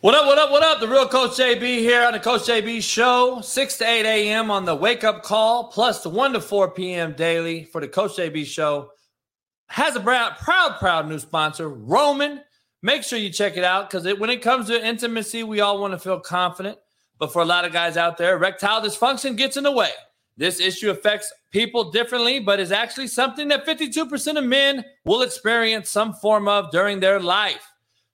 What up, what up, what up? The real Coach JB here on the Coach JB show, 6 to 8 a.m. on the wake up call, plus the 1 to 4 p.m. daily for the Coach JB show. Has a proud, proud, proud new sponsor, Roman. Make sure you check it out because when it comes to intimacy, we all want to feel confident. But for a lot of guys out there, erectile dysfunction gets in the way. This issue affects people differently, but is actually something that 52% of men will experience some form of during their life.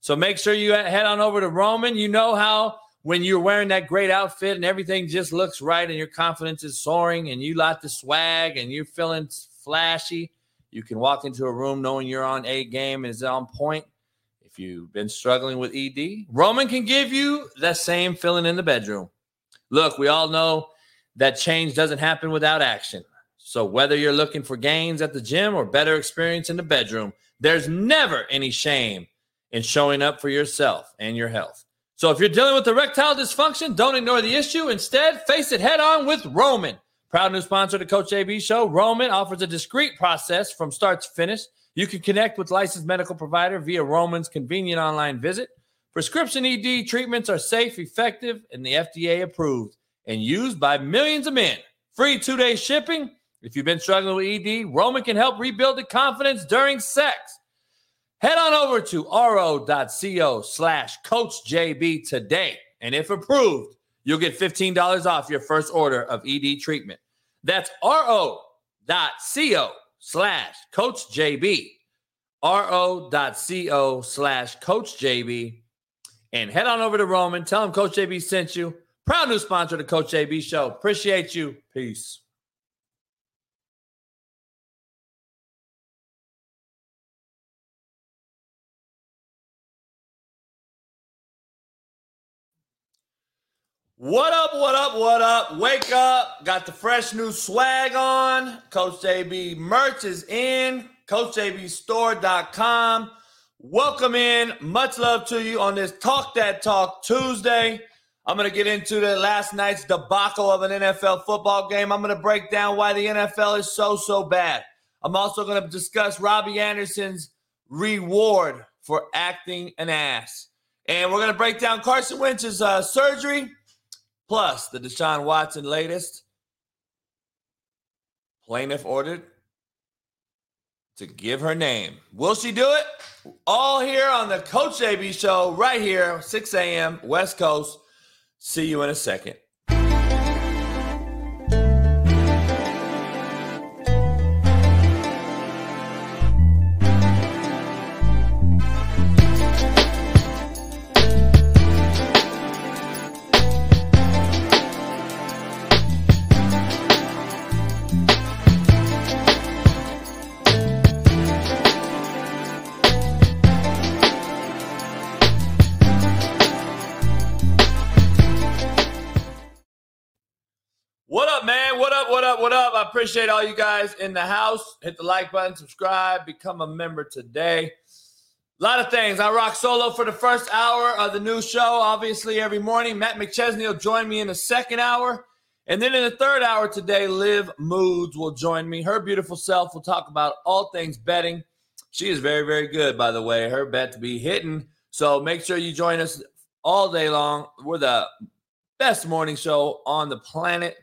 So make sure you head on over to Roman. You know how when you're wearing that great outfit and everything just looks right and your confidence is soaring and you like the swag and you're feeling flashy, you can walk into a room knowing you're on a game and is on point. If you've been struggling with ED, Roman can give you that same feeling in the bedroom. Look, we all know that change doesn't happen without action. So whether you're looking for gains at the gym or better experience in the bedroom, there's never any shame and showing up for yourself and your health. So if you're dealing with erectile dysfunction, don't ignore the issue. Instead, face it head on with Roman. Proud new sponsor of the Coach JB show, Roman offers a discreet process from start to finish. You can connect with licensed medical provider via Roman's convenient online visit. Prescription ED treatments are safe, effective, and the FDA approved and used by millions of men. Free two-day shipping. If you've been struggling with ED, Roman can help rebuild the confidence during sex. Head on over to ro.co slash coach JB today. And if approved, you'll get $15 off your first order of ED treatment. That's ro.co slash coach JB. ro.co slash coach JB. And head on over to Roman. Tell him Coach JB sent you. Proud new sponsor of the Coach JB show. Appreciate you. Peace. What up, what up, what up? Wake up. Got the fresh new swag on. Coach JB merch is in. CoachJBStore.com. Welcome in. Much love to you on this Talk That Talk Tuesday. I'm going to get into the last night's debacle of an NFL football game. I'm going to break down why the NFL is so, so bad. I'm also going to discuss Robbie Anderson's reward for acting an ass. And we're going to break down Carson Wentz's uh, surgery Plus, the Deshaun Watson latest plaintiff ordered to give her name. Will she do it? All here on the Coach JB show, right here, 6 a.m. West Coast. See you in a second. Appreciate all you guys in the house. Hit the like button, subscribe, become a member today. A lot of things. I rock solo for the first hour of the new show, obviously, every morning. Matt McChesney will join me in the second hour. And then in the third hour today, Liv Moods will join me. Her beautiful self will talk about all things betting. She is very, very good, by the way. Her bet to be hitting. So make sure you join us all day long. We're the best morning show on the planet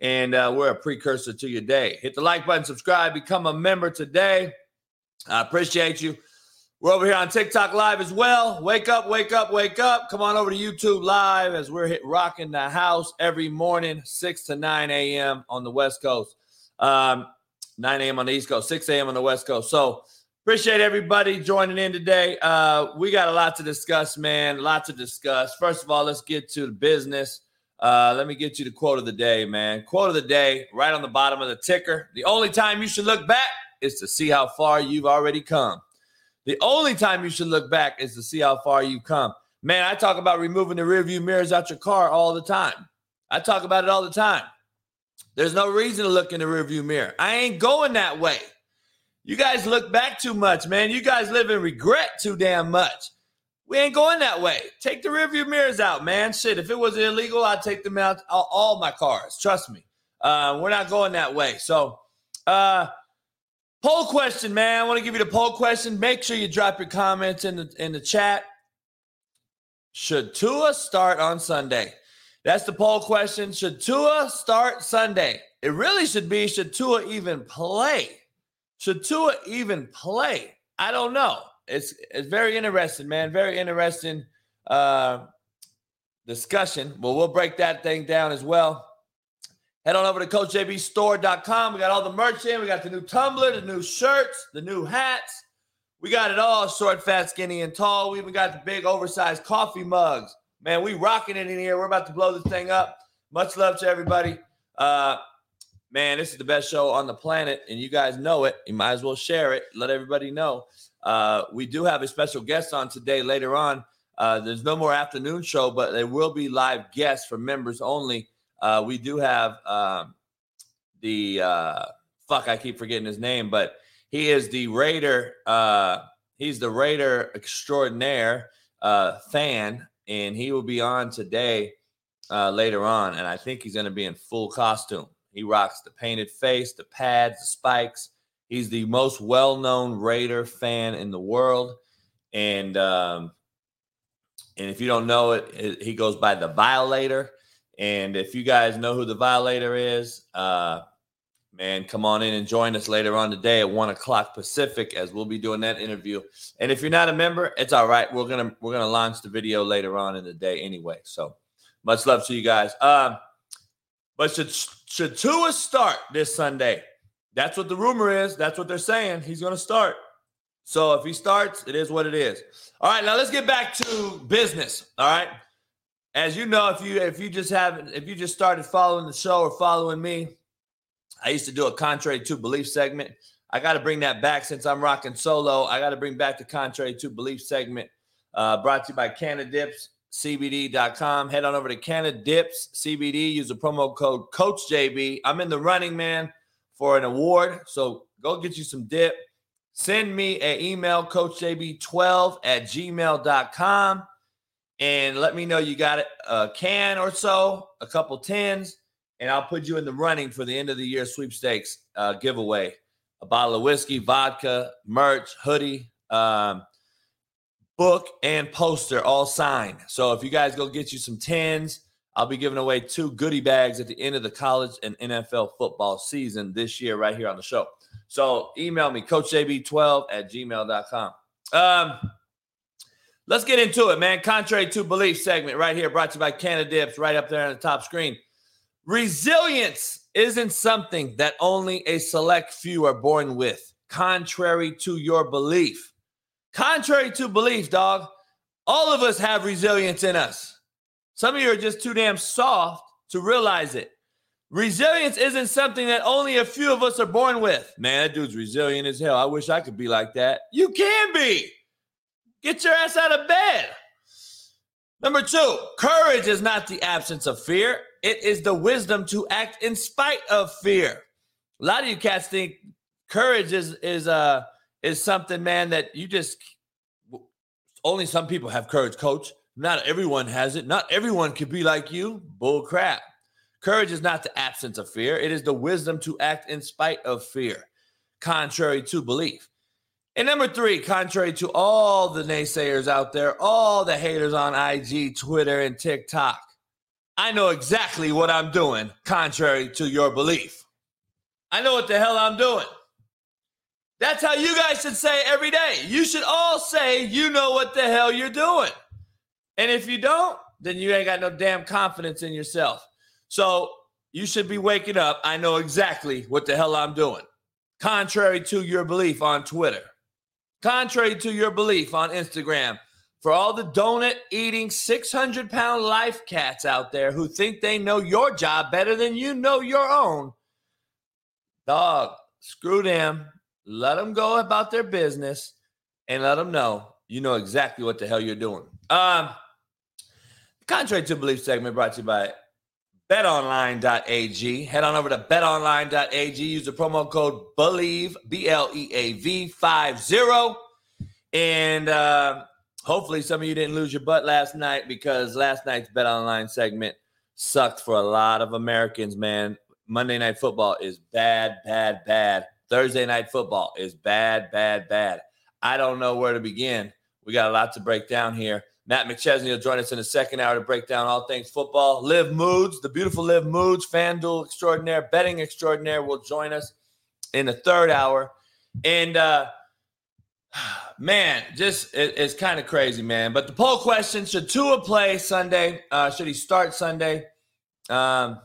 and uh, we're a precursor to your day. Hit the like button, subscribe, become a member today. I appreciate you. We're over here on TikTok Live as well. Wake up, wake up, wake up. Come on over to YouTube Live as we're hit rocking the house every morning, 6 to 9 a.m. on the West Coast. Um, 9 a.m. on the East Coast, 6 a.m. on the West Coast. So appreciate everybody joining in today. Uh, we got a lot to discuss, man. A lot to discuss. First of all, let's get to the business. Uh, let me get you the quote of the day, man. Quote of the day, right on the bottom of the ticker. The only time you should look back is to see how far you've already come. The only time you should look back is to see how far you've come. Man, I talk about removing the rearview mirrors out your car all the time. I talk about it all the time. There's no reason to look in the rearview mirror. I ain't going that way. You guys look back too much, man. You guys live in regret too damn much. We ain't going that way. Take the rearview mirrors out, man. Shit, if it was illegal, I'd take them out all, my cars. Trust me. Uh, we're not going that way. So, uh, poll question, man. I want to give you the poll question. Make sure you drop your comments in the in the chat. Should Tua start on Sunday? That's the poll question. Should Tua start Sunday? It really should be should Tua even play? Should Tua even play? I don't know. It's it's very interesting, man. Very interesting uh, discussion. Well, we'll break that thing down as well. Head on over to CoachJBStore.com. We got all the merch in. We got the new tumbler, the new shirts, the new hats. We got it all short, fat, skinny, and tall. We even got the big, oversized coffee mugs. Man, we rocking it in here. We're about to blow this thing up. Much love to everybody. Uh, man, this is the best show on the planet, and you guys know it. You might as well share it. Let everybody know. Uh, we do have a special guest on today later on. Uh, there's no more afternoon show, but there will be live guests for members only. Uh, we do have um, the uh, fuck. I keep forgetting his name, but he is the Raider. Uh, he's the Raider extraordinaire fan, and he will be on today later on. And I think he's going to be in full costume. He rocks the painted face, the pads, the spikes. He's the most well-known Raider fan in the world, and um, and if you don't know it, he goes by the Violator. And if you guys know who the Violator is, uh, man, come on in and join us later on today at one o'clock Pacific as we'll be doing that interview. And if you're not a member, it's all right. We're gonna we're gonna launch the video later on in the day anyway. So much love to you guys. Um, but should should Tua start this Sunday? That's what the rumor is. That's what they're saying. He's gonna start. So if he starts, it is what it is. All right, now let's get back to business. All right as you know, if you if you just haven't if you just started following the show or following me, I used to do a contrary to belief segment. I got to bring that back since I'm rocking solo. I got to bring back the contrary to belief segment. Uh, brought to you by CannadipsCBD.com. Head on over to Cannadips CBD. Use the promo code Coach JB. I'm in the running, man, for an award. So go get you some dip. Send me an email, CoachJB12 at gmail.com and let me know you got a can or so, a couple tins, and I'll put you in the running for the end of the year sweepstakes uh, giveaway. A bottle of whiskey, vodka, merch, hoodie, um, book, and poster all signed. So if you guys go get you some tins, I'll be giving away two goodie bags at the end of the college and NFL football season this year, right here on the show. So email me, CoachJB12 at gmail.com. Um, Let's get into it, man. Contrary to belief segment right here, brought to you by Cannadips, right up there on the top screen. Resilience isn't something that only a select few are born with, contrary to your belief. Contrary to belief, dog, all of us have resilience in us. Some of you are just too damn soft to realize it. Resilience isn't something that only a few of us are born with. Man, that dude's resilient as hell. I wish I could be like that. You can be. Get your ass out of bed. Number two, courage is not the absence of fear, it is the wisdom to act in spite of fear. A lot of you cats think courage is is uh is something, man, that you just only some people have courage, coach. Not everyone has it. Not everyone can be like you. Bull crap. Courage is not the absence of fear, it is the wisdom to act in spite of fear, contrary to belief. And number three, contrary to all the naysayers out there, all the haters on IG, Twitter, and TikTok, I know exactly what I'm doing, contrary to your belief. I know what the hell I'm doing. That's how you guys should say every day. You should all say you know what the hell you're doing. And if you don't, then you ain't got no damn confidence in yourself. So you should be waking up. I know exactly what the hell I'm doing, contrary to your belief on Twitter. Contrary to your belief on Instagram, for all the donut eating 600 pound life cats out there who think they know your job better than you know your own, dog, screw them. Let them go about their business and let them know you know exactly what the hell you're doing. Um, contrary to belief segment brought to you by betonline.ag. Head on over to betonline.ag. Use the promo code BLEAV, B L E A V 50. And uh, hopefully, some of you didn't lose your butt last night because last night's Bet Online segment sucked for a lot of Americans, man. Monday Night Football is bad, bad, bad. Thursday Night Football is bad, bad, bad. I don't know where to begin. We got a lot to break down here. Matt McChesney will join us in the second hour to break down all things football. Liv Moods, the beautiful Liv Moods, FanDuel extraordinaire, betting extraordinaire, will join us in the third hour. And uh, man, just it, it's kind of crazy, man. But the poll question: Should Tua play Sunday? Uh, should he start Sunday? Um,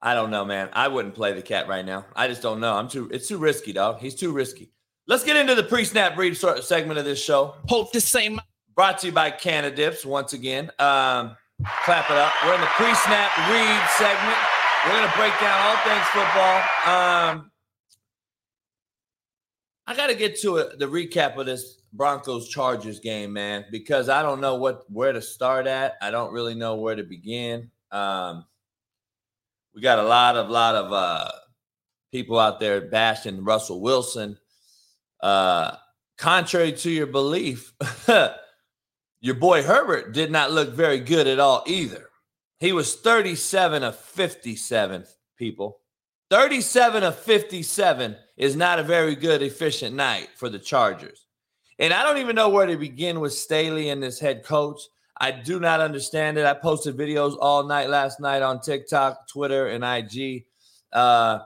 I don't know, man. I wouldn't play the cat right now. I just don't know. I'm too. It's too risky, dog. He's too risky. Let's get into the pre-snap read segment of this show. Hope the same. Brought to you by Cannadips once again. Um, clap it up. We're in the pre-snap read segment. We're gonna break down all things football. Um, I got to get to it, the recap of this Broncos Chargers game, man, because I don't know what where to start at. I don't really know where to begin. Um, we got a lot of lot of uh, people out there bashing Russell Wilson. Uh, contrary to your belief, your boy Herbert did not look very good at all either. He was 37 of 57 people. 37 of 57 is not a very good, efficient night for the Chargers. And I don't even know where to begin with Staley and this head coach. I do not understand it. I posted videos all night last night on TikTok, Twitter, and IG. Uh,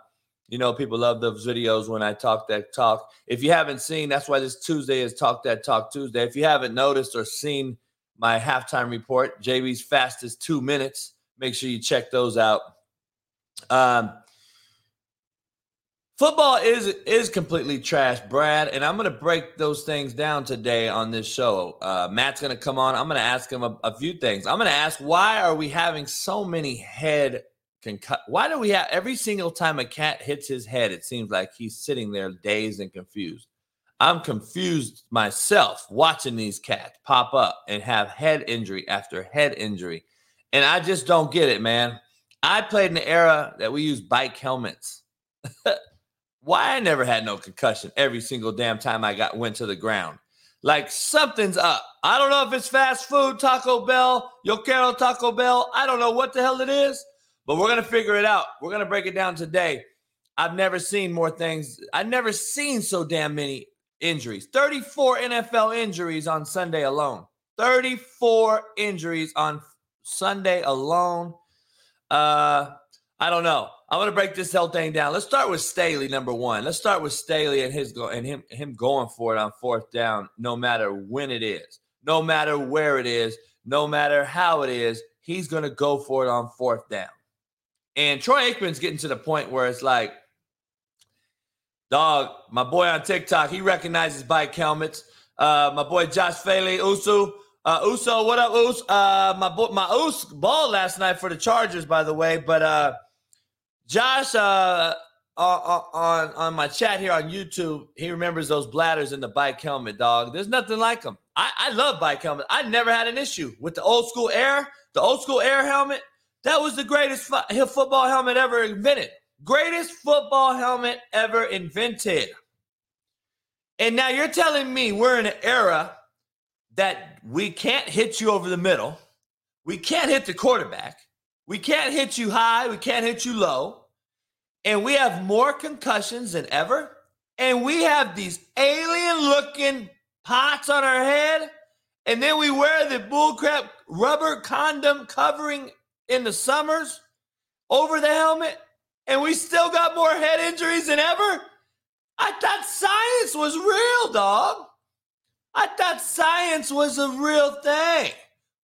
you know, people love those videos when I talk that talk. If you haven't seen, that's why this Tuesday is Talk That Talk Tuesday. If you haven't noticed or seen my halftime report, JB's fastest two minutes, make sure you check those out. Um, Football is is completely trash, Brad, and I'm to break those things down today on this show. Uh, Matt's to come on. I'm to ask him a, a, few things. I'm to ask why are we having so many head concut? Why do we have every single time a cat hits his head? It seems like he's sitting there dazed and confused. I'm confused myself watching these cats pop up and have head injury after head injury, and I just don't get it, man. I played in the era that we use bike helmets. why I never had no concussion every single damn time I got went to the ground. Like something's up. I don't know if it's fast food, Taco Bell, Yo Quiero Taco Bell. I don't know what the hell it is, but we're gonna figure it out. We're gonna break it down today. I've never seen more things. I've never seen so damn many injuries. 34 NFL injuries on Sunday alone. 34 injuries on Sunday alone. Uh, I don't know. I'm gonna break this whole thing down. Let's start with Staley, number one. Let's start with Staley and his go and him him going for it on fourth down, no matter when it is, no matter where it is, no matter how it is. He's gonna go for it on fourth down. And Troy Aikman's getting to the point where it's like, dog, my boy on TikTok, he recognizes bike helmets. Uh, my boy Josh Faley, Usu, uh, Uso, what up, Us? Uh, my boy, my Us ball last night for the Chargers, by the way, but uh Josh, uh, on on my chat here on YouTube, he remembers those bladders in the bike helmet, dog. There's nothing like them. I, I love bike helmet. I never had an issue with the old school air, the old school air helmet. That was the greatest football helmet ever invented. Greatest football helmet ever invented. And now you're telling me we're in an era that we can't hit you over the middle. We can't hit the quarterback. We can't hit you high. We can't hit you low. And we have more concussions than ever. And we have these alien looking pots on our head. And then we wear the bullcrap rubber condom covering in the summers over the helmet. And we still got more head injuries than ever. I thought science was real, dog. I thought science was a real thing.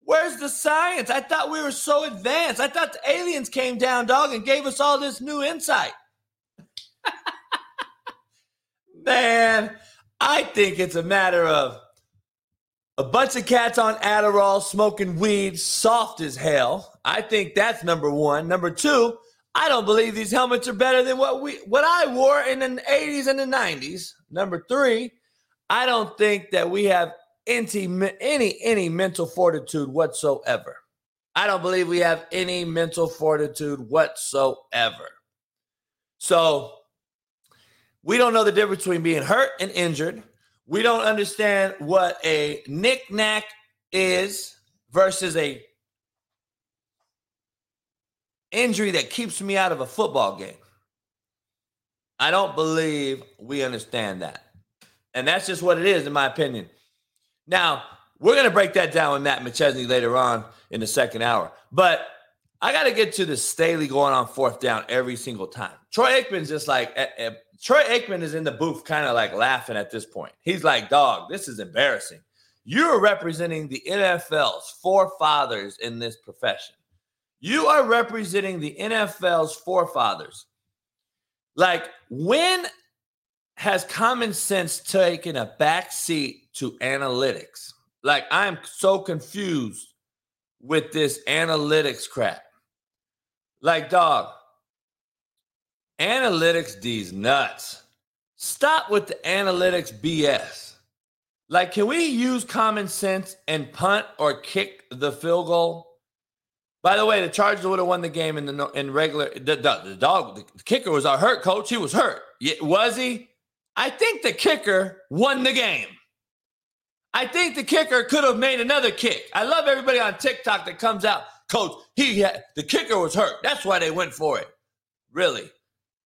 Where's the science? I thought we were so advanced. I thought the aliens came down, dog, and gave us all this new insight. Man, I think it's a matter of a bunch of cats on Adderall smoking weed, soft as hell. I think that's number one. Number two, I don't believe these helmets are better than what we what I wore in the 80s and the 90s. Number three, I don't think that we have any any any mental fortitude whatsoever. I don't believe we have any mental fortitude whatsoever. So we don't know the difference between being hurt and injured. We don't understand what a knick-knack is versus a injury that keeps me out of a football game. I don't believe we understand that. And that's just what it is, in my opinion. Now, We're going to break that down with Matt McChesney later on in the second hour. But I got to get to the Staley going on fourth down every single time. Troy Aikman's just like, uh, uh, Troy Aikman is in the booth kind of like laughing at this point. He's like, dog, this is embarrassing. You're representing the NFL's forefathers in this profession. You are representing the NFL's forefathers. Like, when has common sense taken a back seat to analytics? Like, I'm so confused with this analytics crap. Like, dog, analytics these nuts. Stop with the analytics BS. Like, can we use common sense and punt or kick the field goal? By the way, the Chargers would have won the game in the in regular. The, the, the dog, the kicker was our hurt. Coach, he was hurt. Was he? I think the kicker won the game. I think the kicker could have made another kick. I love everybody on TikTok that comes out, coach. He the kicker was hurt. That's why they went for it. Really?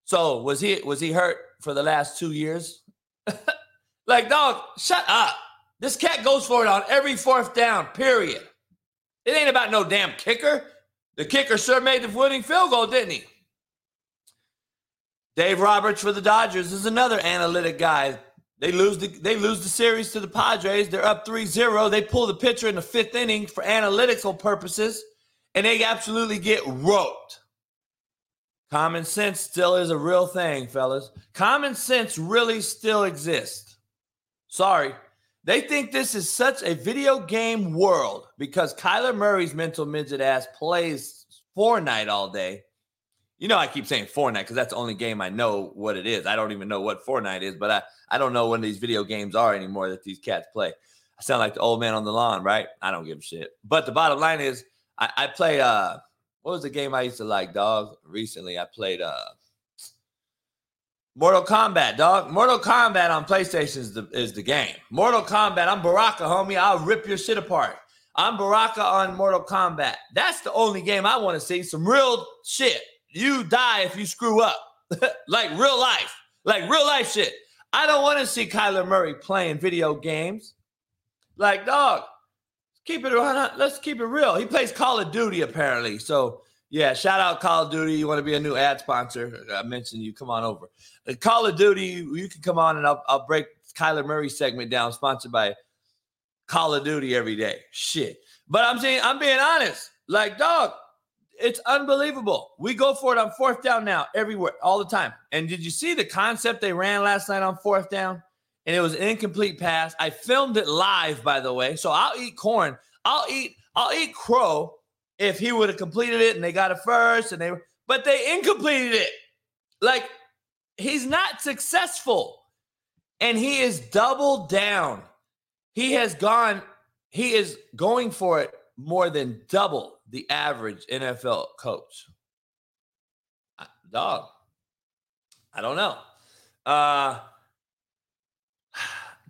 So was he was he hurt for the last two years? like, dog, shut up. This cat goes for it on every fourth down. Period. It ain't about no damn kicker. The kicker sure made the winning field goal, didn't he? Dave Roberts for the Dodgers is another analytic guy they lose the they lose the series to the Padres. They're up 3-0. They pull the pitcher in the fifth inning for analytical purposes, and they absolutely get roped. Common sense still is a real thing, fellas. Common sense really still exists. Sorry. They think this is such a video game world because Kyler Murray's mental midget ass plays Fortnite all day you know, I keep saying Fortnite because that's the only game I know what it is. I don't even know what Fortnite is, but I, I don't know when these video games are anymore that these cats play. I sound like the old man on the lawn, right? I don't give a shit. But the bottom line is, I, I played. Uh, what was the game I used to like, dog? Recently, I played uh, Mortal Kombat, dog. Mortal Kombat on PlayStation is the, is the game. Mortal Kombat. I'm Baraka, homie. I'll rip your shit apart. I'm Baraka on Mortal Kombat. That's the only game I want to see. Some real shit you die if you screw up, like real life, like real life shit. I don't want to see Kyler Murray playing video games. Like, dog, keep it. Let's keep it real. He plays Call of Duty apparently. So yeah, shout out Call of Duty. You want to be a new ad sponsor? I mentioned you. Come on over. Uh, Call of Duty. You can come on and I'll, I'll break Kyler Murray segment down. Sponsored by Call of Duty every day. Shit. But I'm saying I'm being honest. Like, dog, it's unbelievable. We go for it on fourth down now, everywhere, all the time. And did you see the concept they ran last night on fourth down? And it was an incomplete pass. I filmed it live, by the way. So I'll eat corn. I'll eat, I'll eat crow if he would have completed it and they got it first and they but they incompleted it. Like he's not successful. And he is doubled down. He has gone, he is going for it more than double the average NFL coach? Dog, I don't know. Uh,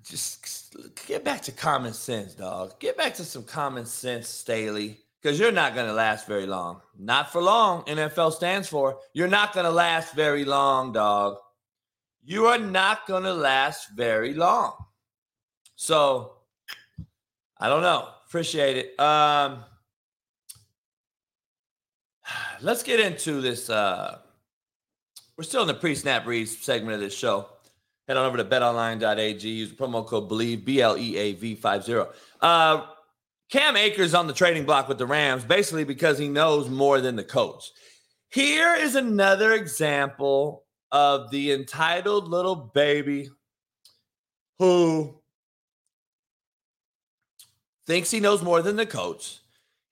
just get back to common sense, dog. Get back to some common sense, Staley, because you're not going to last very long. Not for long, NFL stands for. You're not going to last very long, dog. You are not going to last very long. So, I don't know. Appreciate it. Um, let's get into this. Uh, we're still in the pre-snap reads segment of this show. Head on over to betonline.ag. Use the promo code BLEAV, B-L-E-A-V 50. Uh, Cam Akers on the trading block with the Rams, basically because he knows more than the coach. Here is another example of the entitled little baby who thinks he knows more than the coach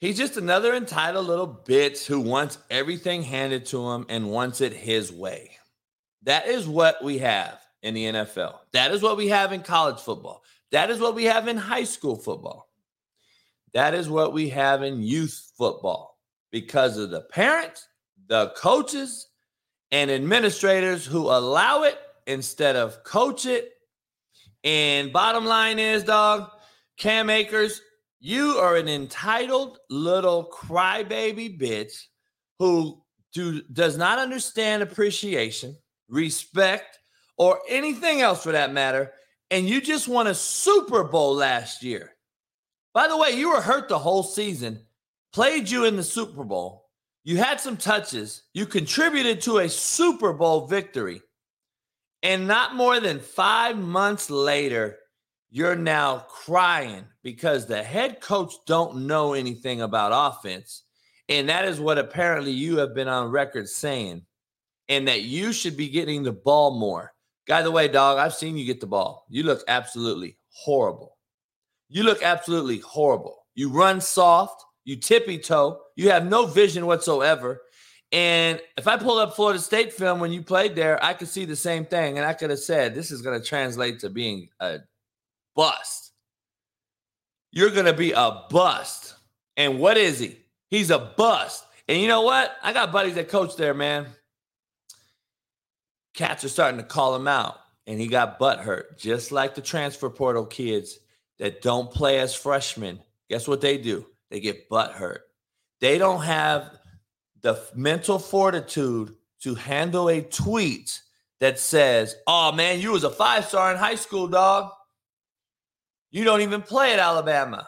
He's just another entitled little bitch who wants everything handed to him and wants it his way. That is what we have in the NFL. That is what we have in college football. That is what we have in high school football. That is what we have in youth football because of the parents, the coaches, and administrators who allow it instead of coach it. And bottom line is, dog, Cam Akers you are an entitled little crybaby bitch who do, does not understand appreciation, respect, or anything else for that matter. And you just won a Super Bowl last year. By the way, you were hurt the whole season, played you in the Super Bowl. You had some touches. You contributed to a Super Bowl victory. And not more than five months later, you're now crying because the head coach don't know anything about offense. And that is what apparently you have been on record saying. And that you should be getting the ball more. By the way, dog, I've seen you get the ball. You look absolutely horrible. You look absolutely horrible. You run soft, you tippy toe, you have no vision whatsoever. And if I pulled up Florida State film when you played there, I could see the same thing. And I could have said, this is going to translate to being a bust. You're going to be a bust. And what is he? He's a bust. And you know what? I got buddies that coach there, man. Cats are starting to call him out. And he got butt hurt, just like the transfer portal kids that don't play as freshmen. Guess what they do? They get butt hurt. They don't have the mental fortitude to handle a tweet that says, "Oh man, you was a five star in high school, dog. You don't even play at Alabama."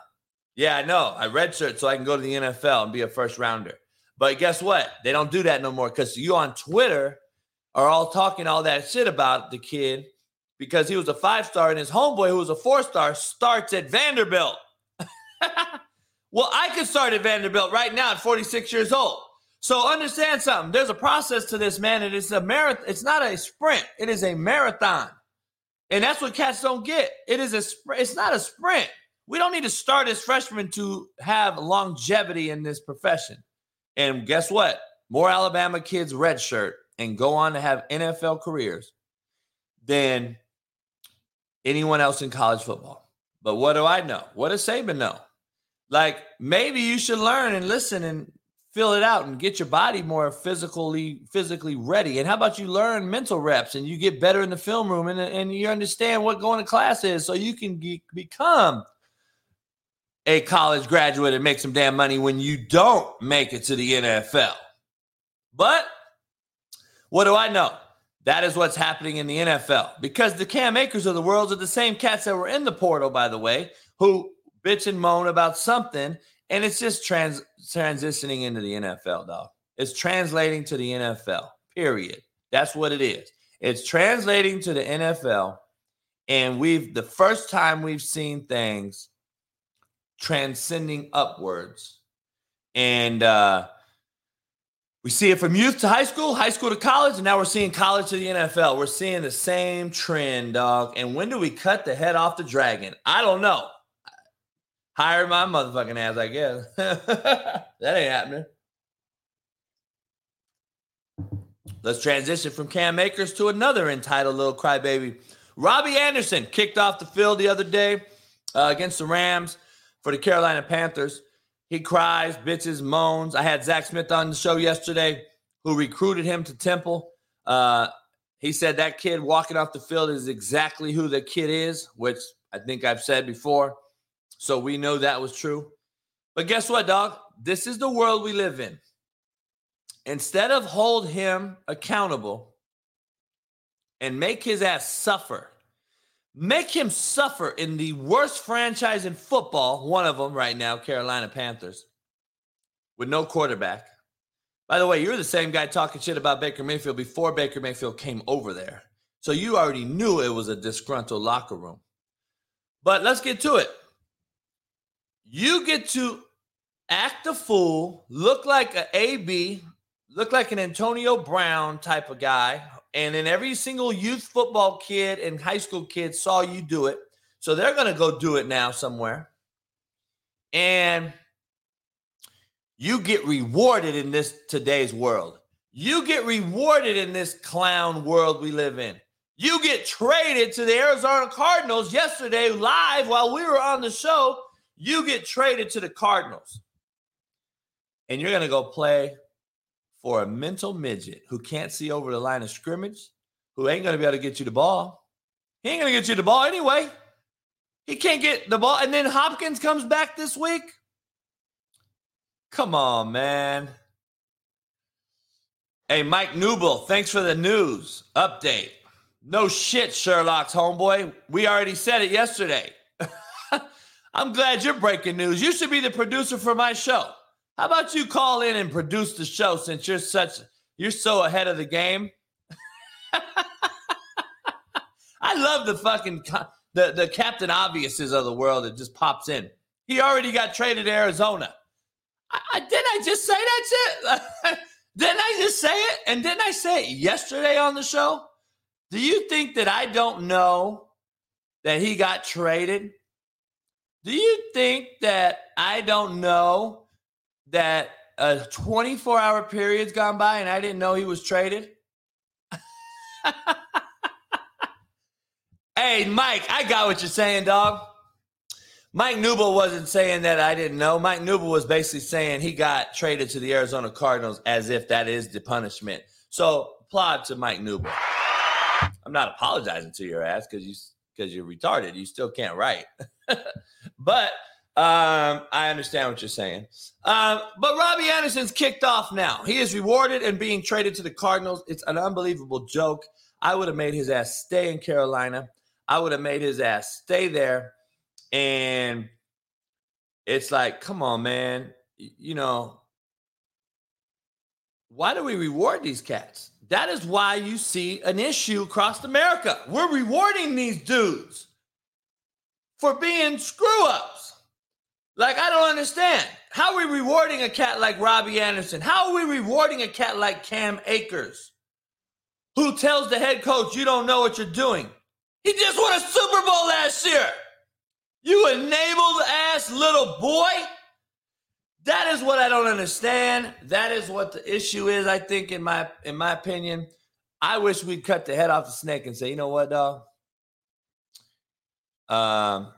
Yeah, I know. I redshirt so I can go to the NFL and be a first rounder. But guess what? They don't do that no more because you on Twitter are all talking all that shit about the kid because he was a five star and his homeboy, who was a four star, starts at Vanderbilt. well, I could start at Vanderbilt right now at 46 years old. So understand something. There's a process to this, man. It is a marathon. It's not a sprint. It is a marathon. And that's what cats don't get. It is a sprint. It's not a sprint. We don't need to start as freshmen to have longevity in this profession. And guess what? More Alabama kids redshirt and go on to have NFL careers than anyone else in college football. But what do I know? What does Saban know? Like maybe you should learn and listen and fill it out and get your body more physically physically ready. And how about you learn mental reps and you get better in the film room and, and you understand what going to class is so you can ge- become a college graduate and make some damn money when you don't make it to the NFL. But what do I know? That is what's happening in the NFL because the Cam Akers of the world are the same cats that were in the portal, by the way, who bitch and moan about something and it's just trans transitioning into the NFL, dog. It's translating to the NFL. Period. That's what it is. It's translating to the NFL, and we've the first time we've seen things transcending upwards, and uh, we see it from youth to high school, high school to college, and now we're seeing college to the NFL. We're seeing the same trend, dog. And when do we cut the head off the dragon? I don't know. Hire my motherfucking ass, I guess. that ain't happening. Let's transition from Cam Akers to another entitled little crybaby. Robbie Anderson kicked off the field the other day uh, against the Rams for the Carolina Panthers. He cries, bitches, moans. I had Zach Smith on the show yesterday who recruited him to Temple. Uh, he said that kid walking off the field is exactly who the kid is, which I think I've said before. So we know that was true. But guess what, dog? This is the world we live in. Instead of hold him accountable and make his ass suffer, make him suffer in the worst franchise in football, one of them right now, Carolina Panthers, with no quarterback. By the way, you're the same guy talking shit about Baker Mayfield before Baker Mayfield came over there. So you already knew it was a disgruntled locker room. But let's get to it. You get to act a fool, look like an AB, look like an Antonio Brown type of guy. And then every single youth football kid and high school kid saw you do it. So they're going to go do it now somewhere. And you get rewarded in this today's world. You get rewarded in this clown world we live in. You get traded to the Arizona Cardinals yesterday live while we were on the show you get traded to the Cardinals and you're going to go play for a mental midget who can't see over the line of scrimmage, who ain't going to be able to get you the ball. He ain't going to get you the ball anyway. He can't get the ball. And then Hopkins comes back this week. Come on, man. Hey, Mike Newble, thanks for the news update. No shit, Sherlock's homeboy. We already said it yesterday. I'm glad you're breaking news. You should be the producer for my show. How about you call in and produce the show since you're such you're so ahead of the game? I love the fucking the the Captain Obviouses of the world that just pops in. He already got traded to Arizona. I, I didn't I just say that shit? didn't I just say it? And didn't I say it yesterday on the show? Do you think that I don't know that he got traded? Do you think that I don't know that a 24 hour period's gone by and I didn't know he was traded? hey, Mike, I got what you're saying, dog. Mike Newble wasn't saying that I didn't know. Mike Newble was basically saying he got traded to the Arizona Cardinals as if that is the punishment. So applaud to Mike Newble. I'm not apologizing to your ass because you because you're retarded. You still can't write. but um, I understand what you're saying. Um, but Robbie Anderson's kicked off now. He is rewarded and being traded to the Cardinals. It's an unbelievable joke. I would have made his ass stay in Carolina. I would have made his ass stay there. And it's like, come on, man. You know, why do we reward these cats? That is why you see an issue across America. We're rewarding these dudes for being screw ups. Like, I don't understand. How are we rewarding a cat like Robbie Anderson? How are we rewarding a cat like Cam Akers, who tells the head coach, you don't know what you're doing? He just won a Super Bowl last year. You enabled ass little boy. That is what I don't understand. That is what the issue is. I think, in my in my opinion, I wish we'd cut the head off the snake and say, you know what, dog? Um,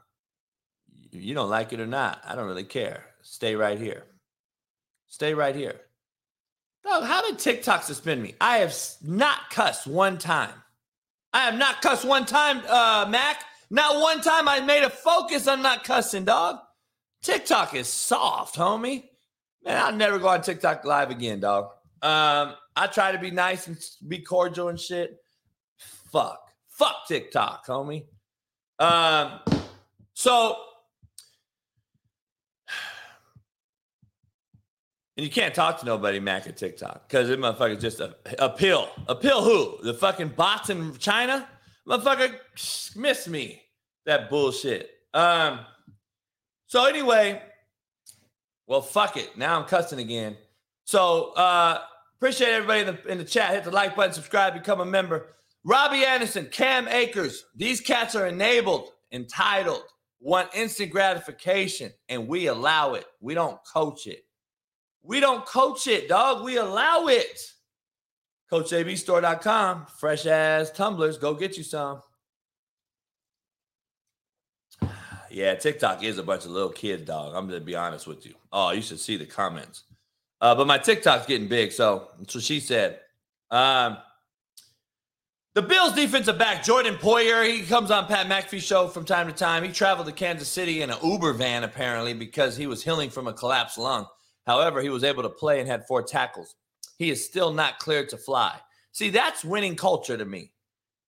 you don't like it or not. I don't really care. Stay right here. Stay right here. Dog, how did TikTok suspend me? I have not cussed one time. I have not cussed one time, uh, Mac. Not one time I made a focus on not cussing, dog. TikTok is soft, homie. Man, I'll never go on TikTok live again, dog. Um, I try to be nice and be cordial and shit. Fuck. Fuck TikTok, homie. Um, so And you can't talk to nobody, Mac, at TikTok, because it motherfucker just a, a pill. A pill who? The fucking bots in China? Motherfucker, miss me. That bullshit. Um, so anyway, well, fuck it. Now I'm cussing again. So uh appreciate everybody in the, in the chat. Hit the like button, subscribe, become a member. Robbie Anderson, Cam Akers, these cats are enabled, entitled, want instant gratification, and we allow it. We don't coach it. We don't coach it, dog. We allow it. CoachJBStore.com, fresh ass tumblers. Go get you some. Yeah, TikTok is a bunch of little kids, dog. I'm gonna be honest with you. Oh, you should see the comments. Uh, but my TikTok's getting big, so that's what she said. Um, the Bills defensive back, Jordan Poyer, he comes on Pat McAfee show from time to time. He traveled to Kansas City in an Uber van, apparently, because he was healing from a collapsed lung. However, he was able to play and had four tackles. He is still not cleared to fly. See, that's winning culture to me.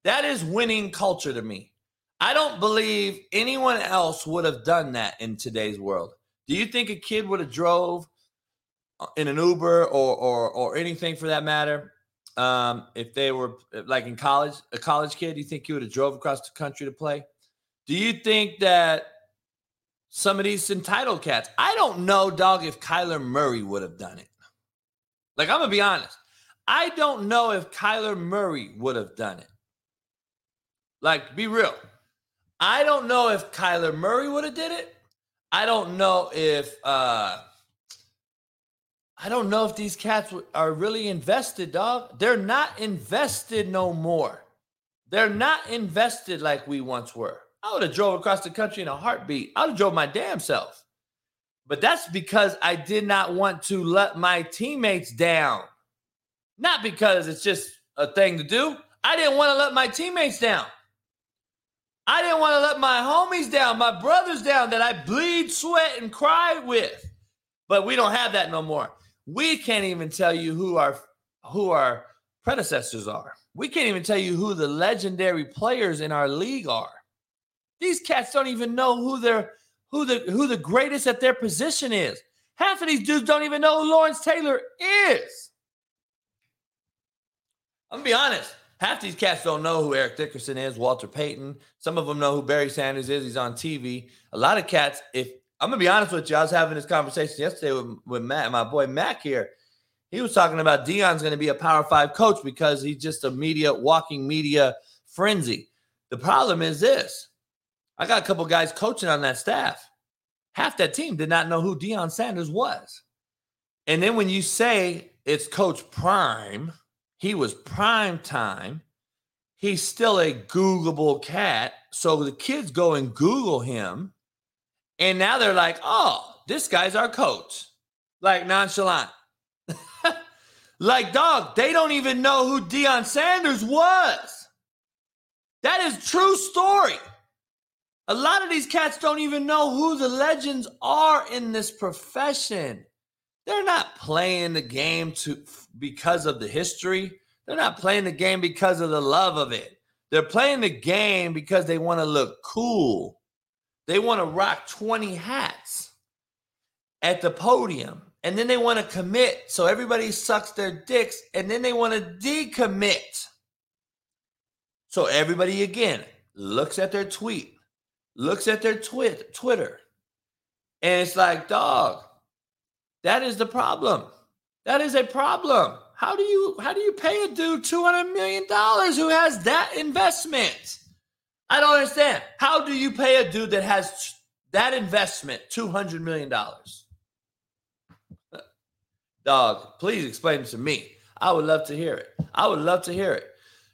That is winning culture to me. I don't believe anyone else would have done that in today's world. Do you think a kid would have drove uh, in an Uber or or or anything for that matter? Um, if they were like in college, a college kid, do you think he would have drove across the country to play? Do you think that some of these entitled cats? I don't know, dog, if Kyler Murray would have done it. Like I'm gonna be honest, I don't know if Kyler Murray would have done it. Like, be real. I don't know if Kyler Murray would have did it. I don't know if uh I don't know if these cats are really invested, dog. They're not invested no more. They're not invested like we once were. I would have drove across the country in a heartbeat. I would have drove my damn self. But that's because I did not want to let my teammates down. Not because it's just a thing to do. I didn't want to let my teammates down. I didn't want to let my homies down, my brothers down that I bleed, sweat, and cry with. But we don't have that no more. We can't even tell you who our who our predecessors are. We can't even tell you who the legendary players in our league are. These cats don't even know who their who the who the greatest at their position is. Half of these dudes don't even know who Lawrence Taylor is. I'm gonna be honest. Half these cats don't know who Eric Dickerson is, Walter Payton. Some of them know who Barry Sanders is. He's on TV. A lot of cats, if I'm gonna be honest with you, I was having this conversation yesterday with, with Matt, my boy Mac here. He was talking about Deion's gonna be a power five coach because he's just a media, walking media frenzy. The problem is this I got a couple guys coaching on that staff. Half that team did not know who Deion Sanders was. And then when you say it's Coach Prime, he was prime time. He's still a Googleable cat. So the kids go and Google him. And now they're like, oh, this guy's our coach. Like nonchalant. like, dog, they don't even know who Deion Sanders was. That is true story. A lot of these cats don't even know who the legends are in this profession. They're not playing the game to because of the history. They're not playing the game because of the love of it. They're playing the game because they want to look cool. They want to rock 20 hats at the podium. And then they want to commit. So everybody sucks their dicks. And then they want to decommit. So everybody again looks at their tweet, looks at their twit, Twitter. And it's like, dog, that is the problem. That is a problem. How do you how do you pay a dude two hundred million dollars who has that investment? I don't understand. How do you pay a dude that has that investment two hundred million dollars? Dog, please explain to me. I would love to hear it. I would love to hear it.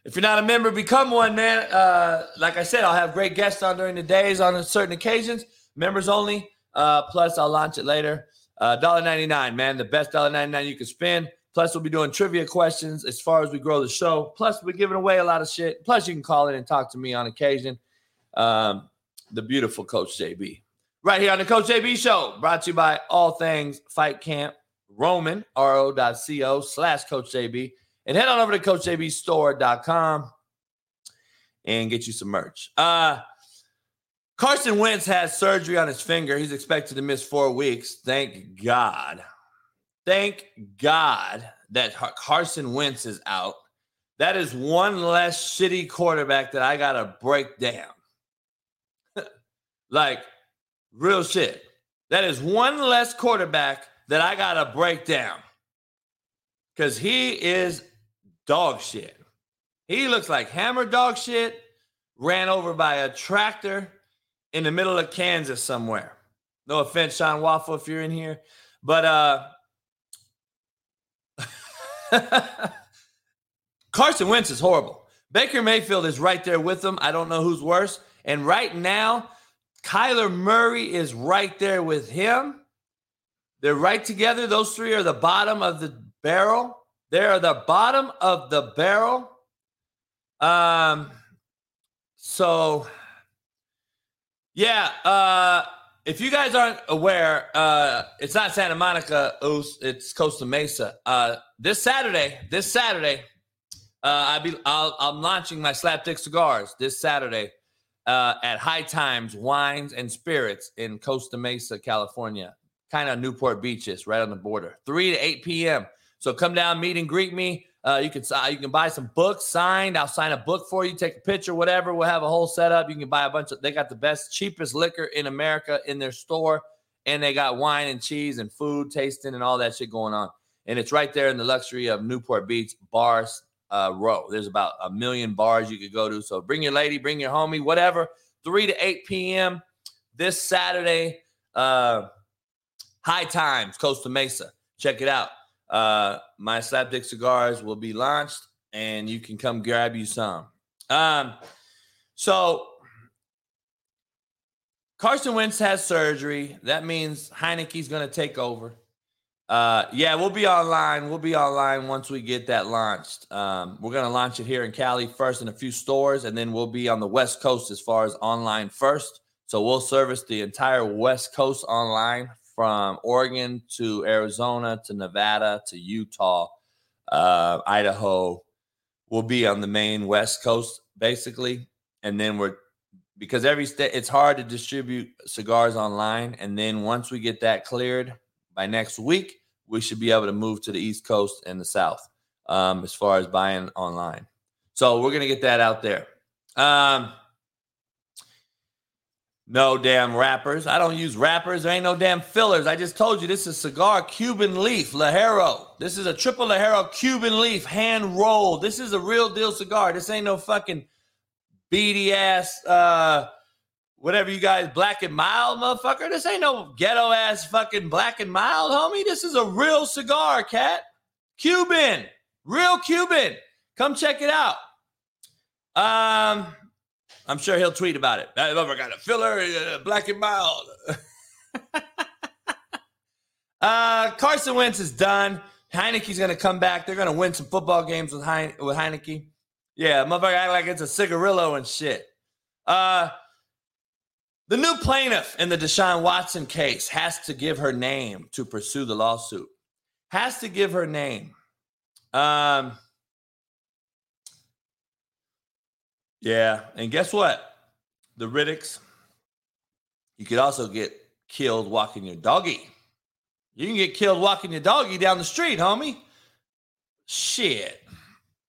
If you're not a member, become one, man. Uh, like I said, I'll have great guests on during the days on certain occasions. Members only. Uh, plus, I'll launch it later. Uh, $1.99, man. The best $1.99 you can spend. Plus, we'll be doing trivia questions as far as we grow the show. Plus, we're giving away a lot of shit. Plus, you can call in and talk to me on occasion. Um, the beautiful Coach JB. Right here on the Coach JB Show, brought to you by All Things Fight Camp, Roman, ro.co slash Coach JB. And head on over to CoachJBStore.com and get you some merch. Uh, Carson Wentz has surgery on his finger. He's expected to miss four weeks. Thank God. Thank God that Carson Wentz is out. That is one less shitty quarterback that I got to break down. like, real shit. That is one less quarterback that I got to break down because he is dog shit. He looks like hammer dog shit, ran over by a tractor in the middle of Kansas somewhere. No offense, Sean Waffle, if you're in here. But uh Carson Wentz is horrible. Baker Mayfield is right there with him. I don't know who's worse. And right now, Kyler Murray is right there with him. They're right together. Those three are the bottom of the barrel. They are the bottom of the barrel. Um, so yeah, uh, if you guys aren't aware, uh, it's not Santa Monica, it's Costa Mesa. Uh, this Saturday, this Saturday, uh, I be I'll, I'm launching my slapdick cigars this Saturday uh, at High Times Wines and Spirits in Costa Mesa, California, kind of Newport Beaches, right on the border. Three to eight p.m. So come down, meet and greet me. Uh, you can you can buy some books signed. I'll sign a book for you. Take a picture, whatever. We'll have a whole setup. You can buy a bunch of. They got the best, cheapest liquor in America in their store, and they got wine and cheese and food tasting and all that shit going on. And it's right there in the luxury of Newport Beach Bars uh, Row. There's about a million bars you could go to. So bring your lady, bring your homie, whatever. 3 to 8 p.m. this Saturday. Uh, high times, Costa Mesa. Check it out. Uh, my slapdick cigars will be launched and you can come grab you some. Um, so Carson Wentz has surgery. That means Heinicke's going to take over. Uh, yeah, we'll be online. We'll be online once we get that launched. Um, we're going to launch it here in Cali first in a few stores, and then we'll be on the West Coast as far as online first. So we'll service the entire West Coast online from Oregon to Arizona to Nevada to Utah, uh, Idaho. We'll be on the main West Coast basically, and then we're because every state it's hard to distribute cigars online. And then once we get that cleared by next week, we should be able to move to the East Coast and the South um, as far as buying online. So we're gonna get that out there. Um, no damn wrappers. I don't use wrappers. There ain't no damn fillers. I just told you this is cigar Cuban leaf Ligero. This is a triple Ligero Cuban leaf hand rolled. This is a real deal cigar. This ain't no fucking beady ass uh whatever you guys black and mild motherfucker. This ain't no ghetto ass fucking black and mild, homie. This is a real cigar, cat. Cuban. Real Cuban. Come check it out. Um I'm sure he'll tweet about it. I've ever got a filler, uh, black and mild. uh, Carson Wentz is done. Heinicke's going to come back. They're going to win some football games with, Heine- with Heinicke. Yeah, motherfucker act like it's a cigarillo and shit. Uh, the new plaintiff in the Deshaun Watson case has to give her name to pursue the lawsuit. Has to give her name. Um, Yeah, and guess what? The Riddicks, you could also get killed walking your doggy. You can get killed walking your doggy down the street, homie. Shit.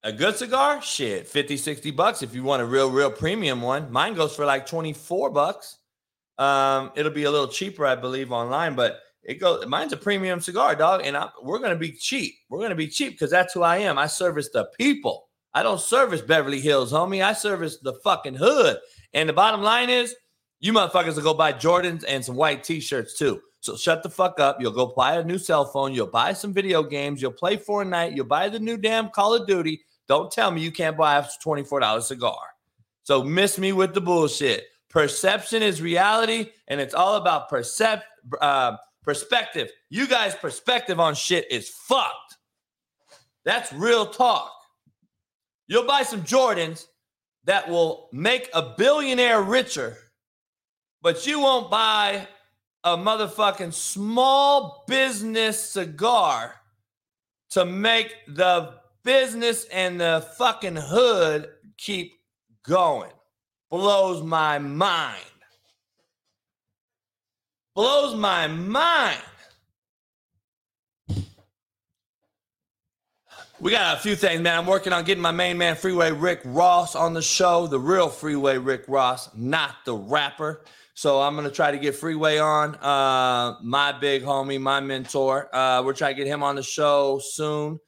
A good cigar? Shit. 50, 60 bucks if you want a real, real premium one. Mine goes for like 24 bucks. Um, it'll be a little cheaper, I believe, online, but it goes mine's a premium cigar, dog. And I, we're gonna be cheap. We're gonna be cheap because that's who I am. I service the people. I don't service Beverly Hills, homie. I service the fucking hood. And the bottom line is, you motherfuckers will go buy Jordans and some white t-shirts too. So shut the fuck up. You'll go buy a new cell phone. You'll buy some video games. You'll play Fortnite. You'll buy the new damn Call of Duty. Don't tell me you can't buy a $24 cigar. So miss me with the bullshit. Perception is reality, and it's all about percep- uh, perspective. You guys' perspective on shit is fucked. That's real talk. You'll buy some Jordans that will make a billionaire richer, but you won't buy a motherfucking small business cigar to make the business and the fucking hood keep going. Blows my mind. Blows my mind. We got a few things, man. I'm working on getting my main man, Freeway Rick Ross, on the show. The real Freeway Rick Ross, not the rapper. So I'm gonna try to get Freeway on. Uh, my big homie, my mentor. Uh, we're trying to get him on the show soon.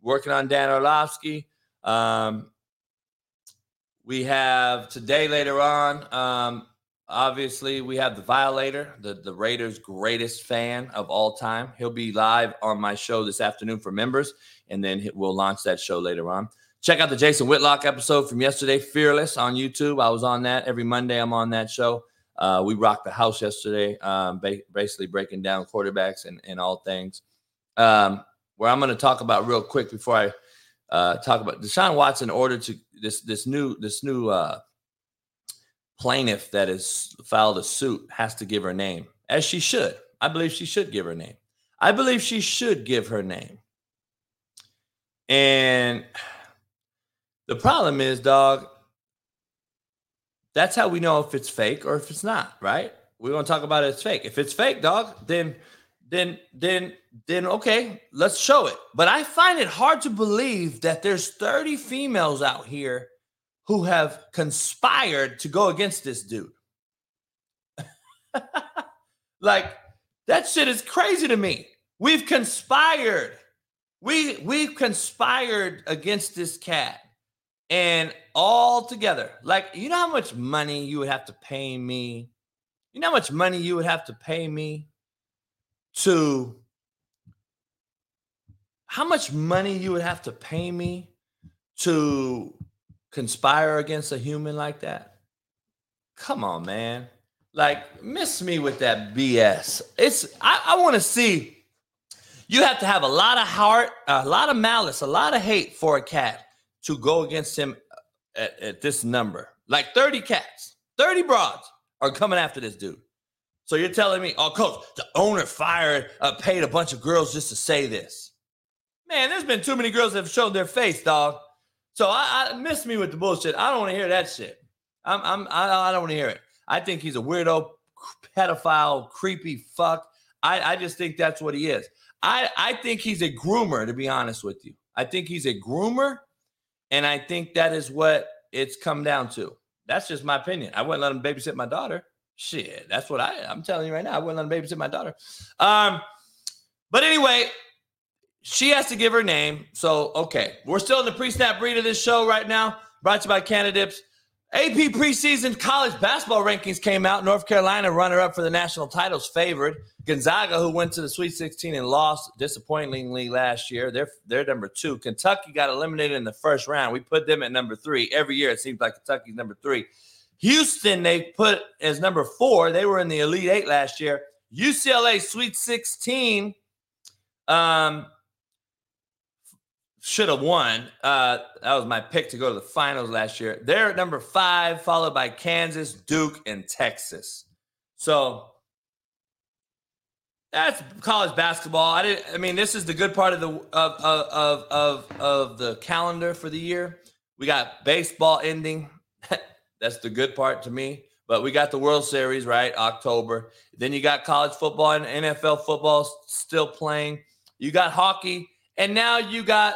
Working on Dan Orlovsky. Um, we have today later on. Um, obviously, we have the Violator, the the Raiders' greatest fan of all time. He'll be live on my show this afternoon for members and then we'll launch that show later on. Check out the Jason Whitlock episode from yesterday, Fearless on YouTube. I was on that every Monday. I'm on that show. Uh, we rocked the house yesterday, um, ba- basically breaking down quarterbacks and, and all things. Um, where I'm going to talk about real quick before I uh, talk about Deshaun Watson ordered to this this new this new uh, plaintiff that has filed a suit has to give her name as she should. I believe she should give her name. I believe she should give her name. And the problem is, dog, that's how we know if it's fake or if it's not, right? We're gonna talk about it as fake. If it's fake, dog, then then then then okay, let's show it. But I find it hard to believe that there's 30 females out here who have conspired to go against this dude. like that shit is crazy to me. We've conspired we we've conspired against this cat and all together like you know how much money you would have to pay me? You know how much money you would have to pay me to how much money you would have to pay me to conspire against a human like that? Come on man. Like miss me with that bs it's i, I want to see you have to have a lot of heart, a lot of malice, a lot of hate for a cat to go against him at, at this number. Like 30 cats, 30 broads are coming after this dude. So you're telling me, oh, coach, the owner fired, uh, paid a bunch of girls just to say this. Man, there's been too many girls that have shown their face, dog. So I, I miss me with the bullshit. I don't want to hear that shit. I'm, I'm I, I don't want to hear it. I think he's a weirdo, pedophile, creepy fuck. I, I just think that's what he is. I, I think he's a groomer, to be honest with you. I think he's a groomer, and I think that is what it's come down to. That's just my opinion. I wouldn't let him babysit my daughter. Shit, that's what I. I'm telling you right now. I wouldn't let him babysit my daughter. Um, but anyway, she has to give her name. So okay, we're still in the pre-snap read of this show right now. Brought to you by Cannadips. AP preseason college basketball rankings came out. North Carolina, runner up for the national titles, favored. Gonzaga, who went to the Sweet 16 and lost disappointingly last year, they're they're number two. Kentucky got eliminated in the first round. We put them at number three. Every year it seems like Kentucky's number three. Houston, they put as number four. They were in the Elite Eight last year. UCLA Sweet 16. Um, should have won. Uh, that was my pick to go to the finals last year. They're at number five, followed by Kansas, Duke, and Texas. So that's college basketball. I didn't. I mean, this is the good part of the of of of of the calendar for the year. We got baseball ending. that's the good part to me. But we got the World Series right October. Then you got college football and NFL football still playing. You got hockey, and now you got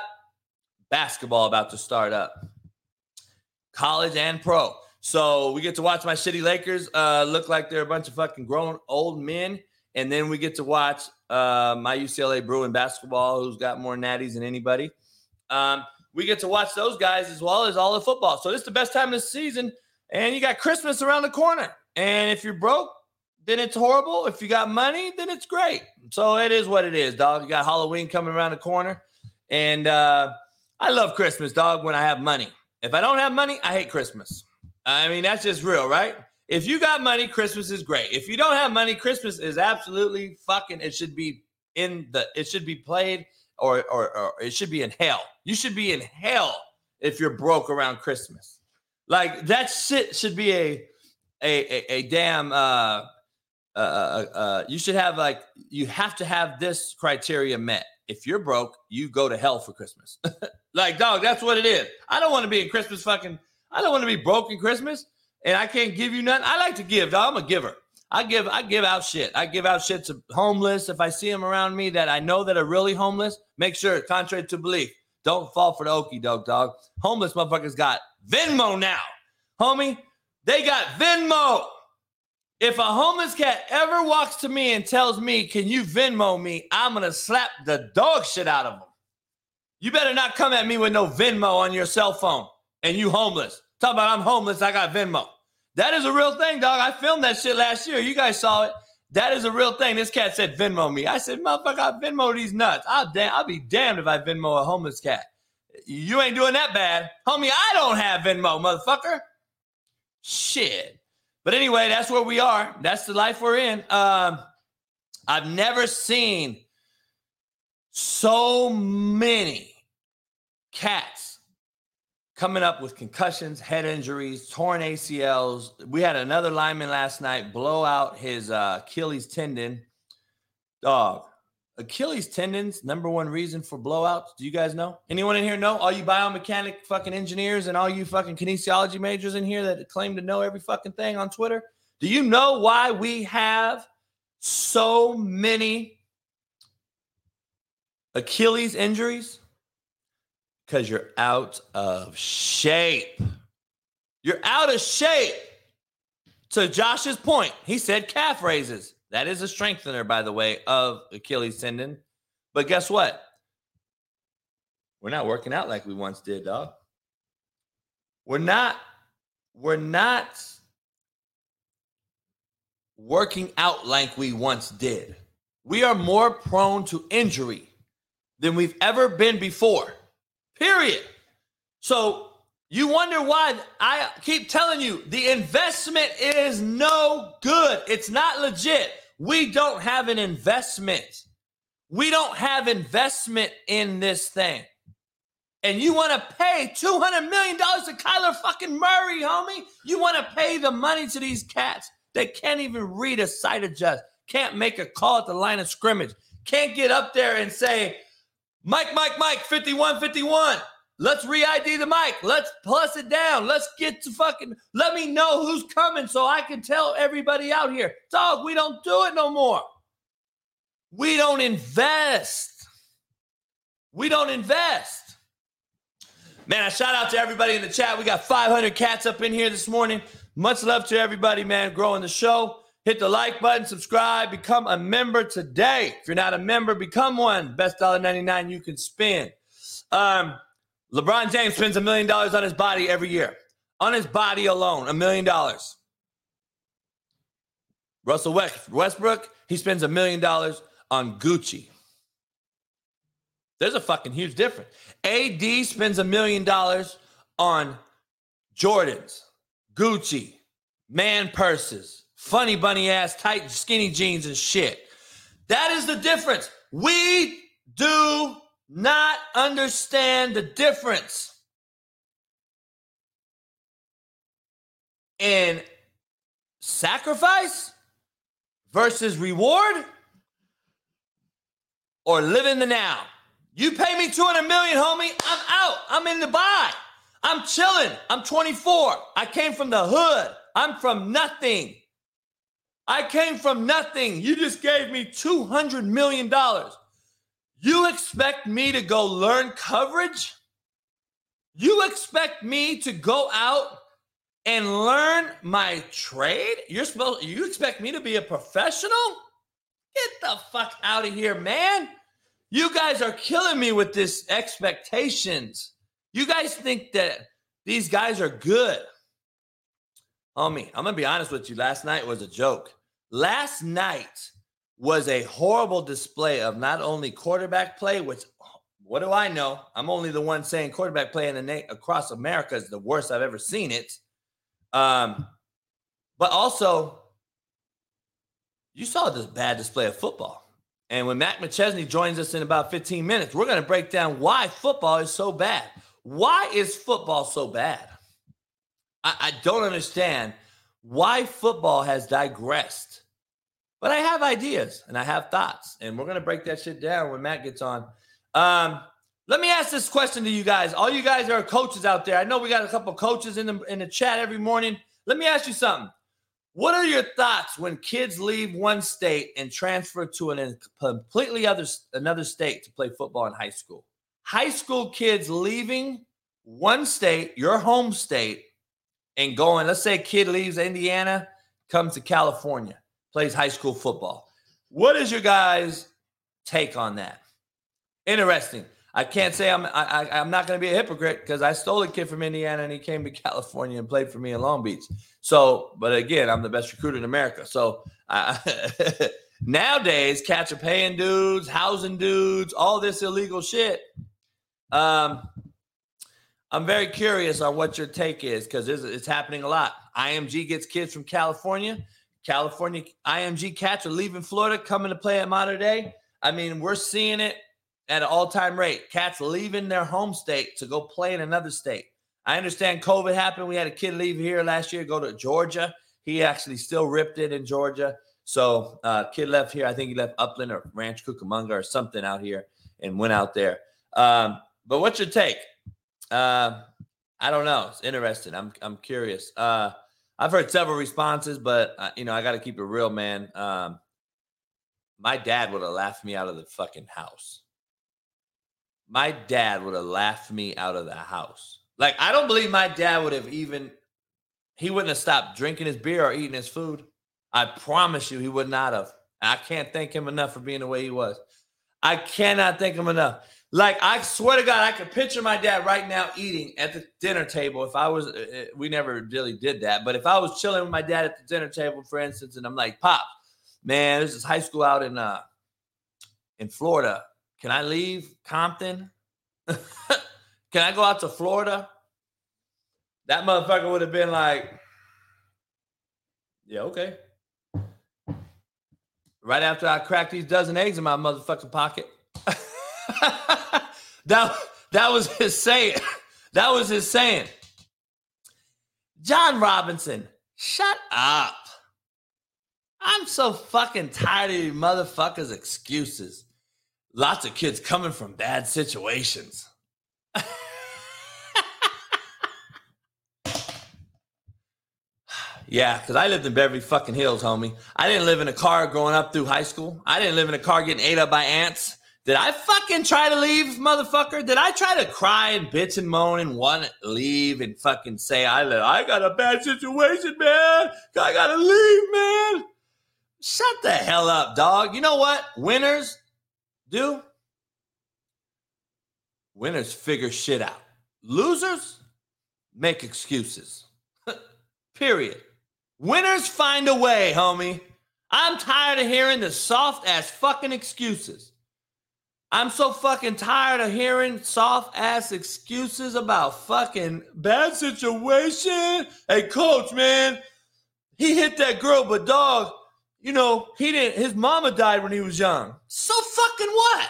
basketball about to start up, college and pro. So we get to watch my shitty Lakers uh, look like they're a bunch of fucking grown old men. And then we get to watch uh, my UCLA Bruin basketball, who's got more natties than anybody. Um, we get to watch those guys as well as all the football. So this is the best time of the season. And you got Christmas around the corner. And if you're broke, then it's horrible. If you got money, then it's great. So it is what it is, dog. You got Halloween coming around the corner. And uh, I love Christmas, dog, when I have money. If I don't have money, I hate Christmas. I mean, that's just real, right? If you got money, Christmas is great. If you don't have money, Christmas is absolutely fucking, it should be in the, it should be played or, or, or it should be in hell. You should be in hell if you're broke around Christmas. Like that shit should be a, a, a, a damn, uh, uh, uh, uh, you should have like, you have to have this criteria met if you're broke, you go to hell for Christmas. like, dog, that's what it is. I don't want to be in Christmas fucking, I don't want to be broke in Christmas and I can't give you nothing. I like to give, dog. I'm a giver. I give, I give out shit. I give out shit to homeless. If I see them around me that I know that are really homeless, make sure, contrary to belief, don't fall for the okey doke, dog. Homeless motherfuckers got Venmo now. Homie, they got Venmo. If a homeless cat ever walks to me and tells me, Can you Venmo me? I'm to slap the dog shit out of him. You better not come at me with no Venmo on your cell phone and you homeless. Talk about I'm homeless, I got Venmo. That is a real thing, dog. I filmed that shit last year. You guys saw it. That is a real thing. This cat said Venmo me. I said, motherfucker, I Venmo these nuts. I'll, da- I'll be damned if I Venmo a homeless cat. You ain't doing that bad. Homie, I don't have Venmo, motherfucker. Shit. But anyway, that's where we are. That's the life we're in. Um, I've never seen so many cats coming up with concussions, head injuries, torn ACLs. We had another lineman last night blow out his uh, Achilles tendon. Dog, Achilles tendons, number one reason for blowouts. Do you guys know? Anyone in here know? All you biomechanic fucking engineers and all you fucking kinesiology majors in here that claim to know every fucking thing on Twitter. Do you know why we have so many Achilles injuries? Because you're out of shape. You're out of shape. To Josh's point, he said calf raises. That is a strengthener, by the way, of Achilles tendon. But guess what? We're not working out like we once did, dog. We're not, we're not working out like we once did. We are more prone to injury than we've ever been before. Period. So you wonder why I keep telling you the investment is no good. It's not legit. We don't have an investment. We don't have investment in this thing. And you want to pay $200 million to Kyler fucking Murray, homie? You want to pay the money to these cats that can't even read a sight adjust, can't make a call at the line of scrimmage, can't get up there and say, Mike, Mike, Mike, 51 51. Let's re-ID the Mike. Let's plus it down. Let's get to fucking let me know who's coming so I can tell everybody out here. Dog, we don't do it no more. We don't invest. We don't invest. Man, a shout out to everybody in the chat. We got 500 cats up in here this morning. Much love to everybody, man, growing the show. Hit the like button, subscribe, become a member today. If you're not a member, become one. Best dollar 99 you can spend. Um, LeBron James spends a million dollars on his body every year. On his body alone, a million dollars. Russell Westbrook, he spends a million dollars on Gucci. There's a fucking huge difference. AD spends a million dollars on Jordans, Gucci, man purses, funny bunny ass tight skinny jeans and shit. That is the difference. We do not understand the difference in sacrifice versus reward or live in the now. You pay me 200 million, homie, I'm out. I'm in the buy. I'm chilling. I'm 24. I came from the hood. I'm from nothing. I came from nothing. You just gave me $200 million. You expect me to go learn coverage? You expect me to go out and learn my trade? You're supposed you expect me to be a professional? Get the fuck out of here, man. You guys are killing me with this expectations. You guys think that these guys are good. Homie, I'm gonna be honest with you. Last night was a joke. Last night was a horrible display of not only quarterback play, which what do I know? I'm only the one saying quarterback play in the na- across America is the worst I've ever seen it. Um, but also, you saw this bad display of football. And when Matt McChesney joins us in about 15 minutes, we're going to break down why football is so bad. Why is football so bad? I, I don't understand why football has digressed but I have ideas and I have thoughts, and we're gonna break that shit down when Matt gets on. Um, let me ask this question to you guys. All you guys are coaches out there. I know we got a couple coaches in the in the chat every morning. Let me ask you something. What are your thoughts when kids leave one state and transfer to an completely other another state to play football in high school? High school kids leaving one state, your home state, and going. Let's say a kid leaves Indiana, comes to California plays high school football. What is your guys' take on that? Interesting. I can't say I'm I, am not going to be a hypocrite because I stole a kid from Indiana and he came to California and played for me in Long Beach. So, but again, I'm the best recruiter in America. So I, nowadays, cats are paying dudes, housing dudes, all this illegal shit. Um, I'm very curious on what your take is because it's, it's happening a lot. IMG gets kids from California California IMG Cats are leaving Florida, coming to play at Mater Dei. I mean, we're seeing it at an all-time rate. Cats leaving their home state to go play in another state. I understand COVID happened. We had a kid leave here last year, go to Georgia. He actually still ripped it in Georgia. So uh, kid left here. I think he left Upland or Rancho Cucamonga or something out here and went out there. Um, but what's your take? Uh, I don't know. It's interesting. I'm I'm curious. Uh, I've heard several responses, but uh, you know, I got to keep it real, man. Um, my dad would have laughed me out of the fucking house. My dad would have laughed me out of the house. Like, I don't believe my dad would have even, he wouldn't have stopped drinking his beer or eating his food. I promise you, he would not have. I can't thank him enough for being the way he was. I cannot thank him enough. Like I swear to God, I could picture my dad right now eating at the dinner table. If I was, uh, uh, we never really did that, but if I was chilling with my dad at the dinner table, for instance, and I'm like, "Pop, man, this is high school out in uh in Florida. Can I leave Compton? Can I go out to Florida?" That motherfucker would have been like, "Yeah, okay." Right after I cracked these dozen eggs in my motherfucking pocket. that that was his saying. That was his saying. John Robinson, shut up. I'm so fucking tired of you motherfuckers' excuses. Lots of kids coming from bad situations. yeah, because I lived in Beverly fucking Hills, homie. I didn't live in a car growing up through high school. I didn't live in a car getting ate up by ants. Did I fucking try to leave, motherfucker? Did I try to cry and bitch and moan and want to leave and fucking say I I got a bad situation, man. I gotta leave, man. Shut the hell up, dog. You know what? Winners do. Winners figure shit out. Losers make excuses. Period. Winners find a way, homie. I'm tired of hearing the soft ass fucking excuses. I'm so fucking tired of hearing soft ass excuses about fucking bad situation. Hey, coach, man, he hit that girl, but dog, you know, he didn't, his mama died when he was young. So fucking what?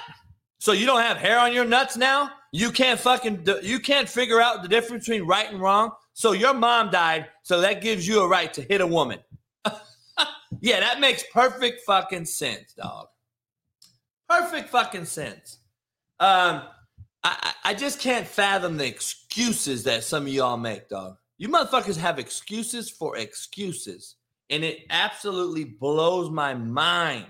So you don't have hair on your nuts now? You can't fucking, you can't figure out the difference between right and wrong? So your mom died, so that gives you a right to hit a woman. yeah, that makes perfect fucking sense, dog. Perfect fucking sense. Um, I, I just can't fathom the excuses that some of y'all make, dog. You motherfuckers have excuses for excuses, and it absolutely blows my mind.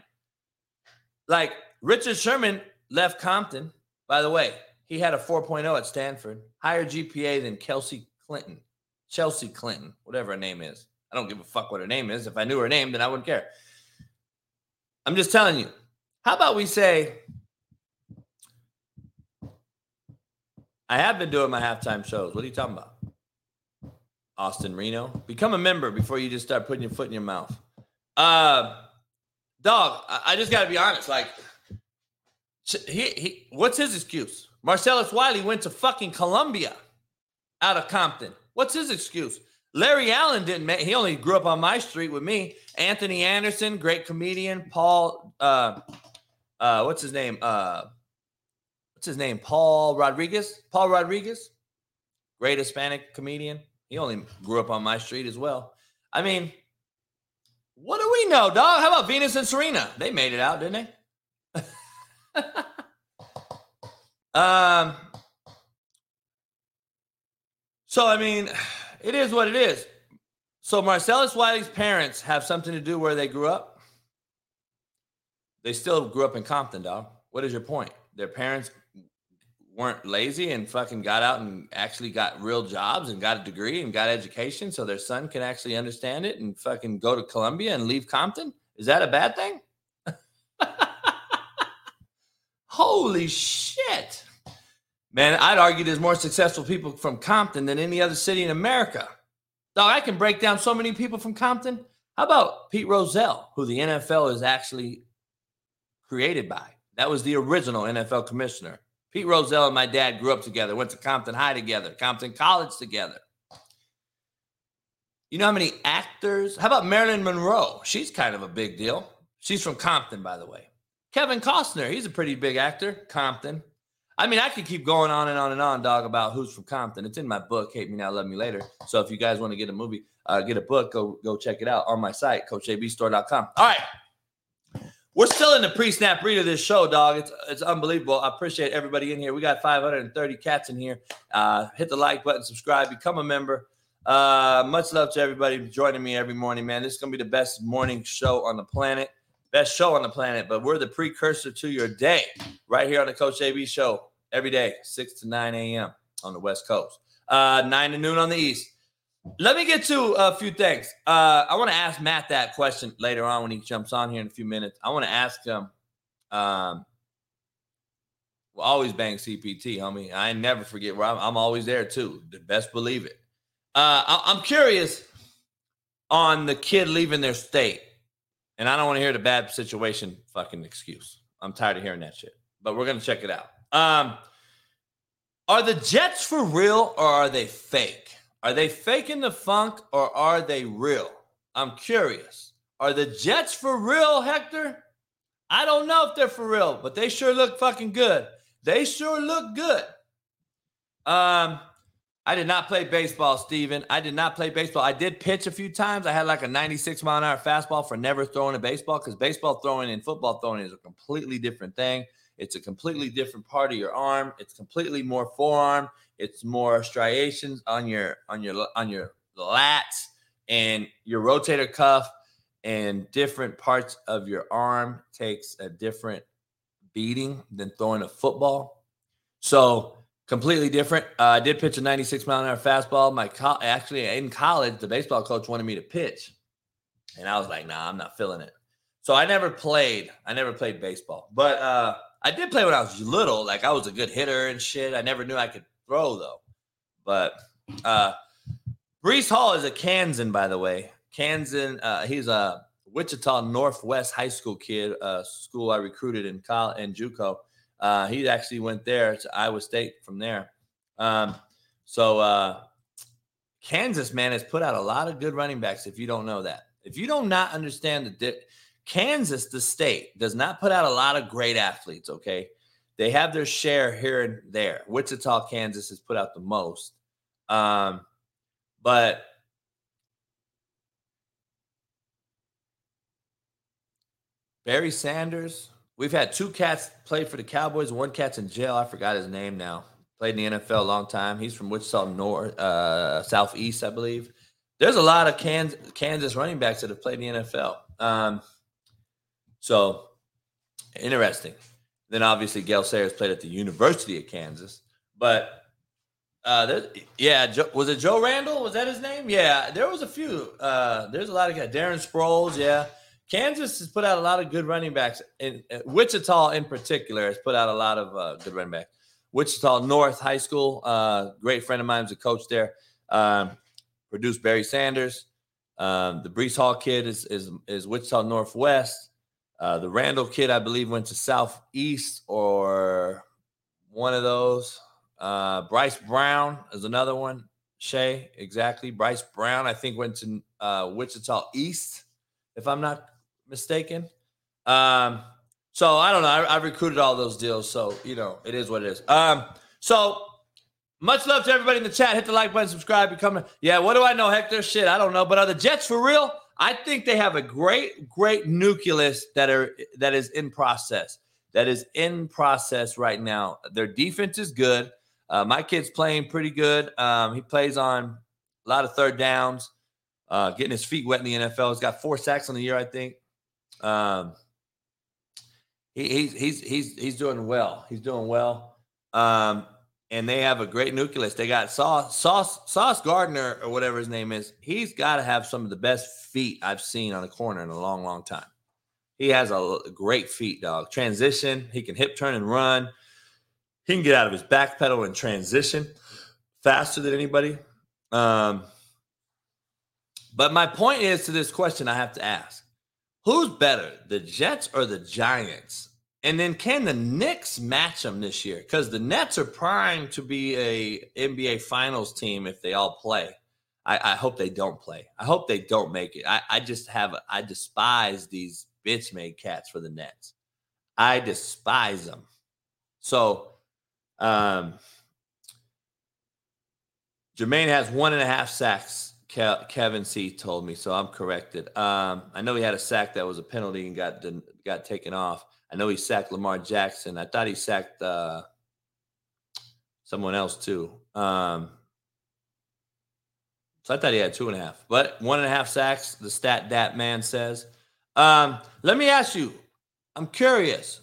Like Richard Sherman left Compton, by the way, he had a 4.0 at Stanford, higher GPA than Kelsey Clinton. Chelsea Clinton, whatever her name is. I don't give a fuck what her name is. If I knew her name, then I wouldn't care. I'm just telling you. How about we say, I have been doing my halftime shows. What are you talking about? Austin Reno. Become a member before you just start putting your foot in your mouth. Uh, dog, I, just got to be honest. Like, he, he, what's his excuse? Marcellus Wiley went to fucking Columbia out of Compton. What's his excuse? Larry Allen didn't make, he only grew up on my street with me. Anthony Anderson, great comedian. Paul, uh, uh, what's his name? Uh, what's his name? Paul Rodriguez. Paul Rodriguez, great Hispanic comedian. He only grew up on my street as well. I mean, what do we know, dog? How about Venus and Serena? They made it out, didn't they? um, so, I mean, it is what it is. So, Marcellus Wiley's parents have something to do where they grew up. They still grew up in Compton, dog. What is your point? Their parents weren't lazy and fucking got out and actually got real jobs and got a degree and got education so their son can actually understand it and fucking go to Columbia and leave Compton? Is that a bad thing? Holy shit. Man, I'd argue there's more successful people from Compton than any other city in America. Dog, I can break down so many people from Compton. How about Pete Rozelle, who the NFL is actually created by? That was the original NFL commissioner. Pete Rozelle and my dad grew up together, went to Compton High together, Compton College together. You know how many actors? How about Marilyn Monroe? She's kind of a big deal. She's from Compton, by the way. Kevin Costner, he's a pretty big actor, Compton. I mean, I could keep going on and on and on, dog, about who's from Compton. It's in my book, Hate Me Now, Love Me Later. So if you guys want to get a movie, uh, get a book, go go check it out on my site, CoachJBStore.com. All right. We're still in the pre-snap read of this show, dog. It's it's unbelievable. I appreciate everybody in here. We got 530 cats in here. Uh, hit the like button, subscribe, become a member. Uh, much love to everybody joining me every morning, man. This is gonna be the best morning show on the planet, best show on the planet. But we're the precursor to your day, right here on the Coach JB Show every day, 6 to 9 a.m. on the West Coast, uh, 9 to noon on the East. Let me get to a few things. Uh, I want to ask Matt that question later on when he jumps on here in a few minutes. I want to ask him. Um, we'll always bang CPT, homie. I never forget where I'm, I'm always there too. The best believe it. Uh, I, I'm curious on the kid leaving their state, and I don't want to hear the bad situation fucking excuse. I'm tired of hearing that shit. But we're gonna check it out. Um, are the Jets for real or are they fake? Are they faking the funk or are they real? I'm curious. Are the Jets for real, Hector? I don't know if they're for real, but they sure look fucking good. They sure look good. Um, I did not play baseball, Steven. I did not play baseball. I did pitch a few times. I had like a 96 mile an hour fastball for never throwing a baseball because baseball throwing and football throwing is a completely different thing. It's a completely different part of your arm. It's completely more forearm. It's more striations on your on your on your lats, and your rotator cuff and different parts of your arm takes a different beating than throwing a football. So completely different. Uh, I did pitch a 96 mile an hour fastball. My co- actually in college, the baseball coach wanted me to pitch, and I was like, "Nah, I'm not feeling it." So I never played. I never played baseball, but uh, I did play when I was little. Like I was a good hitter and shit. I never knew I could throw though. But uh, Breece Hall is a Kansan, by the way. Kansan, uh, he's a Wichita Northwest high school kid, uh, school I recruited in college and JUCO. Uh, he actually went there to Iowa State from there. Um, so uh, Kansas, man, has put out a lot of good running backs. If you don't know that, if you do not understand the di- Kansas, the state, does not put out a lot of great athletes. Okay, they have their share here and there. Wichita, Kansas, has put out the most. Um, but Barry Sanders, we've had two cats play for the Cowboys. One cat's in jail. I forgot his name now. Played in the NFL a long time. He's from Wichita North, uh, Southeast, I believe. There's a lot of Kansas, Kansas running backs that have played in the NFL. Um, so interesting. Then obviously Gale Sayers played at the University of Kansas. But uh, there, yeah, Joe, was it Joe Randle? Was that his name? Yeah, there was a few. Uh, there's a lot of guys. Darren Sproles, yeah. Kansas has put out a lot of good running backs. Uh, Wichita, in particular, has put out a lot of uh, good running backs. Wichita North High School, uh, great friend of mine was a coach there. Um, produced Barry Sanders. Um, the Breece Hall kid is is, is Wichita Northwest. Uh, the Randle kid, I believe, went to Southeast or one of those. Uh, Bryce Brown is another one. Shay, exactly. Bryce Brown, I think, went to uh, Wichita East, if I'm not mistaken. Um, so I don't know. I, I recruited all those deals, so you know it is what it is. Um, so much love to everybody in the chat. Hit the like button, subscribe, become. A, yeah, what do I know, Hector? Shit, I don't know. But are the Jets for real? I think they have a great, great nucleus that are that is in process. That is in process right now. Their defense is good. Uh, my kid's playing pretty good. Um, he plays on a lot of third downs, uh, getting his feet wet in the NFL. He's got four sacks on the year, I think. Um, he, he's he's he's he's doing well. He's doing well. Um, and they have a great nucleus. They got Sauce Sauce Sauce Gardner or whatever his name is. He's got to have some of the best feet I've seen on a corner in a long, long time. He has a great feet, dog. Transition. He can hip turn and run. He can get out of his back pedal and transition faster than anybody. Um, but my point is to this question I have to ask who's better, the Jets or the Giants? And then can the Knicks match them this year? Because the Nets are primed to be a NBA Finals team if they all play. I, I, hope they don't play. I hope they don't make it. I, I just have I despise these bitch made cats for the Nets. I despise them. So um, Jermaine has one and a half sacks. Ke- Kevin C told me, so I'm corrected. Um, I know he had a sack that was a penalty and got got taken off. I know he sacked Lamar Jackson. I thought he sacked uh, someone else too. Um, so I thought he had two and a half, but one and a half sacks. The stat that man says. Um, let me ask you. I'm curious.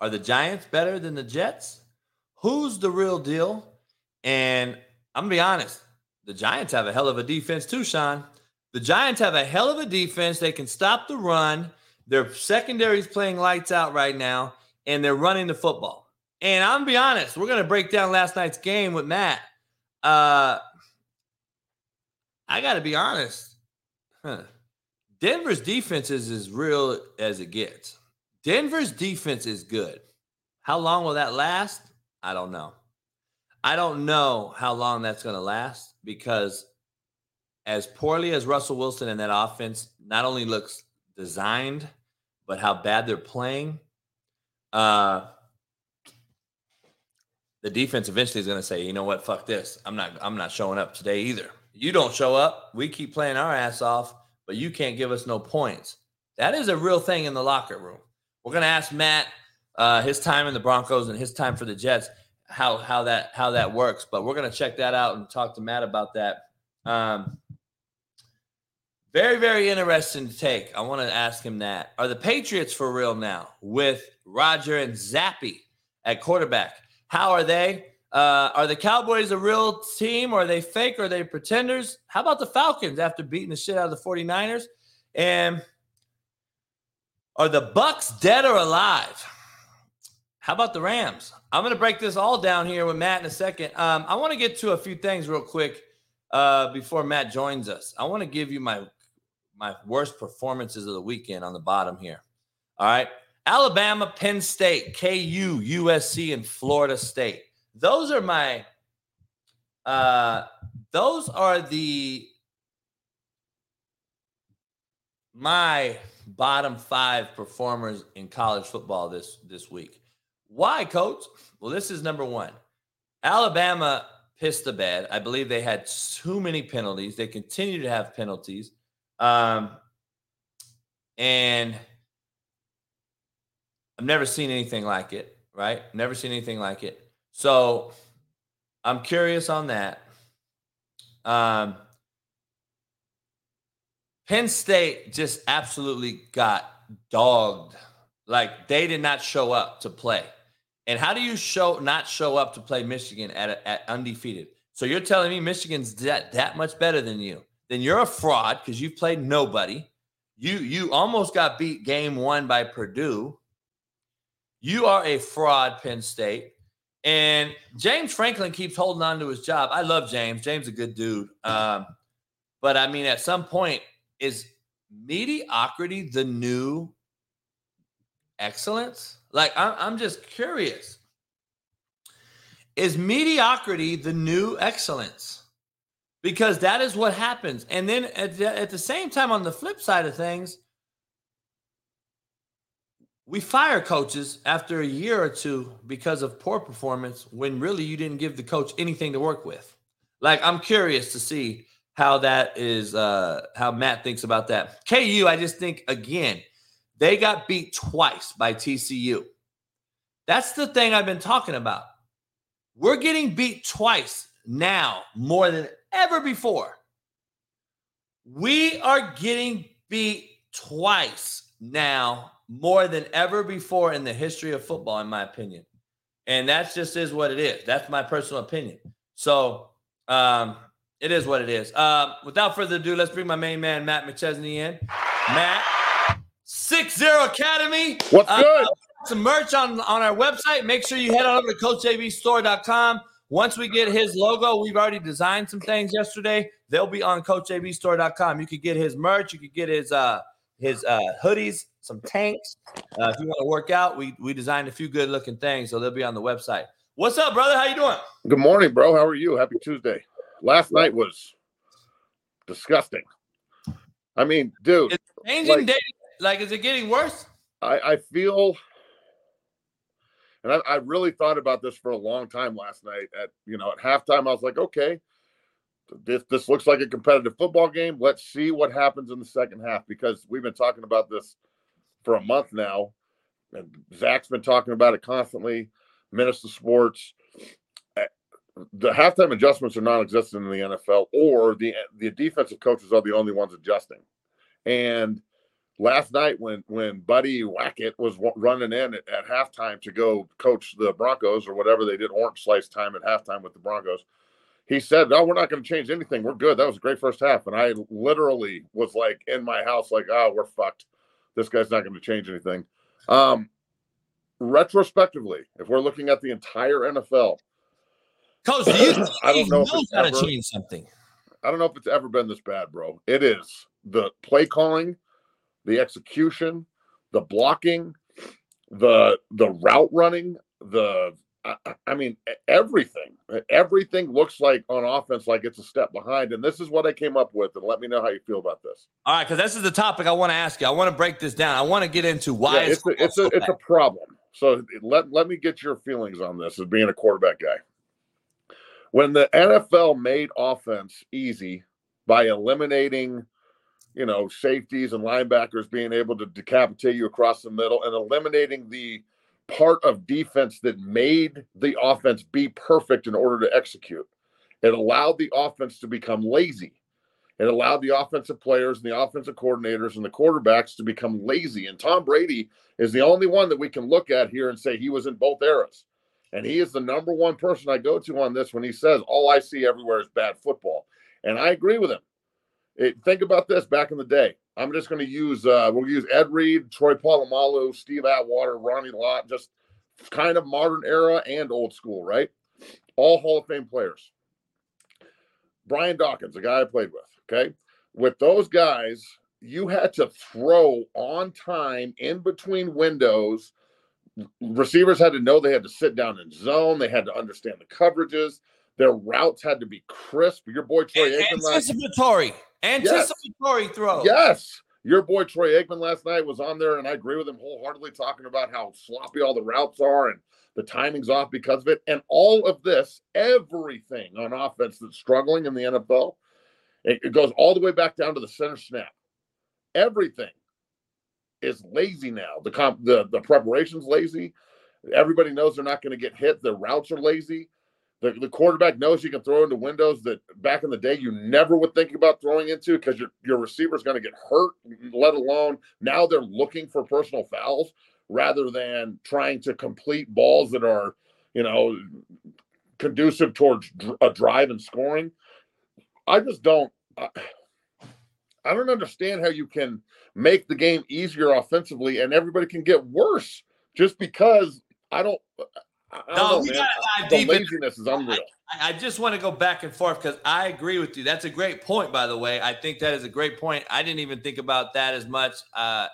Are the Giants better than the Jets? Who's the real deal? And I'm gonna be honest, the Giants have a hell of a defense too, Sean. The Giants have a hell of a defense. They can stop the run. Their secondary is playing lights out right now, and they're running the football. And I'm be honest, we're gonna break down last night's game with Matt. Uh, I gotta be honest. Huh. Denver's defense is as real as it gets. Denver's defense is good. How long will that last? I don't know. I don't know how long that's going to last because as poorly as Russell Wilson and that offense not only looks designed, but how bad they're playing, uh, the defense eventually is going to say, you know what, fuck this. I'm not. I'm not showing up today either. You don't show up. We keep playing our ass off, but you can't give us no points. That is a real thing in the locker room. We're going to ask Matt uh, his time in the Broncos and his time for the Jets how how that how that works. But we're going to check that out and talk to Matt about that Um, very, very interesting to take. I want to ask him that. Are the Patriots for real now with Roger and Zappe at quarterback? How are they? Uh, are the Cowboys a real team or are they fake or are they pretenders? How about the Falcons after beating the shit out of the 49ers? And are the Bucks dead or alive? How about the Rams? I'm going to break this all down here with Matt in a second. Um, I want to get to a few things real quick uh, before Matt joins us. I want to give you my my worst performances of the weekend on the bottom here. All right. Alabama, Penn State, KU, USC, and Florida State. Those are my uh those are the my bottom five performers in college football this this week. Why, coach? Well, this is number one. Alabama pissed the bed. I believe they had too many penalties. They continue to have penalties. Um, and I've never seen anything like it, right? Never seen anything like it. So I'm curious on that. Um, Penn State just absolutely got dogged. Like they did not show up to play. And how do you show not show up to play Michigan at, at undefeated? So you're telling me Michigan's that that much better than you? Then you're a fraud because you've played nobody. You you almost got beat game one by Purdue. You are a fraud, Penn State. And James Franklin keeps holding on to his job. I love James. James a good dude. Um, but I mean, at some point, is mediocrity the new excellence? Like, I'm, I'm just curious. Is mediocrity the new excellence? Because that is what happens. And then at the, at the same time, on the flip side of things, we fire coaches after a year or two because of poor performance when really you didn't give the coach anything to work with. Like I'm curious to see how that is uh how Matt thinks about that. KU, I just think again, they got beat twice by TCU. That's the thing I've been talking about. We're getting beat twice now more than ever before. We are getting beat twice now more than ever before in the history of football, in my opinion. And that just is what it is. That's my personal opinion. So um, it is what it is. Uh, without further ado, let's bring my main man, Matt McChesney, in. Matt, Six Zero Academy. What's uh, good? Some merch on, on our website. Make sure you head on over to CoachJBStore.com. Once we get his logo, we've already designed some things yesterday. They'll be on CoachJBStore.com. You could get his merch. You could get his uh, his uh, hoodies, some tanks. Uh, if you want to work out, we we designed a few good looking things, so they'll be on the website. What's up, brother? How you doing? Good morning, bro. How are you? Happy Tuesday. Last night was disgusting. I mean, dude, it's changing like, day. Like, is it getting worse? I, I feel, and I, I really thought about this for a long time last night. At you know, at halftime, I was like, okay, this this looks like a competitive football game. Let's see what happens in the second half because we've been talking about this for a month now, and Zach's been talking about it constantly. Minister Sports, eh, the halftime adjustments are non-existent in the NFL, or the the defensive coaches are the only ones adjusting. And last night, when when Buddy Wackett was running in at, at halftime to go coach the Broncos or whatever they did, orange slice time at halftime with the Broncos he said, "No, we're not going to change anything. We're good. That was a great first half." And I literally was like in my house, like, "Oh, we're fucked. This guy's not going to change anything." Um, retrospectively, if we're looking at the entire NFL, Coach, do you I don't know if it's ever, change something. I don't know if it's ever been this bad, bro. It is the play calling, the execution, the blocking, the the route running, the I, I mean, everything, everything looks like on offense like it's a step behind. And this is what I came up with. And let me know how you feel about this. All right, because this is the topic I want to ask you. I want to break this down. I want to get into why yeah, it's, a, it's a it's a problem. So let let me get your feelings on this as being a quarterback guy. When the NFL made offense easy by eliminating, you know, safeties and linebackers being able to decapitate you across the middle and eliminating the part of defense that made the offense be perfect in order to execute. It allowed the offense to become lazy. It allowed the offensive players and the offensive coordinators and the quarterbacks to become lazy. And Tom Brady is the only one that we can look at here and say he was in both eras. And he is the number one person I go to on this when he says, All I see everywhere is bad football. And I agree with him. It, think about this back in the day. I'm just going to use, uh, we'll use Ed Reed, Troy Polamalu, Steve Atwater, Ronnie Lott, just kind of modern era and old school, right? All Hall of Fame players. Brian Dawkins, a guy I played with, okay? With those guys, you had to throw on time in between windows. Receivers had to know they had to sit down in zone. They had to understand the coverages. Their routes had to be crisp. Your boy Troy Aikman. Anticipatory. Anticipatory yes. throw. Yes. Your boy Troy Aikman last night was on there, and I agree with him wholeheartedly, talking about how sloppy all the routes are and the timing's off because of it. And all of this, everything on offense that's struggling in the NFL, it, it goes all the way back down to the center snap. Everything is lazy now. The comp, the the preparation's lazy. Everybody knows they're not going to get hit. The routes are lazy. The, the quarterback knows you can throw into windows that back in the day you never would think about throwing into because your, your receiver is going to get hurt, let alone now they're looking for personal fouls rather than trying to complete balls that are, you know, conducive towards a drive and scoring. I just don't. I, I don't understand how you can make the game easier offensively and everybody can get worse just because I don't no, we got to dive the deep. laziness is unreal. I, I, just want to go back and forth because I agree with you. That's a great point, by the way. I think that is a great point. I didn't even think about that as much. Uh,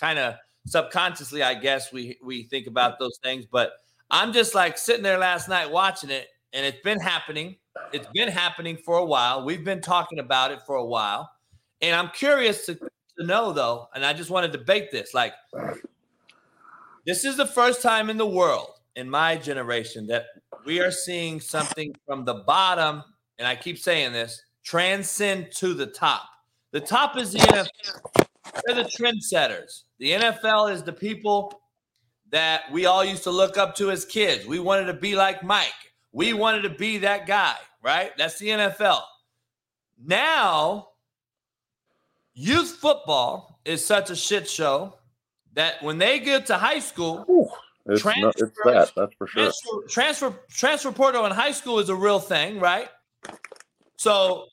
kind of subconsciously, I guess we we think about those things. But I'm just like sitting there last night watching it, and it's been happening. It's been happening for a while. We've been talking about it for a while, and I'm curious to, to know though, and I just want to debate this. Like, this is the first time in the world in my generation that we are seeing something from the bottom, and I keep saying this, transcend to the top. The top is the NFL. They're the trendsetters. The NFL is the people that we all used to look up to as kids. We wanted to be like Mike. We wanted to be that guy, right? That's the NFL. Now, youth football is such a shit show that when they get to high school, Ooh. It's, not, it's that, that's for sure. Transfer, transfer transfer portal in high school is a real thing, right? So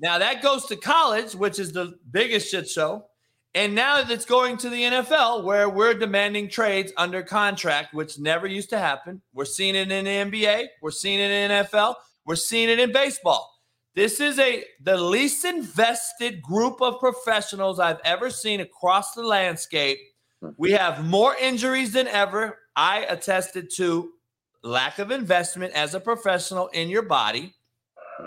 now that goes to college, which is the biggest shit show. And now that it's going to the NFL where we're demanding trades under contract, which never used to happen. We're seeing it in the NBA, we're seeing it in NFL, we're seeing it in baseball. This is a the least invested group of professionals I've ever seen across the landscape. Hmm. We have more injuries than ever. I attested to lack of investment as a professional in your body.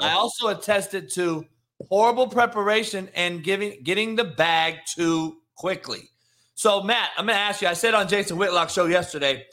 I also attested to horrible preparation and giving getting the bag too quickly. So Matt, I'm going to ask you. I said on Jason Whitlock's show yesterday,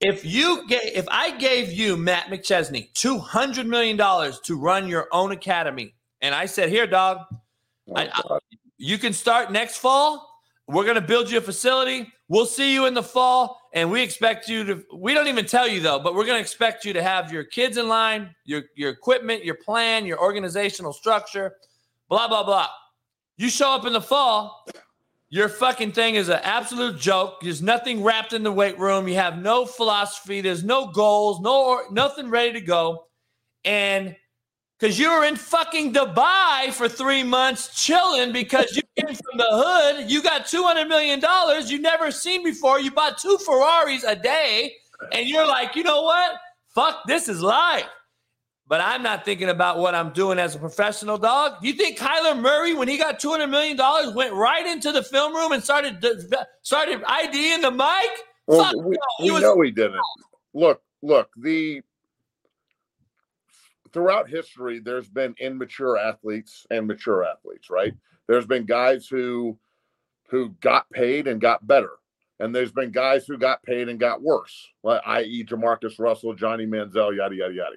if you gave, if I gave you Matt McChesney two hundred million dollars to run your own academy, and I said, "Here, dog, oh, I, I, you can start next fall. We're going to build you a facility. We'll see you in the fall, and we expect you to. We don't even tell you though, but we're going to expect you to have your kids in line, your your equipment, your plan, your organizational structure, blah blah blah. You show up in the fall, your fucking thing is an absolute joke. There's nothing wrapped in the weight room. You have no philosophy. There's no goals, no nothing ready to go, and because you were in fucking Dubai for three months chilling because you came from the hood. You got $200 million you never seen before. You bought two Ferraris a day, and you're like, you know what? Fuck, this is life. But I'm not thinking about what I'm doing as a professional dog. Do you think Kyler Murray, when he got $200 million, went right into the film room and started started IDing the Mike? Well, Fuck we, no. we was- know he didn't. Look, look, the throughout history, there's been immature athletes and mature athletes, right? There's been guys who who got paid and got better, and there's been guys who got paid and got worse, like, i.e., JaMarcus Russell, Johnny Manziel, yada yada yada.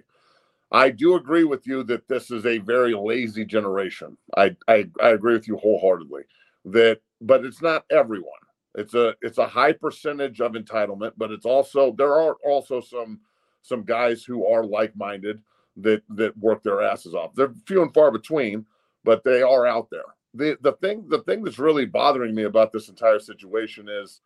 I do agree with you that this is a very lazy generation. I I, I agree with you wholeheartedly. That, but it's not everyone. It's a it's a high percentage of entitlement, but it's also there are also some some guys who are like minded that that work their asses off. They're few and far between, but they are out there. The the thing the thing that's really bothering me about this entire situation is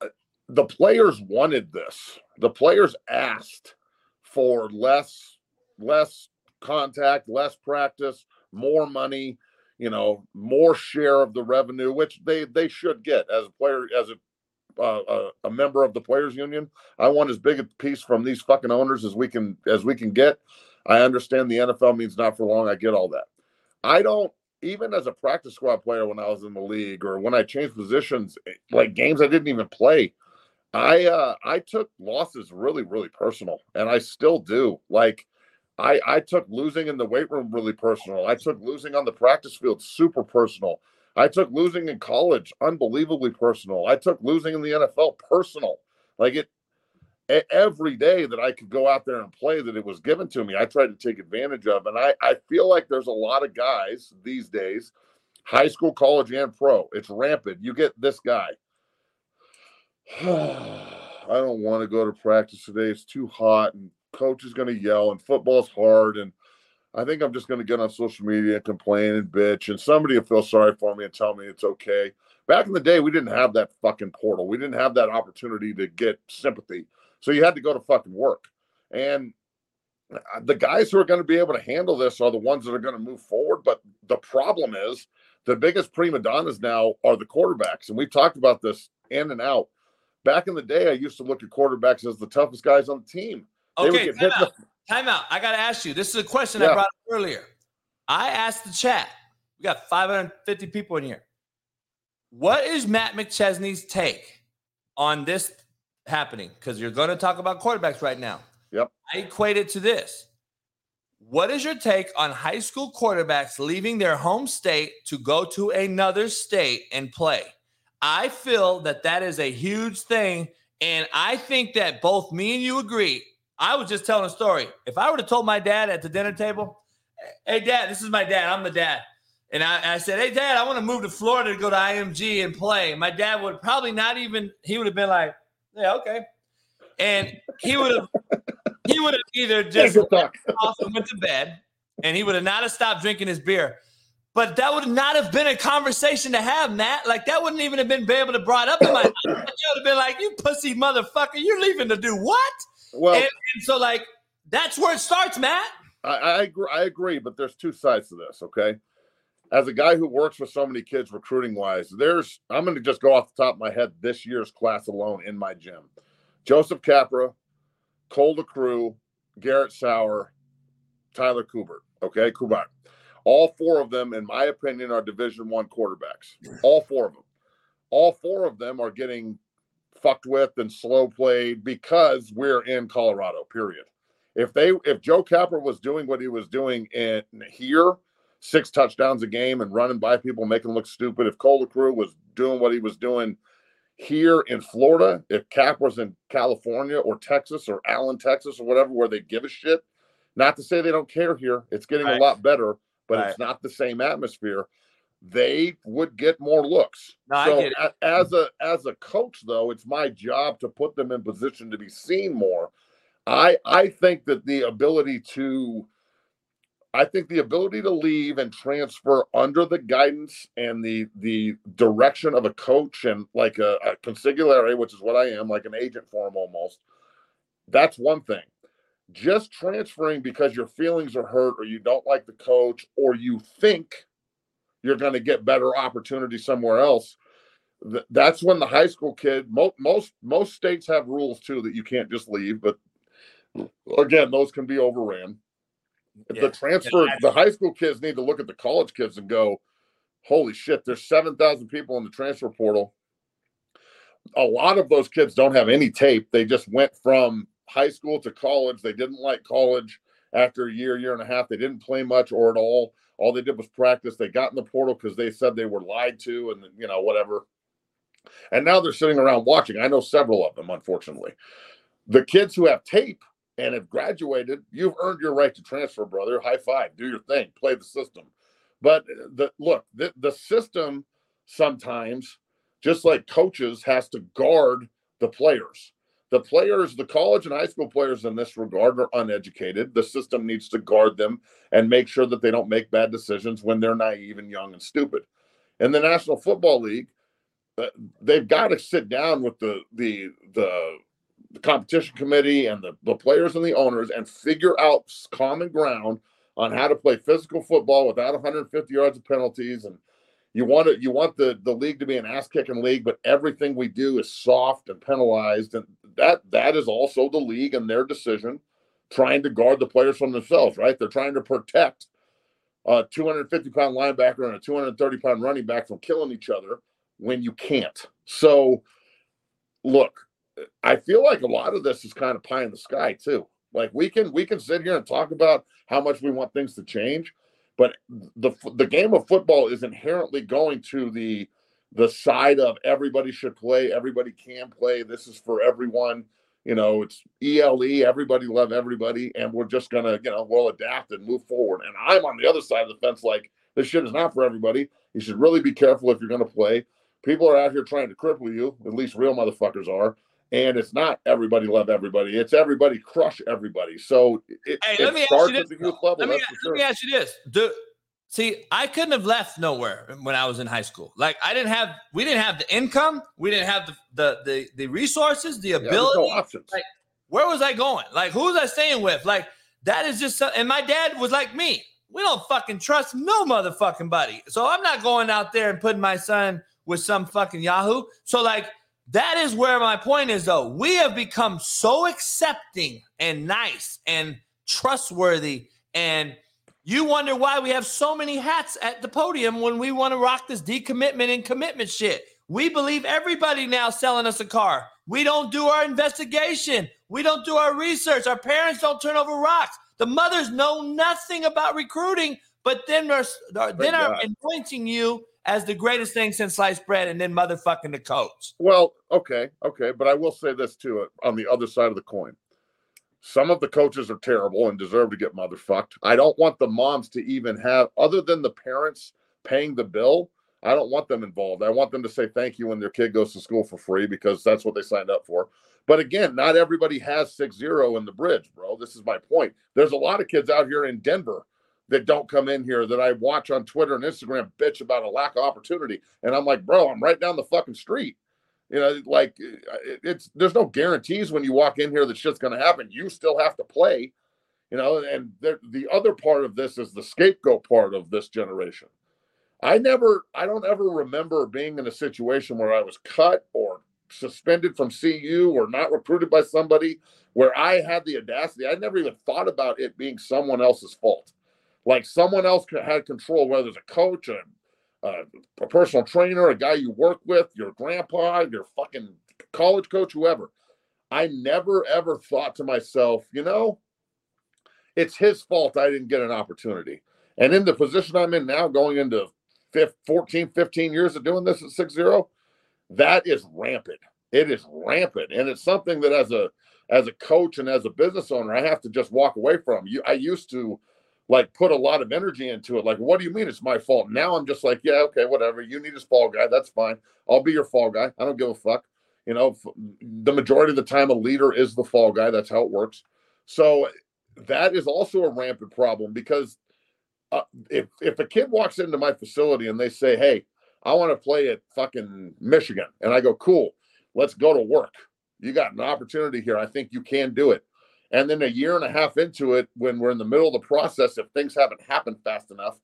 uh, the players wanted this. The players asked for less less contact, less practice, more money, you know, more share of the revenue, which they they should get as a player as a a, a, member of the players union. I want as big a piece from these fucking owners as we can as we can get. I understand the NFL means not for long. I get all that. I don't even as a practice squad player when I was in the league or when I changed positions, eh, like games I didn't even play. I uh I took losses really really personal and I still do. Like I I took losing in the weight room really personal. I took losing on the practice field super personal. I took losing in college unbelievably personal. I took losing in the NFL personal. Like it every day that I could go out there and play that it was given to me, I tried to take advantage of. And I, I feel like there's a lot of guys these days, high school, college, and pro. It's rampant. You get this guy. I don't want to go to practice today. It's too hot, and coach is going to yell, and football's hard, and I think I'm just going to get on social media and complain and bitch, and somebody will feel sorry for me and tell me it's okay. Back in the day, we didn't have that fucking portal. We didn't have that opportunity to get sympathy. So you had to go to fucking work. And uh, the guys who are going to be able to handle this are the ones that are going to move forward. But the problem is the biggest prima donnas now are the quarterbacks. And we've talked about this in and out. Back in the day, I used to look at quarterbacks as the toughest guys on the team. Okay, time out. The- time out. I got to ask you. This is a question yeah. I brought up earlier. I asked the chat. We got 550 people in here. What is Matt McChesney's take on this happening? Because you're going to talk about quarterbacks right now. Yep. I equate it to this. What is your take on high school quarterbacks leaving their home state to go to another state and play? I feel that that is a huge thing. And I think that both me and you agree. I was just telling a story. If I would have told my dad at the dinner table, hey, dad, this is my dad. I'm the dad. And I, I, said, hey, dad, I want to move to Florida to go to IMG and play. My dad would probably not even, he would have been like, yeah, okay. And he would have, he would have either just off and went to bed and he would have not have stopped drinking his beer. But that would not have been a conversation to have, Matt. Like that wouldn't even have been able to brought up in my. you would have been like, "You pussy motherfucker, you're leaving to do what?" Well, and, and so like that's where it starts, Matt. I, I agree. I agree, but there's two sides to this. Okay, as a guy who works with so many kids recruiting wise, there's I'm going to just go off the top of my head this year's class alone in my gym. Joseph Capra, Cole DeCrew, Garrett Sauer, Tyler Kubert. Okay, Kubert. All four of them, in my opinion, are Division One quarterbacks. All four of them. All four of them are getting fucked with and slow played because we're in Colorado. Period. If they, if Joe Capra was doing what he was doing in here, six touchdowns a game and running by people, making them look stupid, if Cole Crew was doing what he was doing here in Florida, if Cap was in California or Texas or Allen, Texas or whatever, where they give a shit, not to say they don't care here, it's getting right. a lot better but right. it's not the same atmosphere. They would get more looks. No, so as a as a coach, though, it's my job to put them in position to be seen more. I I think that the ability to I think the ability to leave and transfer under the guidance and the the direction of a coach and like a, a consigliere, which is what I am, like an agent for him almost. That's one thing just transferring because your feelings are hurt or you don't like the coach or you think you're going to get better opportunity somewhere else that's when the high school kid most most most states have rules too that you can't just leave but again those can be overran yeah. the transfer the high school kids need to look at the college kids and go holy shit there's 7000 people in the transfer portal a lot of those kids don't have any tape they just went from high school to college. They didn't like college after a year, year and a half. They didn't play much or at all. All they did was practice. They got in the portal because they said they were lied to and, you know, whatever. And now they're sitting around watching. I know several of them, unfortunately. The kids who have tape and have graduated, you've earned your right to transfer, brother. High five, do your thing, play the system. But the look, the, the system sometimes, just like coaches, has to guard the players the players, the college and high school players in this regard are uneducated. The system needs to guard them and make sure that they don't make bad decisions when they're naive and young and stupid. In the National Football League, uh, they've got to sit down with the the the, the competition committee and the, the players and the owners and figure out common ground on how to play physical football without 150 yards of penalties and you want it you want the the league to be an ass kicking league but everything we do is soft and penalized and that that is also the league and their decision trying to guard the players from themselves right? They're trying to protect a 250 pound linebacker and a 230 pound running back from killing each other when you can't. So look i feel like a lot of this is kind of pie in the sky too. Like we can we can sit here and talk about how much we want things to change but the the game of football is inherently going to the the side of everybody should play, everybody can play. This is for everyone. You know, it's ELE, everybody love everybody, and we're just gonna, you know, we'll adapt and move forward. And I'm on the other side of the fence, like this shit is not for everybody. You should really be careful if you're gonna play. People are out here trying to cripple you, at least real motherfuckers are. And it's not everybody love everybody. It's everybody crush everybody. So it, hey, it let me starts ask at you the this. youth level. Let me, let sure. me ask you this. Do, see, I couldn't have left nowhere when I was in high school. Like I didn't have, we didn't have the income, we didn't have the the the, the resources, the Yeah, ability. no options. Like, Where was I going? Like who was I staying with? Like that is just. And my dad was like me. We don't fucking trust no motherfucking buddy. So I'm not going out there and putting my son with some fucking Yahoo. So like that is where my point is though. We have become so accepting and nice and trustworthy and you wonder why we have so many hats at the podium when we want to rock this decommitment and commitment shit. We believe everybody now selling us a car. We don't do our investigation. We don't do our research. Our parents don't turn over rocks. The mothers know nothing about recruiting, but then they're, they're then are anointing you as the greatest thing since sliced bread, and then motherfucking the coach. Well, okay, okay, but I will say this too uh, on the other side of the coin. Some of the coaches are terrible and deserve to get motherfucked. I don't want the moms to even have, other than the parents paying the bill, I don't want them involved. I want them to say thank you when their kid goes to school for free because that's what they signed up for. But again, not everybody has 6 0 in the bridge, bro. This is my point. There's a lot of kids out here in Denver that don't come in here that I watch on Twitter and Instagram bitch about a lack of opportunity. And I'm like, bro, I'm right down the fucking street. You know, like eh, eh, it's there's no guarantees when you walk in here that shit's going to happen. You still have to play, you know. And there, the other part of this is the scapegoat part of this generation. I never, I don't ever remember being in a situation where I was cut or suspended from CU or not recruited by somebody where I had the audacity. I never even thought about it being someone else's fault. Like someone else had control, whether it's a coach, a, a, a personal trainer, a guy you work with, your grandpa, your fucking college coach, whoever. I never ever thought to myself, you know, it's his fault I didn't get an opportunity. And in the position I'm in now, going into fif- 14, 15 years of doing this at 6 0, that is rampant. It is rampant. And it's something that as a as a coach and as a business owner, I have to just walk away from. You I used to like put a lot of energy into it. Like, what do you mean it's my fault? Now I'm just like, yeah, okay, whatever. You need his fall guy. That's fine. I'll be your fall guy. I don't give a fuck. You know, the majority of the time, a leader is the fall guy. That's how it works. So that is also a rampant problem because uh, if if a kid walks into my facility and they say, "Hey, I want to play at fucking Michigan," and I go, "Cool, let's go to work. You got an opportunity here. I think you can do it." And then a year and a half into it, when we're in the middle of the process, if things haven't happened fast enough,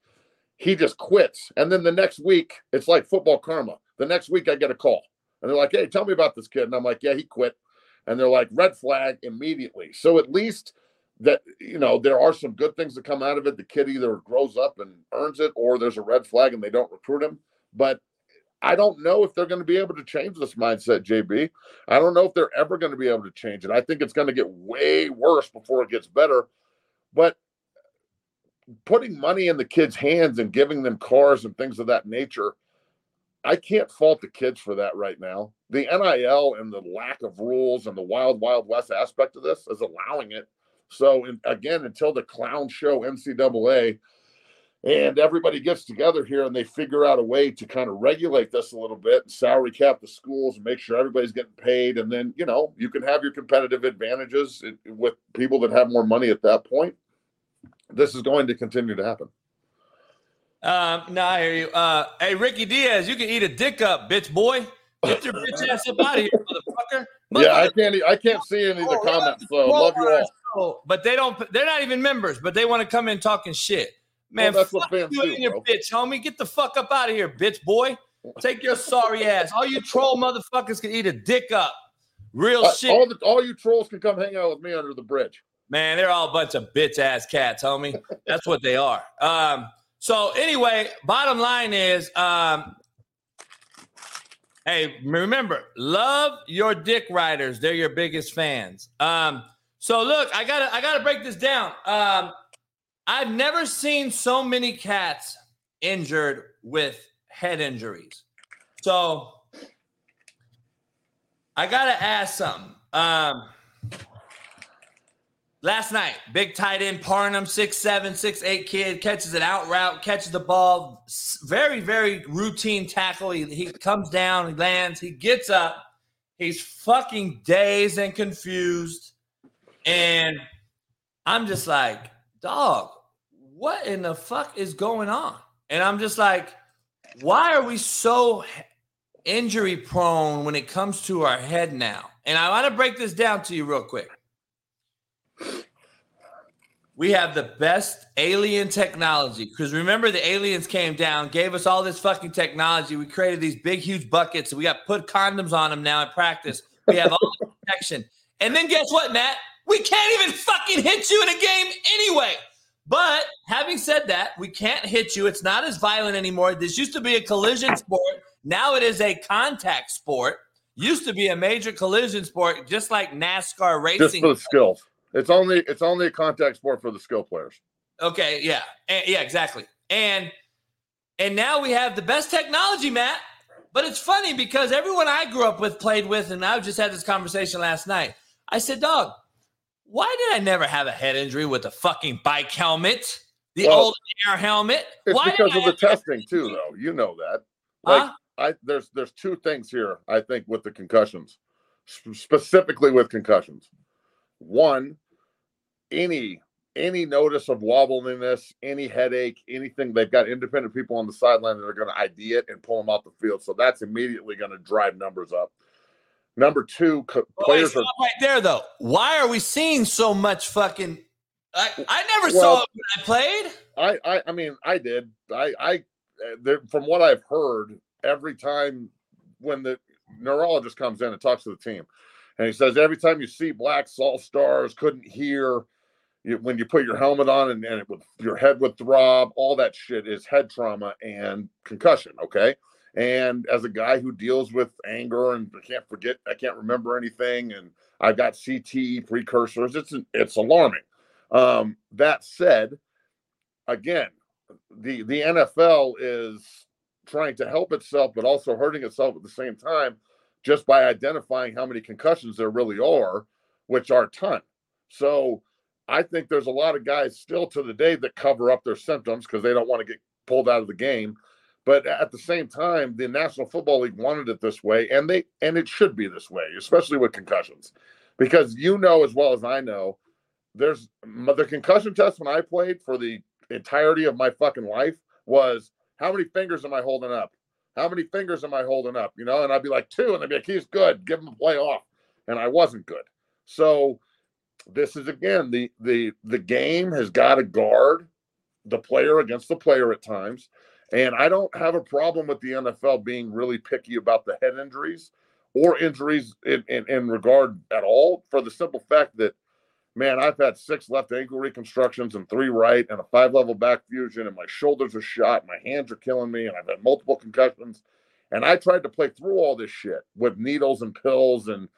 he just quits. And then the next week, it's like football karma. The next week, I get a call, and they're like, "Hey, tell me about this kid." And I'm like, "Yeah, he quit." And they're like, "Red flag immediately." So at least that you know there are some good things that come out of it. The kid either grows up and earns it, or there's a red flag and they don't recruit him. But I don't know if they're going to be able to change this mindset, JB. I don't know if they're ever going to be able to change it. I think it's going to get way worse before it gets better. But putting money in the kids' hands and giving them cars and things of that nature, I can't fault the kids for that right now. The NIL and the lack of rules and the wild, wild west aspect of this is allowing it. So in, again, until the clown show NCAA and everybody gets together here and they figure out a way to kind of regulate this a little bit and salary cap the schools and make sure everybody's getting paid. And then you know you can have your competitive advantages with people that have more money at that point. This is going to continue to happen. Um no i hear you. Uh hey ricky diaz you can eat a dick up bitch boy. Get your bitch ass up out of here motherfucker, motherfucker. yeah i can't i can't see any of the oh, comments so love you all. but they don't they're not even members but they want to come in talking shit Man, well, that's what you do, and your bro. bitch, homie. Get the fuck up out of here, bitch boy. Take your sorry ass. All you troll motherfuckers can eat a dick up. Real uh, shit. All, the, all you trolls can come hang out with me under the bridge. Man, they're all a bunch of bitch ass cats, homie. That's what they are. Um, so anyway, bottom line is, um, hey, remember, love your dick riders. They're your biggest fans. Um, so look, I gotta, I gotta break this down. Um, I've never seen so many cats injured with head injuries. So I gotta ask something. Um, last night, big tight end Parham, six seven, six eight kid catches an out route, catches the ball, very very routine tackle. He, he comes down, he lands, he gets up, he's fucking dazed and confused, and I'm just like, dog what in the fuck is going on? And I'm just like, why are we so injury prone when it comes to our head now? And I want to break this down to you real quick. We have the best alien technology because remember the aliens came down, gave us all this fucking technology. We created these big, huge buckets. We got put condoms on them now in practice. We have all the protection. And then guess what, Matt? We can't even fucking hit you in a game anyway. But having said that, we can't hit you. It's not as violent anymore. This used to be a collision sport. Now it is a contact sport. Used to be a major collision sport, just like NASCAR racing. Just for the skills. It's only it's only a contact sport for the skill players. Okay, yeah, and, yeah, exactly. And and now we have the best technology, Matt. But it's funny because everyone I grew up with, played with, and I just had this conversation last night. I said, "Dog, why did I never have a head injury with a fucking bike helmet? The well, old air helmet. It's Why because of the testing too, though. You know that. Like huh? I there's there's two things here. I think with the concussions, specifically with concussions. One, any any notice of wobbliness, any headache, anything, they've got independent people on the sideline that are going to ID it and pull them off the field. So that's immediately going to drive numbers up. Number two, co- players are right there though. Why are we seeing so much fucking? I, I never well, saw it when I played. I, I I mean I did. I I there, from what I've heard, every time when the neurologist comes in and talks to the team, and he says every time you see black salt stars, couldn't hear. You, when you put your helmet on and, and it would, your head would throb, all that shit is head trauma and concussion. Okay. And as a guy who deals with anger and I can't forget, I can't remember anything, and I've got CTE precursors, it's it's alarming. Um, that said, again, the the NFL is trying to help itself, but also hurting itself at the same time, just by identifying how many concussions there really are, which are a ton. So I think there's a lot of guys still to the day that cover up their symptoms because they don't want to get pulled out of the game. But at the same time, the National Football League wanted it this way, and they and it should be this way, especially with concussions, because you know as well as I know, there's the concussion test when I played for the entirety of my fucking life was how many fingers am I holding up? How many fingers am I holding up? You know, and I'd be like two, and they'd be like, he's good, give him a play off, and I wasn't good. So this is again the the the game has got to guard the player against the player at times and I don't have a problem with the NFL being really picky about the head injuries or injuries in, in, in regard at all for the simple fact that, man, I've had six left ankle reconstructions and three right and a five level back fusion, and my shoulders are shot, my hands are killing me, and I've had multiple concussions. And I tried to play through all this shit with needles and pills and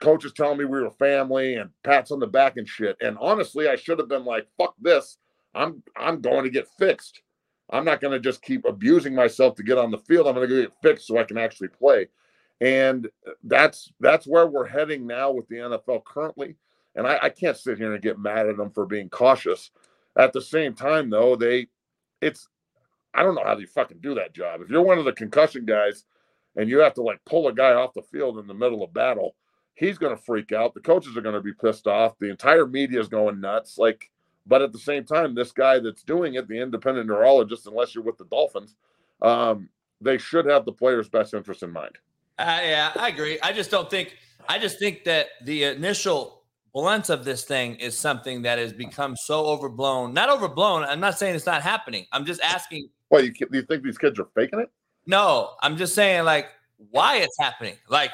coaches telling me we were family and pats on the back and shit. And honestly, I should have been like, fuck this. I'm I'm going to get fixed. I'm not going to just keep abusing myself to get on the field. I'm going to get fixed so I can actually play. And that's that's where we're heading now with the NFL currently. And I, I can't sit here and get mad at them for being cautious. At the same time, though, they it's I don't know how they fucking do that job. If you're one of the concussion guys and you have to like pull a guy off the field in the middle of battle, he's going to freak out. The coaches are going to be pissed off. The entire media is going nuts. Like, but at the same time, this guy that's doing it, the independent neurologist, unless you're with the Dolphins, um, they should have the player's best interest in mind. Uh, yeah, I agree. I just don't think. I just think that the initial blunt of this thing is something that has become so overblown. Not overblown. I'm not saying it's not happening. I'm just asking. Well, you, do you think these kids are faking it? No, I'm just saying like why it's happening. Like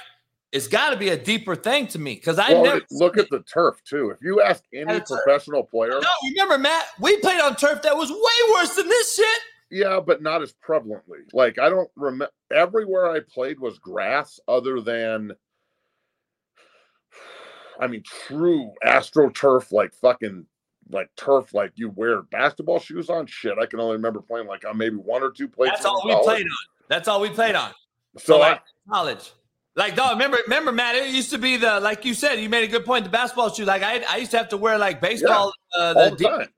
it's got to be a deeper thing to me because I well, never look at the turf too. If you ask any professional player, no, remember Matt, we played on turf that was way worse than this shit. Yeah, but not as prevalently. Like I don't remember everywhere I played was grass, other than I mean, true astroturf, like fucking like turf, like you wear basketball shoes on. Shit, I can only remember playing like on maybe one or two places. That's all we college. played on. That's all we played on. So, so like I, college. Like, dog, remember, remember, Matt, it used to be the, like you said, you made a good point, the basketball shoe. Like, I, I used to have to wear, like, baseball. Yeah, uh, the, all the time.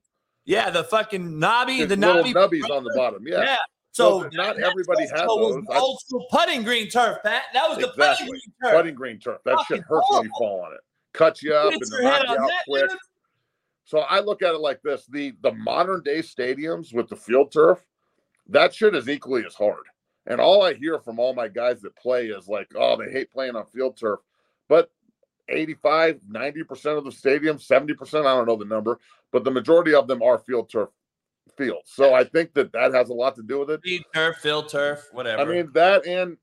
Yeah, the fucking knobby, the knobby. nubbies on the bottom. Yeah. Yeah. So, so not everybody has those. Old school putting green turf, Pat. That was exactly. the putting green turf. Putting green turf. That fucking shit hurts horrible. when you fall on it. Cuts you up and knocks you out that, quick. Dude. So I look at it like this: the the modern day stadiums with the field turf, that shit is equally as hard. And all I hear from all my guys that play is like, oh, they hate playing on field turf. But 85, 90% of the stadiums, 70%, I don't know the number, but the majority of them are field turf fields. So I think that that has a lot to do with it. Field turf, field turf, whatever. I mean, that and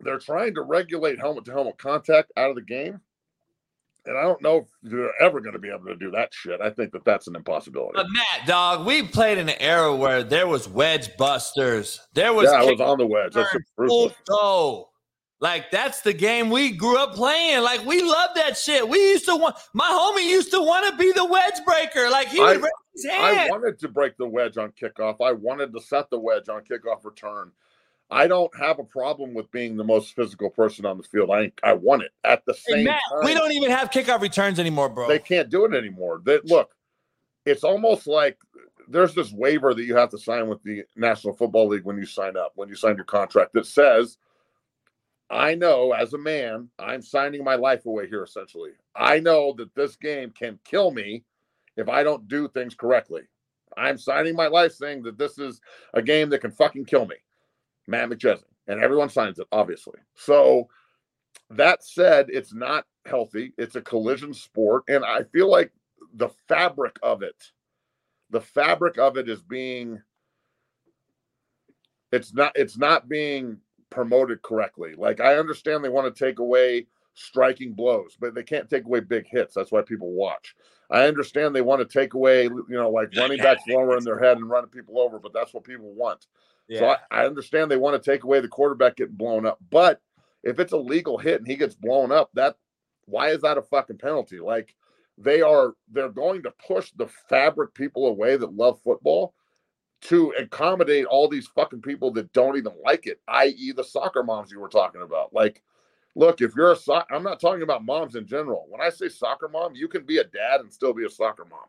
they're trying to regulate helmet to helmet contact out of the game. And I don't know if they're ever going to be able to do that shit. I think that that's an impossibility. But Matt, dog, we played in an era where there was wedge busters. There was yeah, I was on the wedge. That's oh, like that's the game we grew up playing. Like we love that shit. We used to want. My homie used to want to be the wedge breaker. Like he would I, raise his hand. I wanted to break the wedge on kickoff. I wanted to set the wedge on kickoff return. I don't have a problem with being the most physical person on the field. I I want it at the same Matt, time. We don't even have kickoff returns anymore, bro. They can't do it anymore. They, look, it's almost like there's this waiver that you have to sign with the National Football League when you sign up, when you sign your contract that says, I know as a man, I'm signing my life away here essentially. I know that this game can kill me if I don't do things correctly. I'm signing my life saying that this is a game that can fucking kill me. Matt McChesney, and everyone signs it, obviously. So that said, it's not healthy. It's a collision sport, and I feel like the fabric of it, the fabric of it is being, it's not, it's not being promoted correctly. Like I understand they want to take away striking blows, but they can't take away big hits. That's why people watch. I understand they want to take away, you know, like running backs lowering their head and running people over, but that's what people want. Yeah. So I, I understand they want to take away the quarterback getting blown up, but if it's a legal hit and he gets blown up, that why is that a fucking penalty? Like they are they're going to push the fabric people away that love football to accommodate all these fucking people that don't even like it, i.e., the soccer moms you were talking about. Like, look, if you're a so- I'm not talking about moms in general. When I say soccer mom, you can be a dad and still be a soccer mom.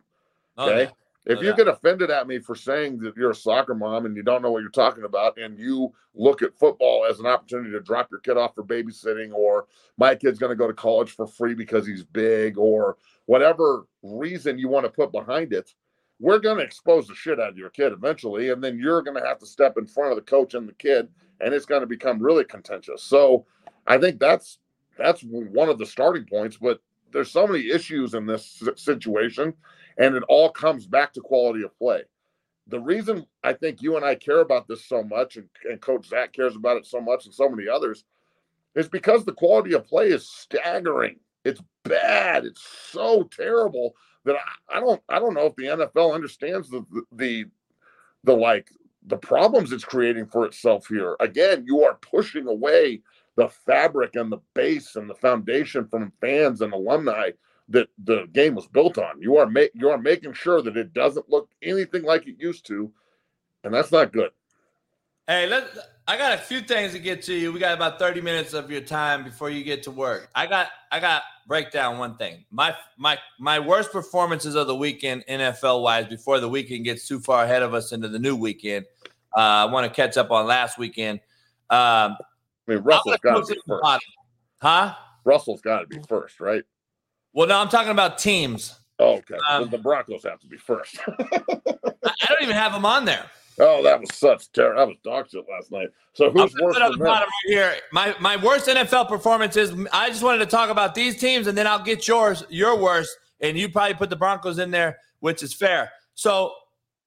Oh, okay. Oh, if you get offended at me for saying that you're a soccer mom and you don't know what you're talking about, and you look at football as an opportunity to drop your kid off for babysitting, or my kid's going to go to college for free because he's big, or whatever reason you want to put behind it, we're going to expose the shit out of your kid eventually. And then you're going to have to step in front of the coach and the kid, and it's going to become really contentious. So I think that's that's one of the starting points. But there's so many issues in this situation and it all comes back to quality of play. The reason I think you and I care about this so much, and, and Coach Zach cares about it so much, and so many others, is because the quality of play is staggering. It's bad. It's so terrible that I, I don't I don't know if the NFL understands the, the the the like the problems it's creating for itself here. Again, you are pushing away the fabric and the base and the foundation from fans and alumni that the game was built on. You are make you are making sure that it doesn't look anything like it used to, and that's not good. Hey, let I got a few things to get to you. We got about 30 minutes of your time before you get to work. I got I got break down one thing. My my my worst performances of the weekend NFL wise before the weekend gets too far ahead of us into the new weekend. Uh, I want to catch up on last weekend. Um, I mean, Russell's got to be first. Huh? Russell's got to be first, right? Well, no, I'm talking about teams. Oh, okay. Um, the Broncos have to be first. I don't even have them on there. Oh, that was such terror. That was dog shit last night. So who's worse than? Right here. My my worst NFL performances. I just wanted to talk about these teams, and then I'll get yours. Your worst, and you probably put the Broncos in there, which is fair. So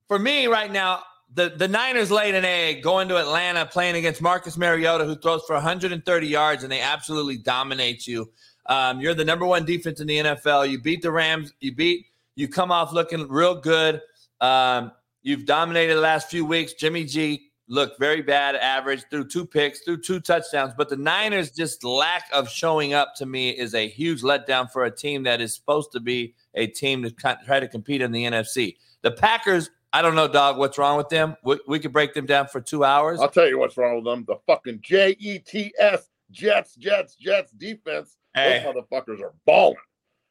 for me right now, the the Niners laid an egg going to Atlanta, playing against Marcus Mariota, who throws for 130 yards, and they absolutely dominate you. Um, you're the number one defense in the NFL. You beat the Rams. You beat. You come off looking real good. Um, you've dominated the last few weeks. Jimmy G looked very bad, average, threw two picks, threw two touchdowns. But the Niners' just lack of showing up to me is a huge letdown for a team that is supposed to be a team to try to compete in the NFC. The Packers, I don't know, dog, what's wrong with them. We, we could break them down for two hours. I'll tell you what's wrong with them. The fucking J E T S Jets, Jets, Jets defense Hey. Those motherfuckers are balling.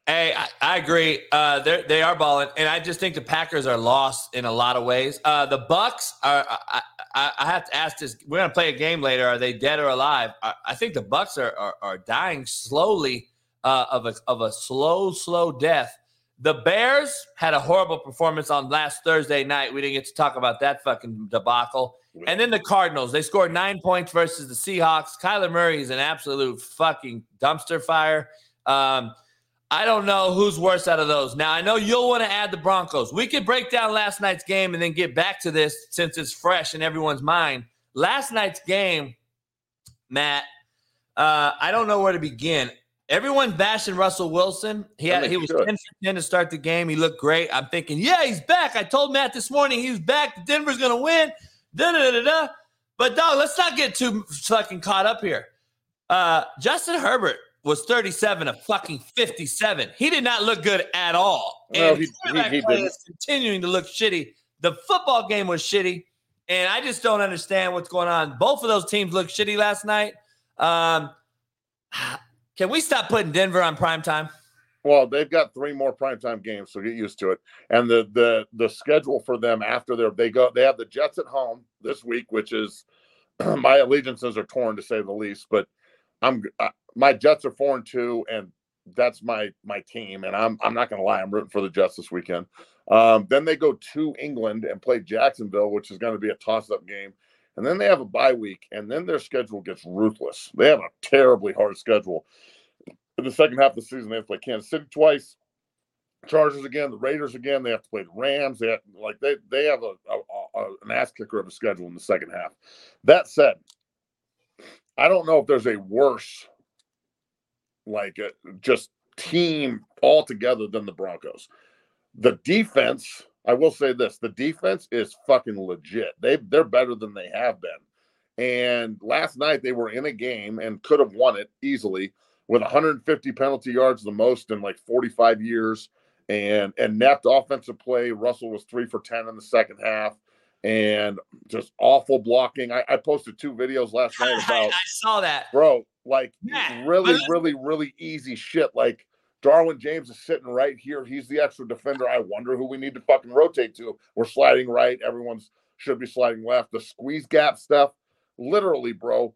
Hey, I, I agree. Uh, they they are balling, and I just think the Packers are lost in a lot of ways. Uh, the Bucks are. I, I, I, have to ask this. We're gonna play a game later. Are they dead or alive? I, I think the Bucks are are, are dying slowly uh, of a of a slow slow death. The Bears had a horrible performance on last Thursday night. We didn't get to talk about that fucking debacle. And then the Cardinals, they scored nine points versus the Seahawks. Kyler Murray is an absolute fucking dumpster fire. Um, I don't know who's worse out of those. Now, I know you'll want to add the Broncos. We could break down last night's game and then get back to this since it's fresh in everyone's mind. Last night's game, Matt, uh, I don't know where to begin. Everyone bashing Russell Wilson. He had, he was 10 for 10 to start the game. He looked great. I'm thinking, yeah, he's back. I told Matt this morning he's back. Denver's going to win. Da, da, da, da. But dog, let's not get too fucking caught up here. Uh, Justin Herbert was 37 of fucking 57. He did not look good at all. and he, he, he continuing to look shitty. The football game was shitty, and I just don't understand what's going on. Both of those teams looked shitty last night. Um, can we stop putting Denver on prime time? Well, they've got three more primetime games, so get used to it. And the the the schedule for them after their they go they have the Jets at home this week, which is my allegiances are torn to say the least. But I'm uh, my Jets are four and two, and that's my my team. And I'm I'm not going to lie, I'm rooting for the Jets this weekend. Um, then they go to England and play Jacksonville, which is going to be a toss up game. And then they have a bye week, and then their schedule gets ruthless. They have a terribly hard schedule in the second half of the season, they have to play Kansas City twice, Chargers again, the Raiders again. They have to play the Rams. They have, like they they have a, a, a, an ass kicker of a schedule in the second half. That said, I don't know if there's a worse like uh, just team altogether than the Broncos. The defense, I will say this: the defense is fucking legit. They they're better than they have been. And last night they were in a game and could have won it easily with 150 penalty yards, the most in like 45 years, and and napped offensive play. Russell was three for 10 in the second half, and just awful blocking. I, I posted two videos last night about. I, I saw that, bro. Like yeah, really, really, really easy shit. Like Derwin James is sitting right here. He's the extra defender. I wonder who we need to fucking rotate to. We're sliding right. Everyone's should be sliding left. The squeeze gap stuff, literally, bro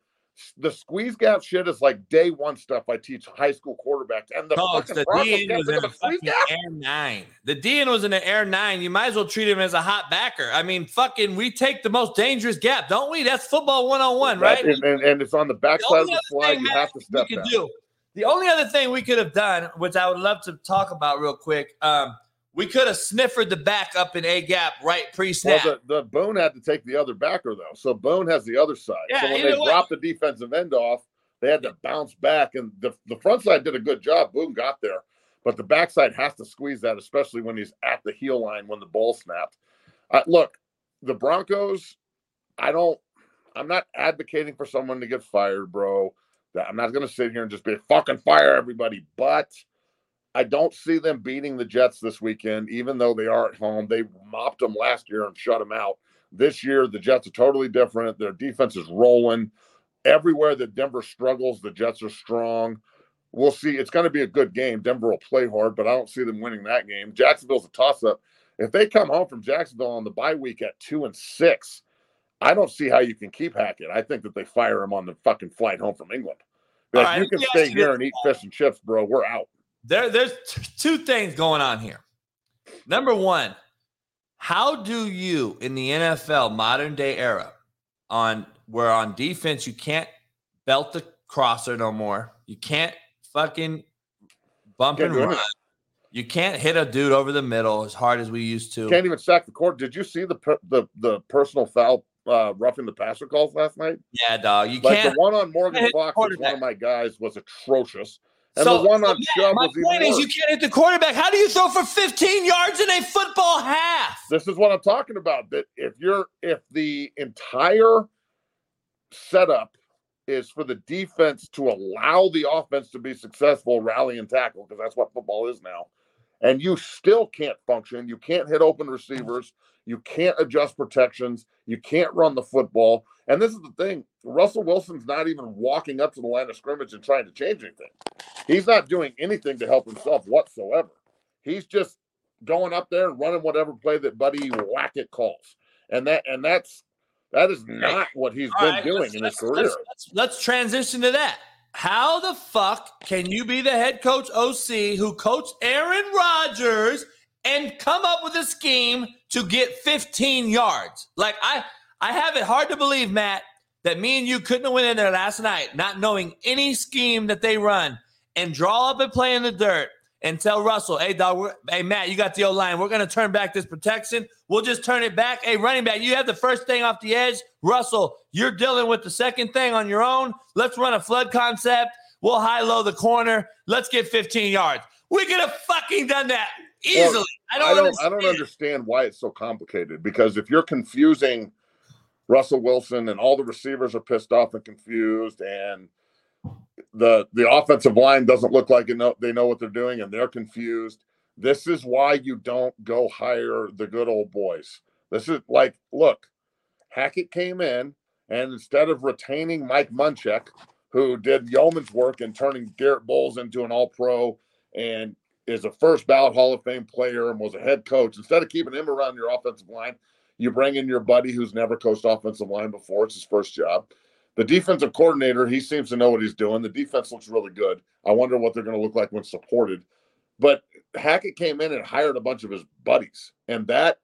the squeeze gap shit is like day one stuff I teach high school quarterbacks. And the, oh, the DN was in a fucking air nine. The DN was in an air nine. You might as well treat him as a hot backer. I mean, fucking, we take the most dangerous gap, don't we? That's football one on one, right? And, and, and, it's on the backside of the slide. You have to step. Do, the only other thing we could have done, which I would love to talk about real quick, um, we could have sniffered the back up in A gap right pre snap. Well, the, the Boone had to take the other backer though, so Boone has the other side. Yeah, so when they dropped the defensive end off, they had to bounce back, and the the front side did a good job. Boone got there, but the backside has to squeeze that, especially when he's at the heel line when the ball snapped. Uh, look, the Broncos. I don't. I'm not advocating for someone to get fired, bro. I'm not going to sit here and just be fucking fire everybody, but I don't see them beating the Jets this weekend, even though they are at home. They mopped them last year and shut them out. This year, the Jets are totally different. Their defense is rolling. Everywhere that Denver struggles, the Jets are strong. We'll see. It's going to be a good game. Denver will play hard, but I don't see them winning that game. Jacksonville's a toss up. If they come home from Jacksonville on the bye week at two and six, I don't see how you can keep Hackett. I think that they fire him on the fucking flight home from England. If right, you can stay here and eat fish and chips, bro, we're out. There, there's t- two things going on here. Number one, how do you in the NFL modern day era on where on defense you can't belt the crosser no more. You can't fucking bump Can't and run. You can't hit a dude over the middle as hard as we used to. Can't even sack the court. Did you see the per- the the personal foul uh, roughing the passer calls last night? yeah, dog. You Like can't. the one on Morgan Fox, one of my guys, was atrocious, and So- the one on Chubb my was even point is, worse. you can't hit the quarterback. How do you throw for 15 yards in a football half? this is what I'm talking about. That if you're if the entire setup is for the defense to allow the offense to be successful, rally and tackle, because that's what football is now, and you still can't function, you can't hit open receivers, you can't adjust protections, you can't run the football. And this is the thing Russell Wilson's not even walking up to the line of scrimmage and trying to change anything. He's not doing anything to help himself whatsoever. He's just going up there and running whatever play that Buddy Wackett calls. And that and that's that is not what he's All been right, doing in his career. Let's, let's, let's transition to that. How the fuck can you be the head coach OC who coached Aaron Rodgers and come up with a scheme to get 15 yards? Like I, I have it hard to believe, Matt, that me and you couldn't have went in there last night not knowing any scheme that they run and draw up and play in the dirt and tell Russell, hey dog, hey Matt, you got the O line. We're gonna turn back this protection. We'll just turn it back. Hey, running back, you have the first thing off the edge. Russell, you're dealing with the second thing on your own. Let's run a flood concept. We'll high low the corner. Let's get 15 yards. We could have fucking done that easily. I don't. I don't understand. I don't understand why it's so complicated because if you're confusing Russell Wilson and all the receivers are pissed off and confused and the the offensive line doesn't look like it know, they know what they're doing and they're confused. This is why you don't go hire the good old boys. This is like, look, Hackett came in and instead of retaining Mike Munchak, who did yeoman's work in turning Garett Bolles into an all pro and is a first ballot Hall of Fame player and was a head coach, instead of keeping him around your offensive line, you bring in your buddy who's never coached offensive line before. It's his first job. The defensive coordinator, he seems to know what he's doing. The defense looks really good. I wonder what they're going to look like when supported. But Hackett came in and hired a bunch of his buddies, and that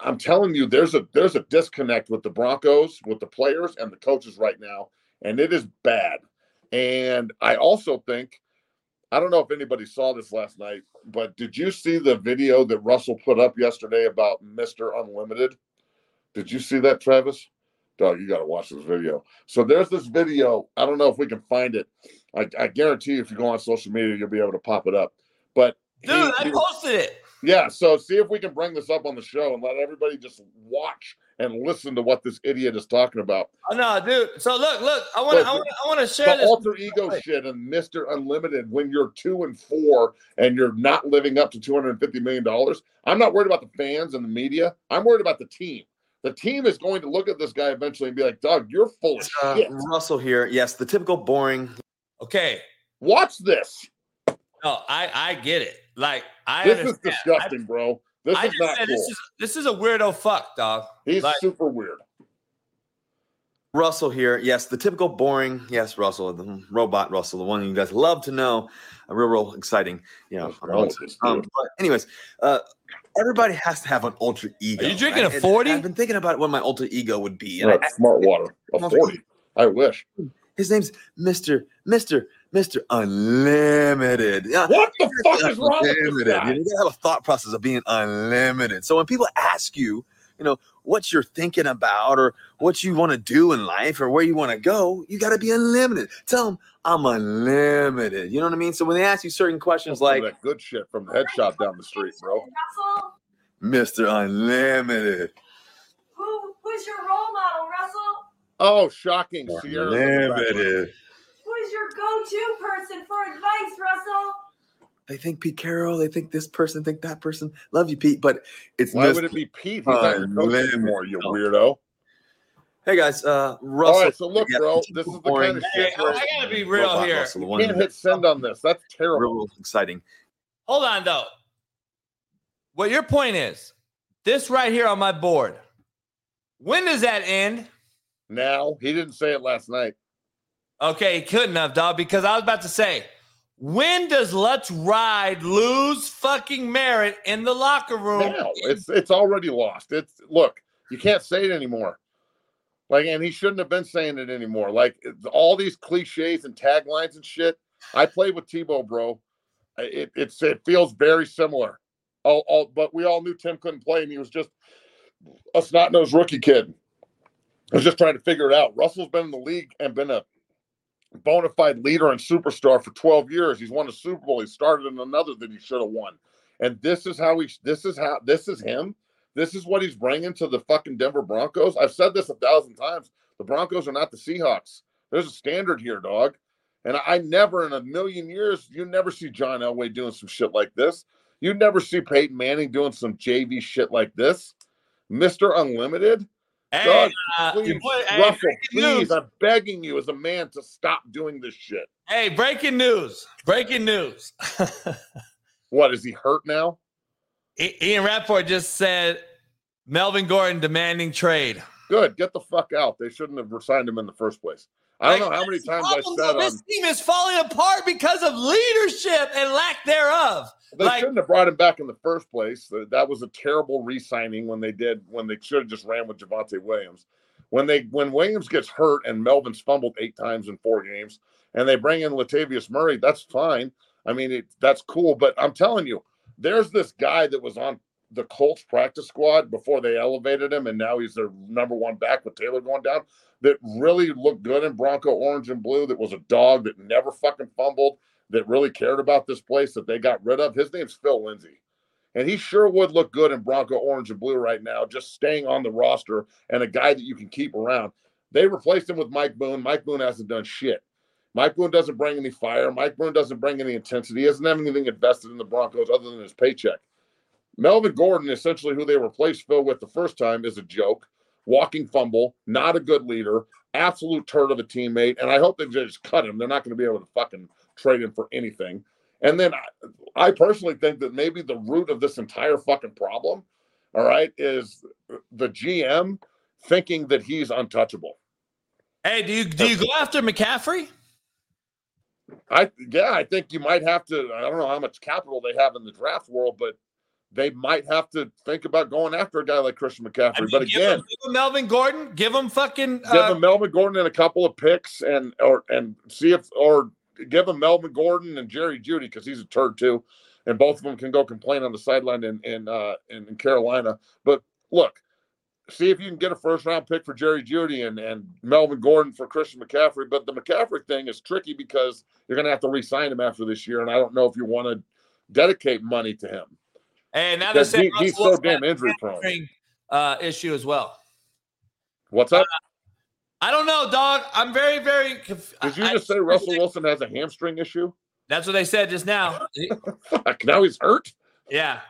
I'm telling you, there's a there's a disconnect with the Broncos, with the players and the coaches right now, and it is bad. And I also think, I don't know if anybody saw this last night, but did you see the video that Russell put up yesterday about Mister Unlimited? Did you see that, Travis? Dog, you got to watch this video. So there's this video. I don't know if we can find it. I, I guarantee you, if you go on social media, you'll be able to pop it up. But Dude, he- I he- posted it. yeah, so see if we can bring this up on the show and let everybody just watch and listen to what this idiot is talking about. Oh no, dude. So look, look. I want to. I want to. I want to share The this. alter ego shit and Mr. Unlimited when you're two and four and you're not living up to $250 million. I'm not worried about the fans and the media. I'm worried about the team. The team is going to look at this guy eventually and be like, Doug, you're full of Uh, shit. Russell here. Yes, the typical boring. Okay. Watch this. No, I I get it. Like I This is understand. disgusting, bro. This I, I is just not said cool. this is this is a weirdo fuck, dog. He's like- super weird. Russell here. Yes, the typical boring. Yes, Russell, the robot Russell, the one you guys love to know. A real, real exciting. You know. What's wrong with this Um, but anyways, uh, everybody has to have an alter ego. Are you drinking right? a 40? I've been thinking about what my alter ego would be. Right, I- smart water. A 40. I wish. his name's Mister Mister Mister Unlimited. Yeah, What the fuck is wrong with this guy? You gotta have a thought process of being unlimited. So when people ask you, you know, what you're thinking about or what you want to do in life or where you want to go, you got to be unlimited. Tell them I'm unlimited. You know what I mean? So when they ask you certain questions like that good shit from the head shop down the street, bro. Mr. Unlimited, who who's your role model, Russell? Oh, shocking. Sierra. unlimited. Who's your go-to person for advice, Russell? they think Pete Carroll, they think this person, think that person. Love you, Pete, but it's Why would it be Pete? He's not your coach anymore, you No. weirdo. Hey guys, uh, Russell. All right, so look, bro, this is the kind of Hey, shit where I gotta be real here. Russell, you can't hit send on this. That's terrible. real exciting. Hold on though. What your point is, this right here on my board. When does that end? Now he didn't say it last night. Okay, he couldn't have, dog, because I was about to say, when does Let's Ride lose fucking merit in the locker room? No, it's it's already lost. It's look, you can't say it anymore. Like, and he shouldn't have been saying it anymore. Like all these cliches and taglines and shit. I played with Tebow, bro. It it's it feels very similar. All, all but we all knew Tim couldn't play, and he was just a snot nosed rookie kid. I was just trying to figure it out. Russell's been in the league and been a bona fide leader and superstar for 12 years. He's won a Super Bowl. He started in another that he should have won. And this is how he, this is how, this is him. This is what he's bringing to the fucking Denver Broncos. I've said this a thousand times. The Broncos are not the Seahawks. There's a standard here, dog. And I, never in a million years, you never see John Elway doing some shit like this. You never see Peyton Manning doing some JV shit like this. Mr. Unlimited, Hey, uh, please, hey, Russell, please, news. I'm begging you as a man to stop doing this shit. Hey, breaking news. Breaking news. What is he hurt now? Ian Rapoport just said Melvin Gordon demanding trade. Good, get the fuck out. They shouldn't have signed him in the first place. I don't Like, know how many times I said on. this um, team is falling apart because of leadership and lack thereof. They like- shouldn't have brought him back in the first place. That that was a terrible re-signing when they did when they should have just ran with Javonte Williams. When they when Williams gets hurt and Melvin's fumbled eight times in four games, and they bring in Latavius Murray, that's fine. I mean, it, that's cool. But I'm telling you, there's this guy that was on the Colts practice squad before they elevated him, and now he's their number one back with Taylor going down. That really looked good in Bronco orange and blue. That was a dog that never fucking fumbled. That really cared about this place that they got rid of. His name's Phil Lindsay. And he sure would look good in Bronco orange and blue right now, just staying on the roster and a guy that you can keep around. They replaced him with Mike Boone. Mike Boone hasn't done shit. Mike Boone doesn't bring any fire. Mike Boone doesn't bring any intensity. He doesn't have anything invested in the Broncos other than his paycheck. Melvin Gordon, essentially who they replaced Phil with the first time, is a joke, walking fumble, not a good leader, absolute turd of a teammate. And I hope they just cut him. They're not going to be able to fucking trade him for anything. And then I, I personally think that maybe the root of this entire fucking problem, all right, is the GM thinking that he's untouchable. Hey, do you do you go after McCaffrey? I yeah, I think you might have to. I don't know how much capital they have in the draft world, but they might have to think about going after a guy like Christian McCaffrey. I mean, but give again, him, give him Melvin Gordon, give him fucking. give Uh, him Melvin Gordon and a couple of picks, and or and see if or give him Melvin Gordon and Jerry Jeudy because he's a turd too, and both of them can go complain on the sideline in in uh, in, in Carolina. But look, see if you can get a first round pick for Jerry Jeudy and and Melvin Gordon for Christian McCaffrey. But the McCaffrey thing is tricky because you're going to have to re-sign him after this year, and I don't know if you want to dedicate money to him and now they're saying he, he's Russell so Wilson damn injury prone. uh, issue as well. What's up? I don't know, dog. I'm very, very. Conf- Did you I- just say Russell Wilson has a hamstring issue? That's what they said just now. Fuck, now he's hurt. Yeah.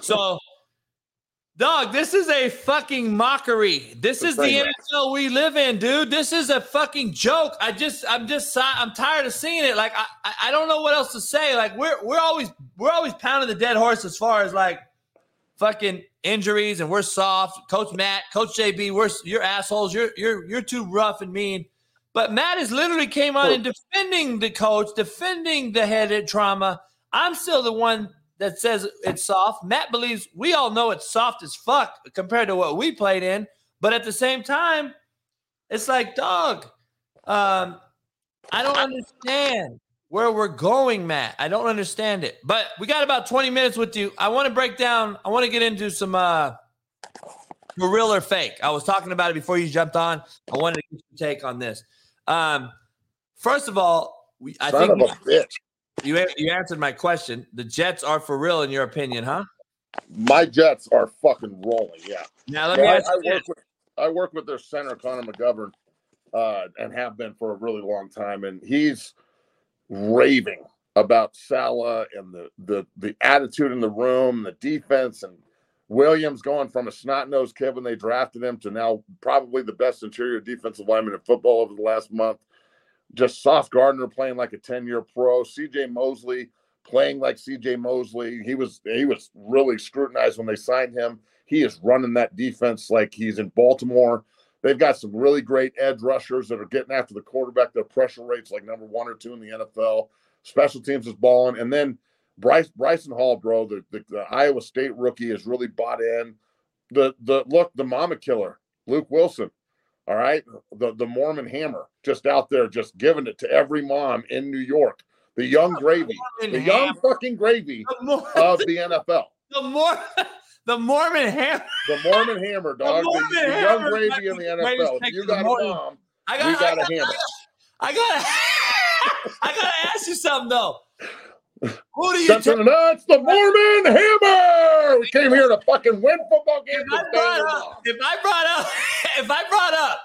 So, dog, this is a fucking mockery. This is the. NFL we live in, dude. This is a fucking joke. I just, I'm just, I'm tired of seeing it. Like, I, I- I don't know what else to say. Like, we're, we're always, we're always pounding the dead horse as far as like fucking injuries, and we're soft. Coach Matt, Coach JB, we're, you're assholes. You're, you're, you're too rough and mean. But Matt has literally came on and defending the coach, defending the head trauma. I'm still the one that says it's soft. Matt believes we all know it's soft as fuck compared to what we played in. But at the same time, it's like, dog, um, I don't understand where we're going, Matt. I don't understand it. But we got about 20 minutes with you. I want to break down, I want to get into some uh real or fake. I was talking about it before you jumped on. I wanted to get your take on this. Um, first of all, we, I Son think of a bitch. You you answered my question. The Jets are for real, in your opinion, huh? My Jets are fucking rolling. Yeah. Now let me I, ask I you work with I work with their center Connor McGovern, uh, and have been for a really long time, and he's raving about Saleh and the the the attitude in the room, the defense, and Williams going from a snot nosed kid when they drafted him to now probably the best interior defensive lineman in football over the last month. Just Sauce Gardner playing like a 10 year pro. CJ Mosley playing like CJ Mosley. He was he was really scrutinized when they signed him. He is running that defense like he's in Baltimore. They've got some really great edge rushers that are getting after the quarterback. Their pressure rates like number one or two in the NFL. Special teams is balling, and then Bryce Bryson Hall, bro, the, the, the Iowa State rookie is really bought in. The the look, the mama killer, Luke Wilson. All right, the the Mormon Hammer, just out there, just giving it to every mom in New York. The young gravy, the young fucking gravy The, Mor- of the NFL. the, Mor- the Mormon Ham. The Mormon Hammer, dog. The, Mormon the young gravy in the might be the greatest NFL. If you got a mom, I we got, got I a hammer. I gotta, I gotta ask you something though. Who do you Dun, take? dun, dun, It's the Mormon Hammer. We came here to fucking win football games. If I brought up, if I brought up, if I brought up,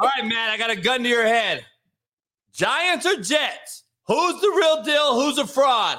all right, man, I got a gun to your head. Giants or Jets? Who's the real deal? Who's a fraud?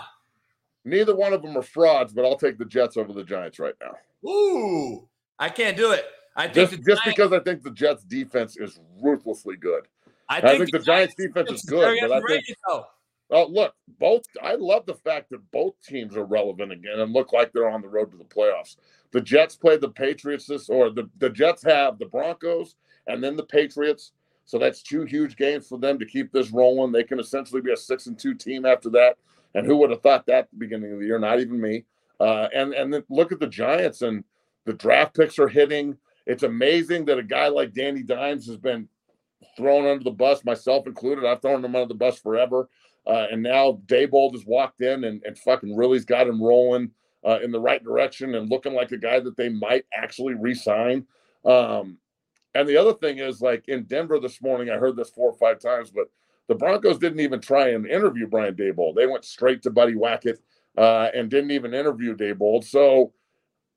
Neither one of them are frauds, but I'll take the Jets over the Giants right now. Ooh, I can't do it. I think Just, just Giants, because I think the Jets defense is ruthlessly good. I I think, think the Giants defense is good, but I think though. Oh, look, both. I love the fact that both teams are relevant again and look like they're on the road to the playoffs. The Jets play the Patriots this, or the, the Jets have the Broncos and then the Patriots. So that's two huge games for them to keep this rolling. They can essentially be a six and two team after that. And who would have thought that at the beginning of the year? Not even me. Uh, and and then look at the Giants and the draft picks are hitting. It's amazing that a guy like Danny Dimes has been thrown under the bus, myself included. I've thrown him under the bus forever. Uh, and now Daboll has walked in and, and fucking really's got him rolling uh, in the right direction and looking like a guy that they might actually re-sign. Um, and the other thing is, like in Denver this morning, I heard this four or five times, but the Broncos didn't even try and interview Brian Daboll. They went straight to Buddy Wackett uh, and didn't even interview Daboll. So,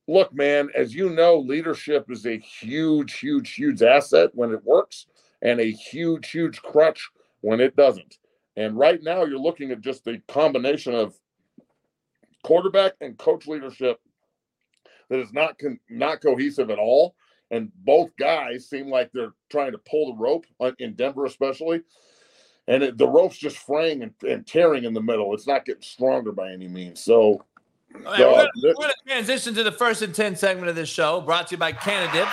look, man, as you know, leadership is a huge, huge, huge asset when it works, and a huge, huge crutch when it doesn't. And right now, you're looking at just the combination of quarterback and coach leadership that is not con- not cohesive at all. And both guys seem like they're trying to pull the rope uh, in Denver, especially. And it, the rope's just fraying and, and tearing in the middle. It's not getting stronger by any means. So, right, So, we're, th- we're gonna transition to the first and 10 segment of this show, brought to you by Cannadips,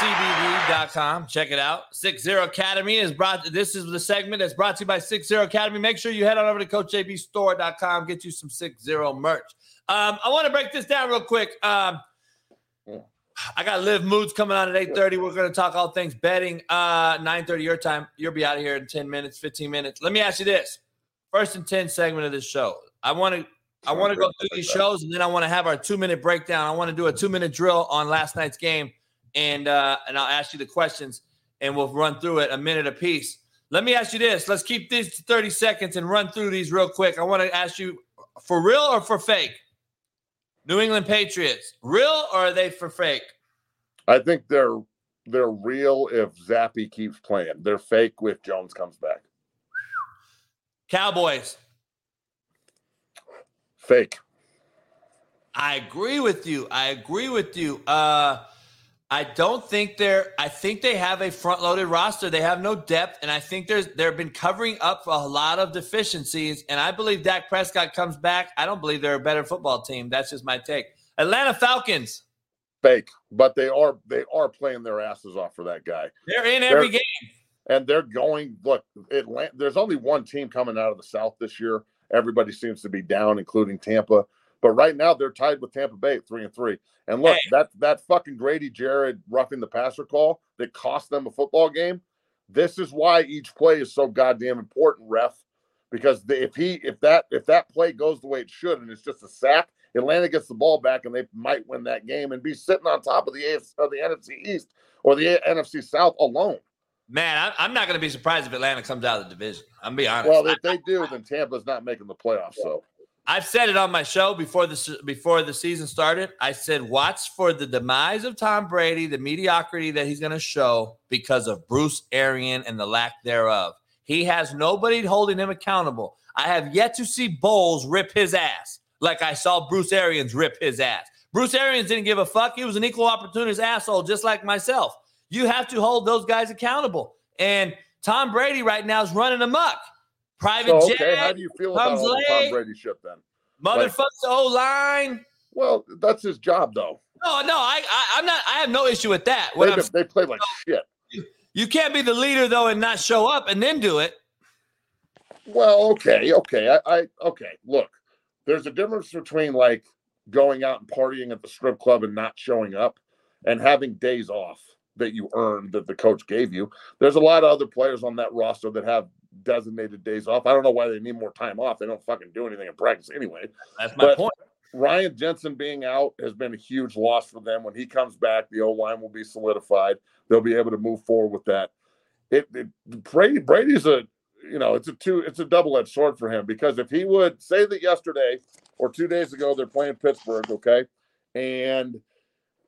CBD.com. Check it out. Six Zero Academy is brought. This is the segment that's brought to you by Six Zero Academy. Make sure you head on over to CoachJBStore.com, get you some Six Zero merch. Um, I want to break this down real quick. Um, I got Liv Moods coming on at 8:30. We're going to talk all things betting. Uh, 9:30 your time. You'll be out of here in 10 minutes, 15 minutes. Let me ask you this: first and 10 segment of this show. I want to I want to go through these shows and then I want to have our two minute breakdown. I want to do a two minute drill on last night's game, and uh, and I'll ask you the questions and we'll run through it a minute apiece. Let me ask you this. Let's keep these to 30 seconds and run through these real quick. I want to ask you for real or for fake? New England Patriots, real or are they for fake? I think they're they're real if Zappe keeps playing. They're fake if Jones comes back. Cowboys, Fake. I agree with you. I agree with you. Uh, I don't think they're. I think they have a front-loaded roster. They have no depth, and I think there's they've been covering up a lot of deficiencies. And I believe Dak Prescott comes back. I don't believe they're a better football team. That's just my take. Atlanta Falcons. Fake. But they are they are playing their asses off for that guy. They're in every They're- game. and they're going look Atlanta, there's only one team coming out of the south this year everybody seems to be down including tampa but right now they're tied with tampa bay at three and three and look Hey. that that fucking Grady Jarrett roughing the passer call that cost them a football game this is why each play is so goddamn important ref because the, if he if that if that play goes the way it should and it's just a sack atlanta gets the ball back and they might win that game and be sitting on top of the AFC, of the nfc east or the nfc south alone Man, I, I'm not going to be surprised if Atlanta comes out of the division. I'm be honest. Well, if they do, then Tampa's not making the playoffs. So I've said it on my show before the before the season started. I said, watch for the demise of Tom Brady, the mediocrity that he's going to show because of Bruce Arian and the lack thereof. He has nobody holding him accountable. I have yet to see Bowles rip his ass like I saw Bruce Arians rip his ass. Bruce Arians didn't give a fuck. He was an equal opportunist asshole, just like myself. You have to hold those guys accountable. And Tom Brady right now is running amok. Private So, jet, how do you feel about the Tom late. Brady shit then? motherfucker O line. Well, that's his job though. No, no, I, I, I'm not. I have no issue with that. What They, they play like shit. you can't be the leader though and not show up and then do it. Well, okay, okay. I, I okay. Look, there's a difference between like going out and partying at the strip club and not showing up and having days off that you earned that the coach gave you. There's a lot of other players on that roster that have designated days off. I don't know why they need more time off. They don't fucking do anything in practice anyway. That's my But- point. Ryan Jensen being out has been a huge loss for them. When he comes back, the O line will be solidified. They'll be able to move forward with that. It, it Brady Brady's a you know it's a two it's a double edged sword for him because if he would say that yesterday or two days ago they're playing Pittsburgh, okay, and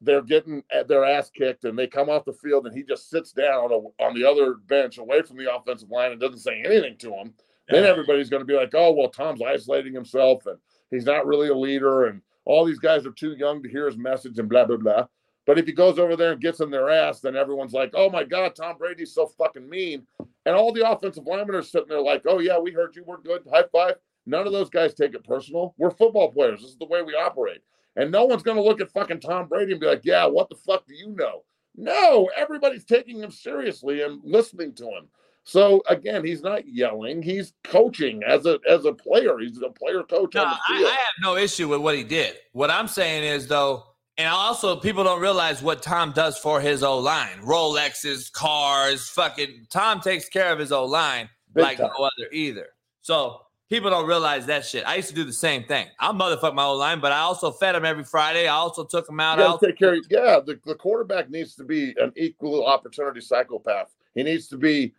they're getting uh, their ass kicked and they come off the field and he just sits down on the other bench away from the offensive line and doesn't say anything to him, then everybody's going to be like, oh well, Tom's isolating himself and he's not really a leader and all these guys are too young to hear his message and blah blah blah. But if he goes over there and gets in their ass, then everyone's like, "Oh my God, Tom Brady's so fucking mean," and all the offensive linemen are sitting there like, "Oh yeah, we heard you, we're good, high five." None of those guys take it personal. We're football players. This is the way we operate, and no one's going to look at fucking Tom Brady and be like, "Yeah, what the fuck do you know?" No, everybody's taking him seriously and listening to him. So again, he's not yelling; he's coaching as a as a player. He's a player coach No, on I, I have no issue with what he did. What I'm saying is though, and also people don't realize what Tom does for his O line. Rolexes, cars, fucking Tom takes care of his O line like time. no other either. So people don't realize that shit. I used to do the same thing. I'll motherfuck my old line, but I also fed him every Friday. I also took him out. You I also- take care. Of, yeah, the, the quarterback needs to be an equal opportunity psychopath. He needs to be.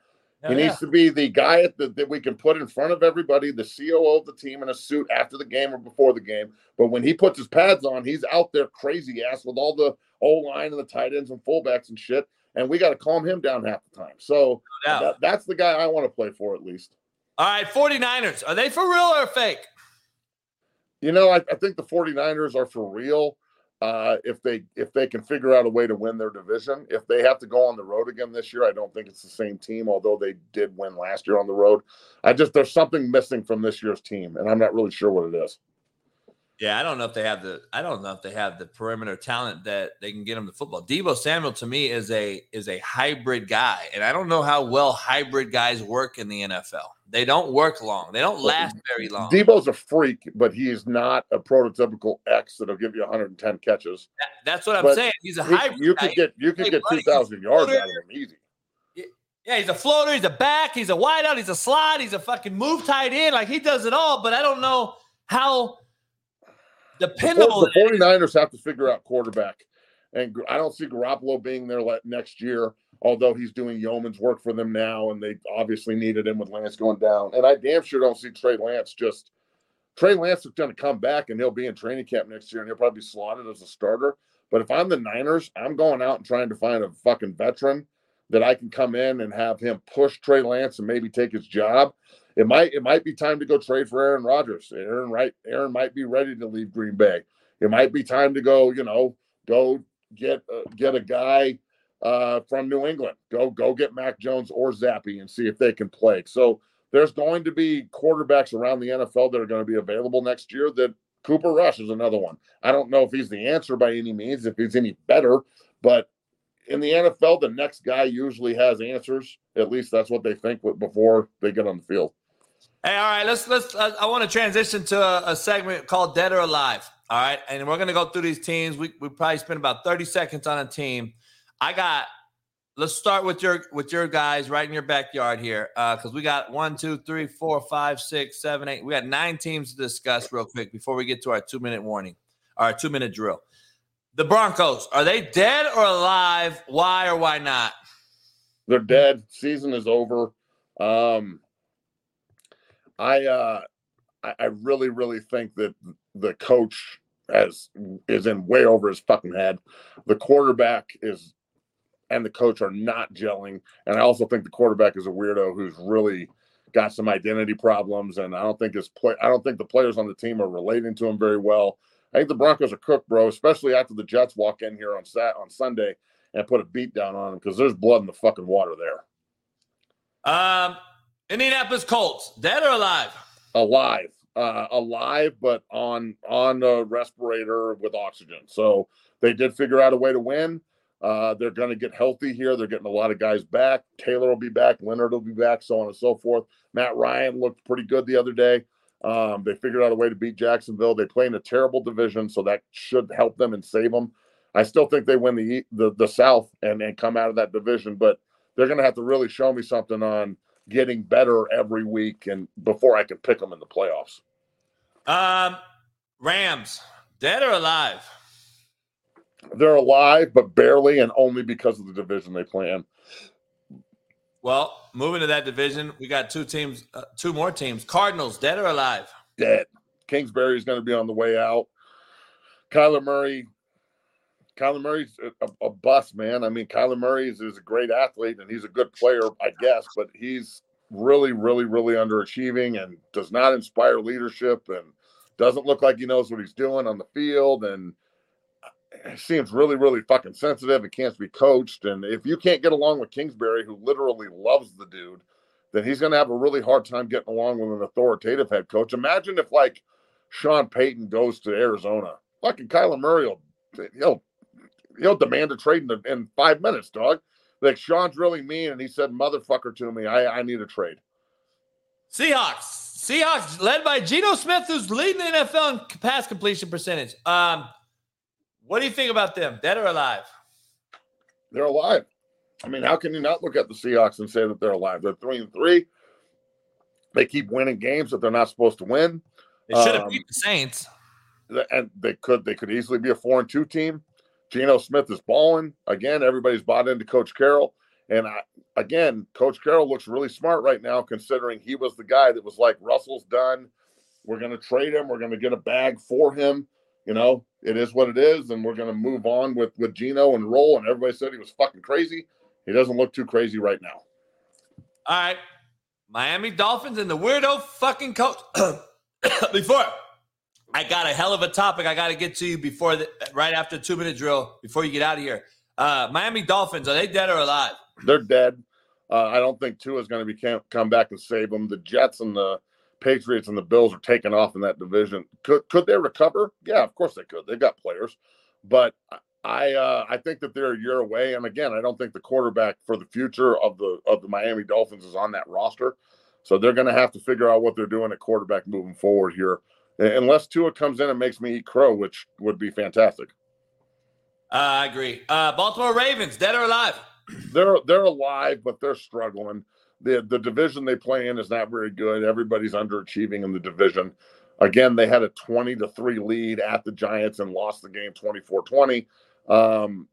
He yeah. needs to be the guy at the, that we can put in front of everybody, the COO of the team in a suit after the game or before the game. But when he puts his pads on, he's out there crazy ass with all the O line and the tight ends and fullbacks and shit. And we got to calm him down half the time. So No that, that's the guy I want to play for at least. All right, 49ers. Are they for real or fake? You know, I, I think the 49ers are for real. Uh, if they if they can figure out a way to win their division, if they have to go on the road again this year, I don't think it's the same team. Although they did win last year on the road, I just there's something missing from this year's team, and I'm not really sure what it is. Yeah, I don't know if they have the I don't know if they have the perimeter talent that they can get him the football. Deebo Samuel to me is a is a hybrid guy, and I don't know how well hybrid guys work in the NFL. They don't work long. They don't last very long. Deebo's a freak, but he is not a prototypical X that'll give you 110 catches. That- that's what I'm but saying. He's a hybrid. you could get you could get 2,000 yards out of him easy. Yeah, he's a floater. He's a back. He's a wideout. He's a slide. He's a fucking move tight end. Like he does it all. But I don't know how dependable. The 49ers have to figure out quarterback. And I don't see Garoppolo being there next year, although he's doing yeoman's work for them now, and they obviously needed him with Lance going down. And I damn sure don't see Trey Lance just. Trey Lance is going to come back and he'll be in training camp next year and he'll probably be slotted as a starter. But if I'm the Niners, I'm going out and trying to find a fucking veteran that I can come in and have him push Trey Lance and maybe take his job. It might it might be time to go trade for Aaron Rodgers. Aaron right Aaron might be ready to leave Green Bay. It might be time to go, you know, go get uh, get a guy uh, from New England. Go go get Mac Jones or Zappe and see if they can play. So there's going to be quarterbacks around the NFL that are going to be available next year. That Cooper Rush is another one. I don't know if he's the answer by any means, if he's any better, but in the NFL, the next guy usually has answers. At least that's what they think before they get on the field. Hey, all right, let's let's. Uh, I want to transition to a, a segment called "Dead or Alive." All right, and we're gonna go through these teams. We we probably spend about thirty seconds on a team. I got. Let's start with your with your guys right in your backyard here, Uh, because we got one, two, three, four, five, six, seven, eight. We got nine teams to discuss real quick before we get to our two minute warning, our two minute drill. The Broncos are they dead or alive? Why or why not? They're dead. Season is over. Um, I uh, I, I really really think that the coach has is in way over his fucking head. The quarterback is and the coach are not gelling, and I also think the quarterback is a weirdo who's really got some identity problems, and I don't think his play. I don't think the players on the team are relating to him very well. I think the Broncos are cooked, bro. Especially after the Jets walk in here on Sat on Sunday and put a beat down on them because there's blood in the fucking water there. Um, Indianapolis Colts, dead or alive? Alive, uh, alive, but on on a respirator with oxygen. So they did figure out a way to win. Uh, they're going to get healthy here. They're getting a lot of guys back. Taylor will be back. Leonard will be back, so on and so forth. Matt Ryan looked pretty good the other day. Um, they figured out a way to beat Jacksonville. They play in a terrible division, so that should help them and save them. I still think they win the the, the South and, and come out of that division, but they're going to have to really show me something on getting better every week and before I can pick them in the playoffs. Um, Rams, dead or alive? They're alive, but barely, and only because of the division they play in. Well, moving to that division, we got two teams, uh, two more teams. Cardinals, dead or alive? Dead. Kingsbury is going to be on the way out. Kyler Murray. Kyler Murray's a, a bust, man. I mean, Kyler Murray is, is a great athlete and he's a good player, I guess, but he's really, really, really underachieving and does not inspire leadership and doesn't look like he knows what he's doing on the field. And uh, seems really, really fucking sensitive and can't be coached. And if you can't get along with Kingsbury, who literally loves the dude, then he's going to have a really hard time getting along with an authoritative head coach. Imagine if like Sean Payton goes to Arizona, fucking Kyler Murray will he'll he'll demand a trade in, in five minutes, dog. Like Sean's really mean, and he said "motherfucker" to me. I I need a trade. Seahawks. Seahawks led by Geno Smith, who's leading the NFL in pass completion percentage. Um, what do you think about them? Dead or alive? They're alive. I mean, how can you not look at the Seahawks and say that they're alive? They're three and three. They keep winning games that they're not supposed to win. They should have Um, beat the Saints. and they could they could easily be a four and two team. Geno Smith is balling again. Everybody's bought into Coach Carroll, and I, again, Coach Carroll looks really smart right now, considering he was the guy that was like, "Russell's done. We're going to trade him. We're going to get a bag for him. You know, it is what it is, and we're going to move on with with Geno and roll." And everybody said he was fucking crazy. He doesn't look too crazy right now. All right. Miami Dolphins and the weirdo fucking coach. before I got a hell of a topic I got to get to you before the, right after two minute drill before you get out of here. Uh, Miami Dolphins, are they dead or alive? They're dead. Uh, I don't think Tua is going to be come, come back and save them. The Jets and the Patriots and the Bills are taking off in that division. Could could they recover? Yeah, of course they could. They've got players, but I uh, I think that they're a year away. And again, I don't think the quarterback for the future of the of the Miami Dolphins is on that roster. So they're going to have to figure out what they're doing at quarterback moving forward here, unless Tua comes in and makes me eat crow, which would be fantastic. Uh, I agree. Uh, Baltimore Ravens, dead or alive? they're they're alive, but they're struggling. The the division they play in is not very good. Everybody's underachieving in the division. Again, they had a 20 to 3 lead at the Giants and lost the game 24-20. Um,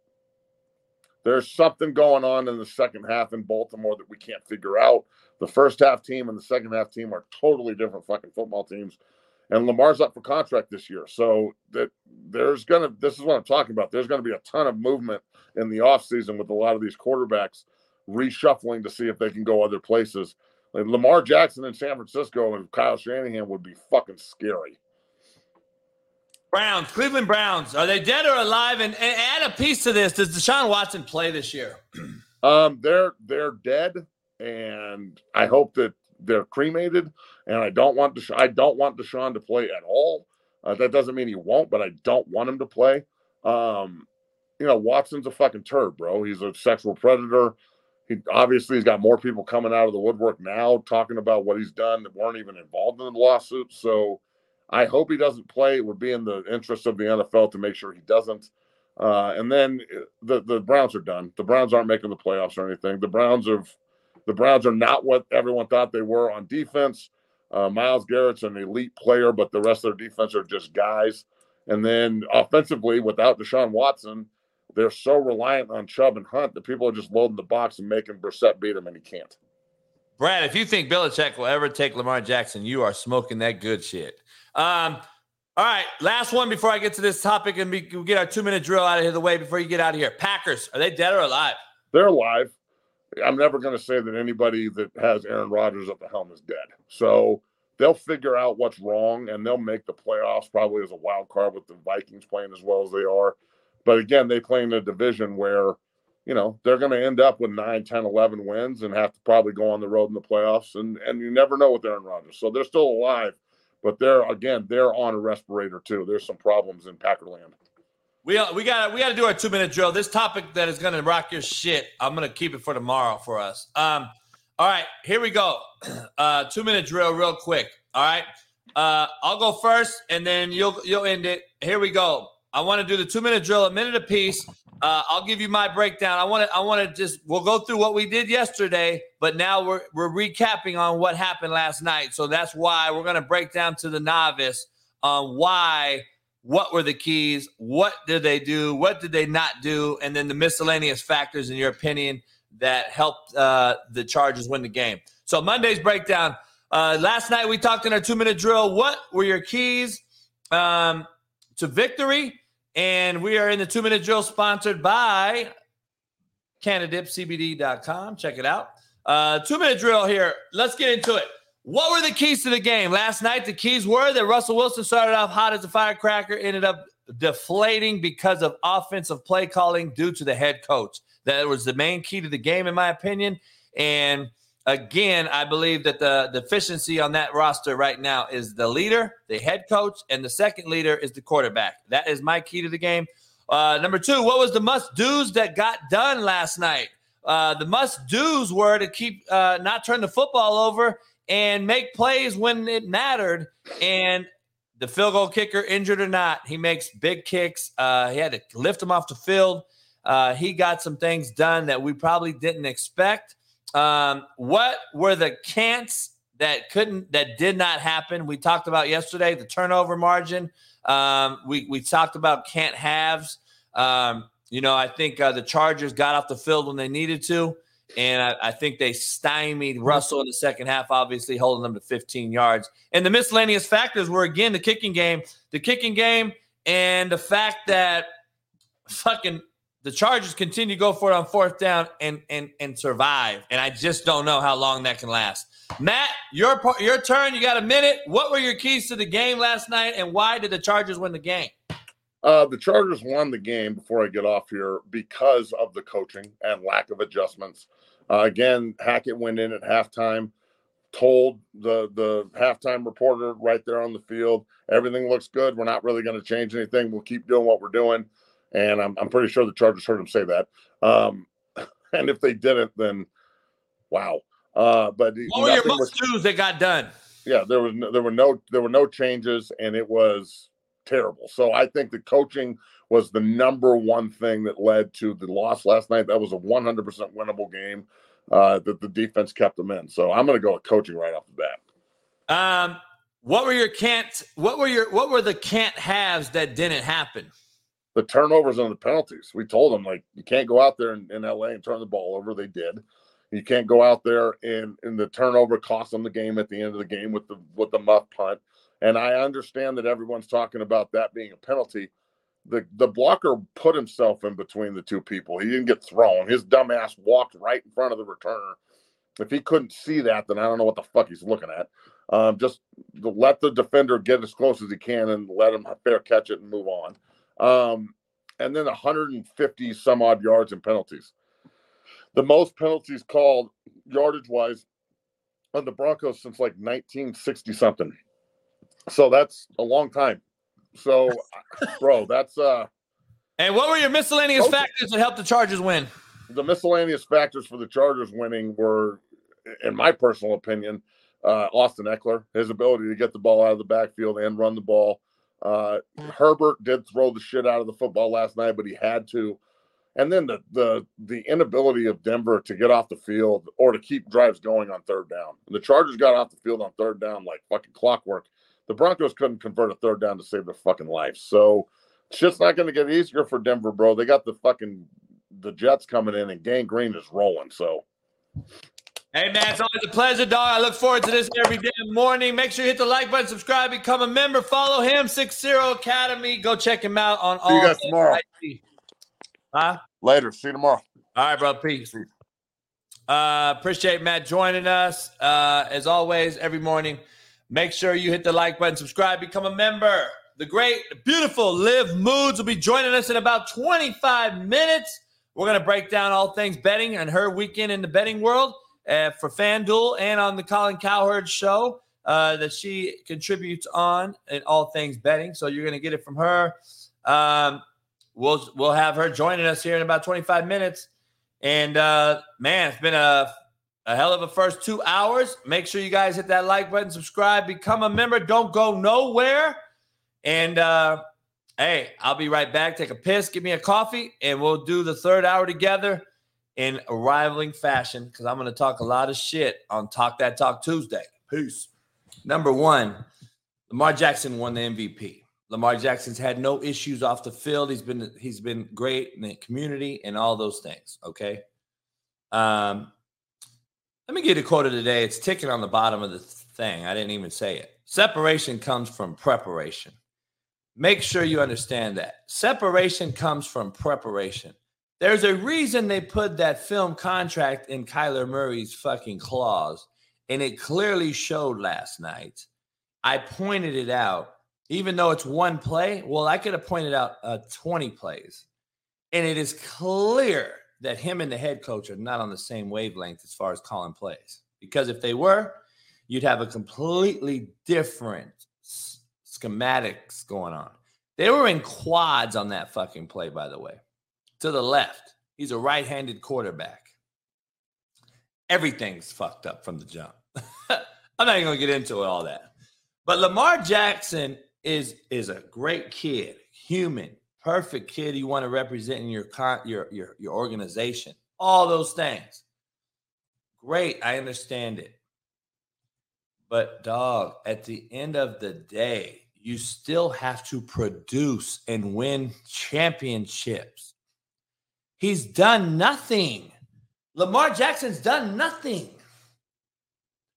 there's something going on in the second half in Baltimore that we can't figure out. The first half team and the second half team are totally different fucking football teams. And Lamar's up for contract this year. So that there's gonna this is what I'm talking about. There's gonna be a ton of movement in the offseason with a lot of these quarterbacks reshuffling to see if they can go other places. Like Lamar Jackson in San Francisco and Kyle Shanahan would be fucking scary. Browns, Cleveland Browns, are they dead or alive? And, and add a piece to this. Does Deshaun Watson play this year? Um, they're they're dead, and I hope that they're cremated. And I don't want Desha- I don't want Deshaun to play at all. Uh, that doesn't mean he won't, but I don't want him to play. Um, you know, Watson's a fucking turd, bro. He's a sexual predator. He obviously he's got more people coming out of the woodwork now talking about what he's done that weren't even involved in the lawsuit. So I hope he doesn't play. It would be in the interest of the NFL to make sure he doesn't. Uh, and then uh, the the Browns are done. The Browns aren't making the playoffs or anything. The Browns have the Browns are not what everyone thought they were on defense. Uh, Myles Garrett's an elite player, but the rest of their defense are just guys. And then offensively, without Deshaun Watson, they're so reliant on Chubb and Hunt that people are just loading the box and making Brissett beat him, and he can't. Brad, if you think Belichick will ever take Lamar Jackson, you are smoking that good shit. Um, all right, last one before I get to this topic and we we get our two minute drill out of here the way before you get out of here. Packers, are they dead or alive? They're alive. I'm never going to say that anybody that has Aaron Rodgers at the helm is dead. So they'll figure out what's wrong and they'll make the playoffs probably as a wild card with the Vikings playing as well as they are. But again, they play in a division where, you know, they're going to end up with 9, 10, 11 wins and have to probably go on the road in the playoffs. And, and you never know with Aaron Rodgers. So they're still alive, but they're, again, they're on a respirator too. There's some problems in Packerland. We we got we got to do our two minute drill. This topic that is going to rock your shit. I'm going to keep it for tomorrow for us. Um, all right, here we go. Uh, two minute drill, real quick. All right, uh, I'll go first, and then you'll you'll end it. Here we go. I want to do the two minute drill, a minute apiece. Uh, I'll give you my breakdown. I want to I want to just we'll go through what we did yesterday, but now we're we're recapping on what happened last night. So that's why we're going to break down to the novice on why what were the keys? What did they do? What did they not do? And then the miscellaneous factors, in your opinion, that helped uh, the Chargers win the game. So Monday's breakdown. Uh, last night we talked in our two minute drill. What were your keys um, to victory? And we are in the two minute drill sponsored by CannadipsCBD.com. Check it out. Uh, two minute drill here. Let's get into it. What were the keys to the game? Last night, the keys were that Russell Wilson started off hot as a firecracker, ended up deflating because of offensive play calling due to the head coach. That was the main key to the game, in my opinion. And again, I believe that the deficiency on that roster right now is the leader, the head coach, and the second leader is the quarterback. That is my key to the game. Uh, number two, what was the must do's that got done last night? Uh, the must do's were to keep uh, not turn the football over and make plays when it mattered. And the field goal kicker, injured or not, he makes big kicks. Uh, he had to lift him off the field. Uh, he got some things done that we probably didn't expect. Um, what were the can'ts that couldn't, that did not happen? We talked about yesterday the turnover margin. Um, we we talked about can't halves. Um, you know, I think uh, the Chargers got off the field when they needed to. And I, I, think they stymied Russell in the second half, obviously holding them to 15 yards. And the miscellaneous factors were again the kicking game, the kicking game, and the fact that fucking the Chargers continue to go for it on fourth down and and and survive. And I just don't know how long that can last. Matt, your your turn. You got a minute. What were your keys to the game last night, and why did the Chargers win the game? Uh, the Chargers won the game before I get off here because of the coaching and lack of adjustments. Uh, again, Hackett went in at halftime, told the the halftime reporter right there on the field, everything looks good. We're not really going to change anything. We'll keep doing what we're doing. And I'm, I'm pretty sure the Chargers heard him say that. Um, and if they didn't, then wow. Uh, but what were your must do's that got done? Yeah, there was no, there were no there were no changes, and it was terrible. So I think the coaching was the number one thing that led to the loss last night. That was a 100% winnable game uh, that the defense kept them in. So I'm going to go with coaching right off the bat. Um, what were your can't? What were your? What were the can't haves that didn't happen? The turnovers and the penalties. We told them like you can't go out there in, in LA and turn the ball over. They did. You can't go out there and and the turnover cost them the game at the end of the game with the with the muff punt. And I understand that everyone's talking about that being a penalty. The the blocker put himself in between the two people. He didn't get thrown. His dumbass walked right in front of the returner. If he couldn't see that, then I don't know what the fuck he's looking at. Um, just let the defender get as close as he can and let him fair catch it and move on. Um, and then 150 some odd yards and penalties. The most penalties called yardage wise on the Broncos since like 1960 something. So that's a long time. So, bro, that's uh. And what were your miscellaneous okay. factors that helped the Chargers win? The miscellaneous factors for the Chargers winning were, in my personal opinion, uh, Austin Ekeler, his ability to get the ball out of the backfield and run the ball. Uh, Herbert did throw the shit out of the football last night, but he had to. And then the the the inability of Denver to get off the field or to keep drives going on third down. The Chargers got off the field on third down like fucking clockwork the Broncos couldn't convert a third down to save their fucking life. So shit's not going to get easier for Denver, bro. They got the fucking the Jets coming in, and Gang Green is rolling. So. Hey man, it's always a pleasure, dog. I look forward to this every damn morning. Make sure you hit the like button, subscribe, become a member, follow him, Six Zero Academy. Go check him out on See all. you guys tomorrow. Huh? Later. See you tomorrow. All right, bro. Peace. Uh, appreciate Matt joining us. Uh, as always, every morning, make sure you hit the like button, subscribe, become a member. The great, beautiful Liv Moods will be joining us in about 25 minutes. We're going to break down all things betting and her weekend in the betting world uh, for FanDuel and on the Colin Cowherd show uh, that she contributes on in all things betting. So you're going to get it from her. Um, we'll we'll have her joining us here in about 25 minutes. And uh, man, it's been a a hell of a first two hours. Make sure you guys hit that like button, subscribe, become a member. Don't go nowhere. And uh, hey, I'll be right back. Take a piss, give me a coffee, and we'll do the third hour together in a rivaling fashion because I'm going to talk a lot of shit on Talk That Talk Tuesday. Peace. Number one, Lamar Jackson won the MVP. Lamar Jackson's had no issues off the field. He's been he's been great in the community and all those things. Okay. Um, let me get a quote of the day. It's ticking on the bottom of the thing. I didn't even say it. Separation comes from preparation. Make sure you understand that. Separation comes from preparation. There's a reason they put that film contract in Kyler Murray's fucking clause, and it clearly showed last night. I pointed it out even though it's one play, well, I could have pointed out uh, 20 plays. And it is clear that him and the head coach are not on the same wavelength as far as calling plays. Because if they were, you'd have a completely different schematics going on. They were in quads on that fucking play, by the way. To the left, he's a right handed quarterback. Everything's fucked up from the jump. I'm not even to get into all that. But Lamar Jackson is is a great kid, human, perfect kid you want to represent in your con- your your your organization. All those things. Great, I understand it. But dog, at the end of the day, you still have to produce and win championships. He's done nothing. Lamar Jackson's done nothing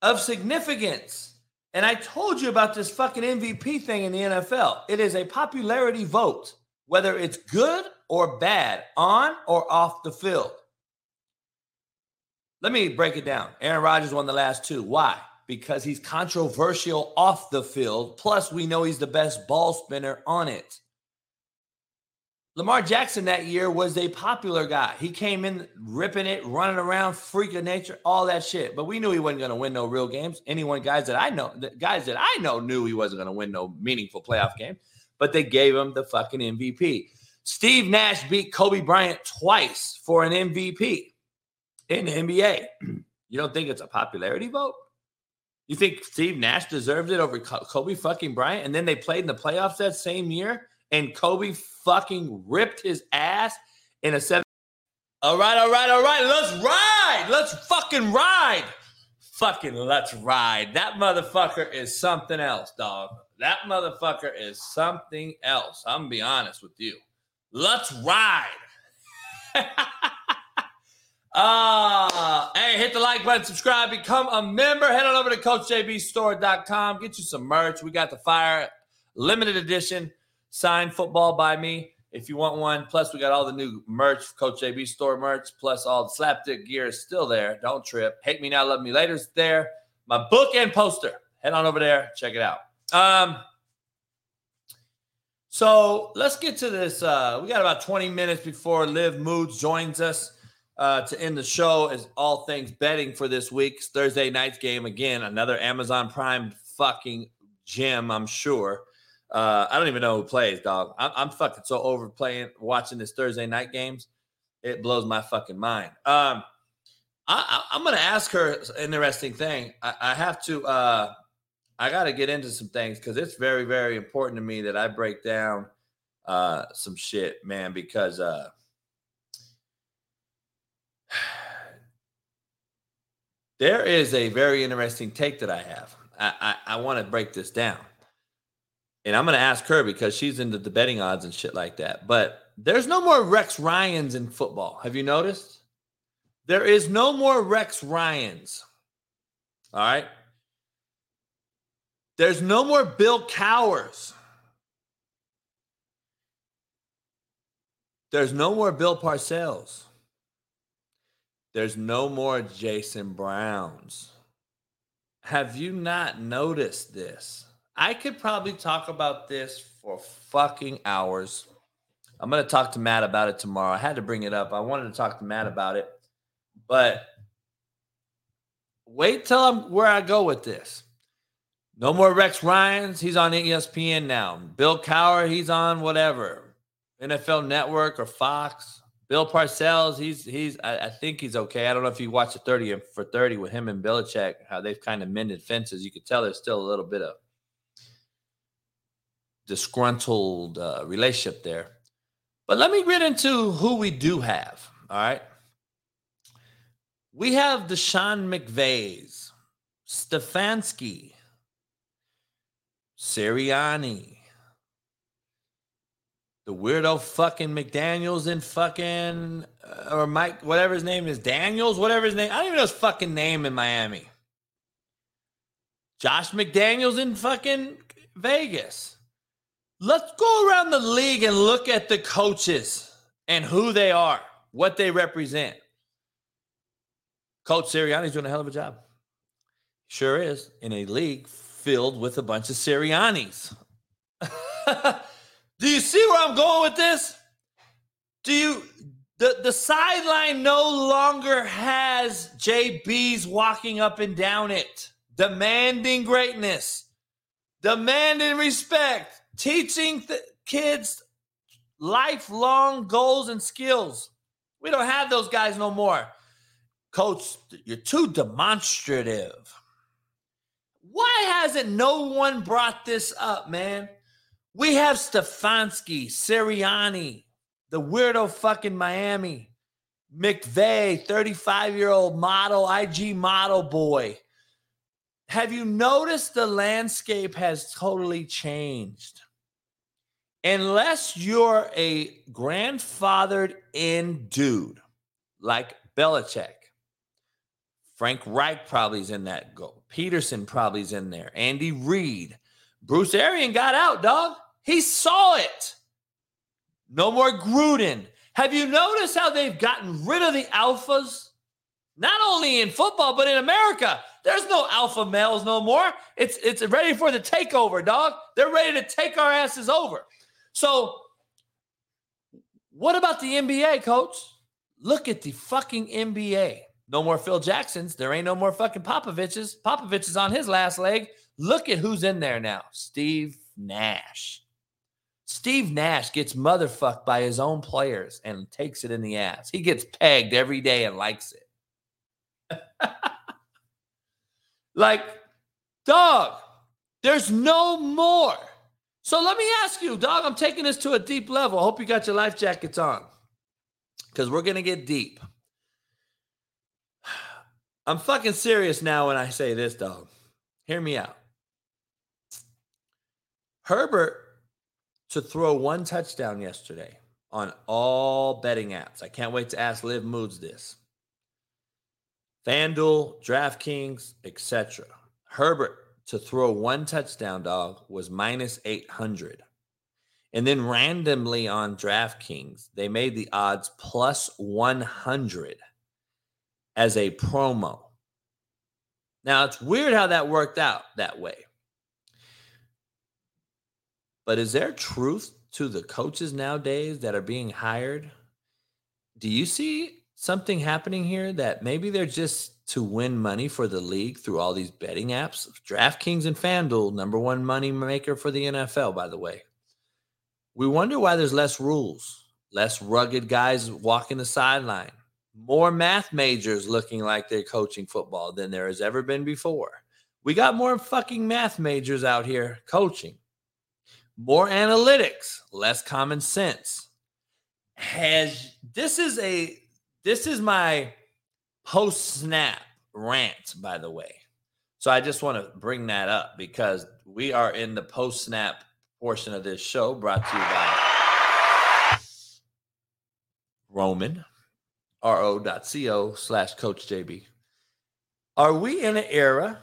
of significance. And I told you about this fucking MVP thing in the NFL. It is a popularity vote, whether it's good or bad, on or off the field. Let me break it down. Aaron Rodgers won the last two. Why? Because he's controversial off the field. Plus, we know he's the best ball spinner on it. Lamar Jackson that year was a popular guy. He came in ripping it, running around, freak of nature, all that shit. But we knew he wasn't going to win no real games. Anyone, guys that I know, guys that I know knew he wasn't going to win no meaningful playoff game. But they gave him the fucking MVP. Steve Nash beat Kobe Bryant twice for an MVP in the NBA. You don't think it's a popularity vote? You think Steve Nash deserved it over Kobe fucking Bryant? And then they played in the playoffs that same year and Kobe fucking ripped his ass in a seven. All right, all right, all right. Let's ride. Let's fucking ride. Fucking let's ride. That motherfucker is something else, dog. That motherfucker is something else. I'm gonna be honest with you. Let's ride. Uh, hey, hit the like button, subscribe, become a member. Head on over to CoachJBStore.com. Get you some merch. We got the Fire limited edition signed football by me if you want one. Plus, we got all the new merch, Coach JB store merch, plus all the slapdick gear is still there. Don't trip. Hate me now, love me later's there. My book and poster. Head on over there, check it out. Um, so let's get to this. Uh, we got about 20 minutes before Liv Moods joins us uh, to end the show as all things betting for this week's Thursday night's game. Again, another Amazon Prime fucking gem, I'm sure. Uh, I don't even know who plays, dog. I'm, I'm fucking so over playing, watching this Thursday night games. It blows my fucking mind. Um, I, am going to ask her an interesting thing. I, I have to, uh, I got to get into some things because it's very, very important to me that I break down uh, some shit, man, because uh, there is a very interesting take that I have. I, I, I want to break this down and I'm going to ask her because she's into the betting odds and shit like that. But there's no more Rex Ryans in football. Have you noticed? There is no more Rex Ryans. All right. There's no more Bill Cowhers. There's no more Bill Parcells. There's no more Jason Browns. Have you not noticed this? I could probably talk about this for fucking hours. I'm going to talk to Matt about it tomorrow. I had to bring it up. I wanted to talk to Matt about it, but wait till I'm where I go with this. No more Rex Ryan's. He's on ESPN now. Bill Cowher, he's on whatever. NFL Network or Fox. Bill Parcells, he's he's I, I think he's okay. I don't know if you watched the 30 for 30 with him and Belichick, how they've kind of mended fences. You could tell there's still a little bit of disgruntled uh, relationship there. But let me get into who we do have. All right. We have Sean McVays, Stefanski, Sirianni, the weirdo fucking McDaniels and fucking uh, or Mike, whatever his name is, Daniels, whatever his name. I don't even know his fucking name in Miami. Josh McDaniels in fucking Vegas. Let's go around the league and look at the coaches and who they are, what they represent. Coach Sirianni's doing a hell of a job. Sure is in a league filled with a bunch of Siriannis. Do you see where I'm going with this? Do you the the sideline no longer has JB's walking up and down it, demanding greatness, demanding respect, teaching th- kids lifelong goals and skills. We don't have those guys no more. Coach, you're too demonstrative. Why hasn't no one brought this up, man? We have Stefanski, Sirianni, the weirdo fucking Miami, McVay, 35 year old model, IG model boy. Have you noticed the landscape has totally changed? Unless you're a grandfathered in dude like Belichick, Frank Reich probably is in that goal. Pederson probably is in there. Andy Reid. Bruce Arians got out, dog. He saw it. No more Gruden. Have you noticed how they've gotten rid of the alphas? Not only in football, but in America. There's no alpha males no more. It's it's ready for the takeover, dog. They're ready to take our asses over. So, what about the NBA, coach? Look at the fucking NBA. No more Phil Jacksons. There ain't no more fucking Popoviches. Popovich is on his last leg. Look at who's in there now. Steve Nash. Steve Nash gets motherfucked by his own players and takes it in the ass. He gets pegged every day and likes it. like, dog, there's no more. So let me ask you, dog, I'm taking this to a deep level. I hope you got your life jackets on because we're going to get deep. I'm fucking serious now when I say this, dog. Hear me out. Herbert to throw one touchdown yesterday on all betting apps. I can't wait to ask Liv Moods this. FanDuel, DraftKings, etc. Herbert to throw one touchdown, dog, was minus 800. And then randomly on DraftKings, they made the odds plus 100 as a promo. Now, it's weird how that worked out that way. But is there truth to the coaches nowadays that are being hired? Do you see something happening here that maybe they're just to win money for the league through all these betting apps? DraftKings and FanDuel, number one money maker for the NFL, by the way. We wonder why there's less rules, less rugged guys walking the sideline, more math majors looking like they're coaching football than there has ever been before. We got more fucking math majors out here coaching more analytics, less common sense. Has this is a this is my post snap rant, by the way. So I just want to bring that up because we are in the post snap portion of this show brought to you by Roman, ro.co slash coach JB. Are we in an era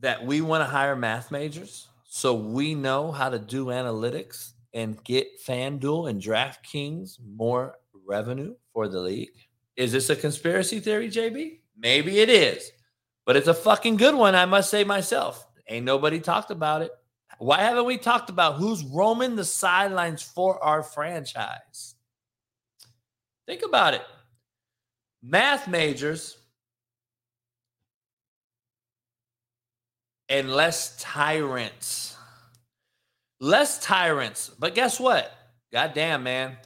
that we want to hire math majors? so we know how to do analytics and get FanDuel and DraftKings more revenue for the league? Is this a conspiracy theory, JB? Maybe it is, but it's a fucking good one, I must say myself. Ain't nobody talked about it. Why haven't we talked about who's roaming the sidelines for our franchise? Think about it. Math majors and less tyrants. Less tyrants. But guess what? Goddamn, man.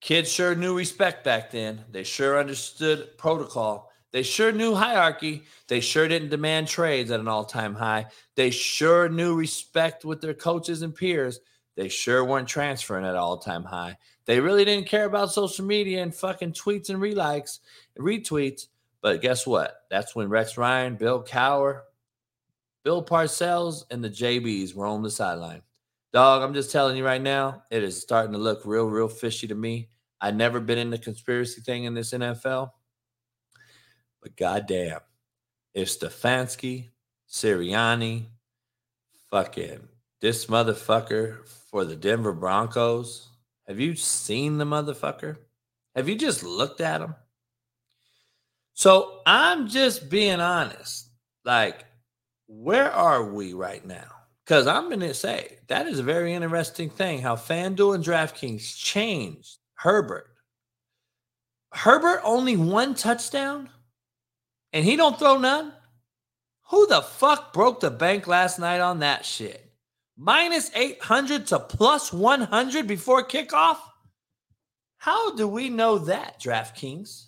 Kids sure knew respect back then. They sure understood protocol. They sure knew hierarchy. They sure didn't demand trades at an all time high. They sure knew respect with their coaches and peers. They sure weren't transferring at all time high. They really didn't care about social media and fucking tweets and relikes, retweets. But guess what? That's when Rex Ryan, Bill Cowher, Bill Parcells, and the JBs were on the sideline. Dog, I'm just telling you right now, it is starting to look real, real fishy to me. I've never been in the conspiracy thing in this NFL. But goddamn, if Stefanski, Sirianni, fucking this motherfucker for the Denver Broncos, have you seen the motherfucker? Have you just looked at him? So I'm just being honest. Like, where are we right now? Because I'm going to say that is a very interesting thing how FanDuel and DraftKings changed Herbert. Herbert only one touchdown and he don't throw none? Who the fuck broke the bank last night on that shit? Minus 800 to plus 100 before kickoff? How do we know that, DraftKings?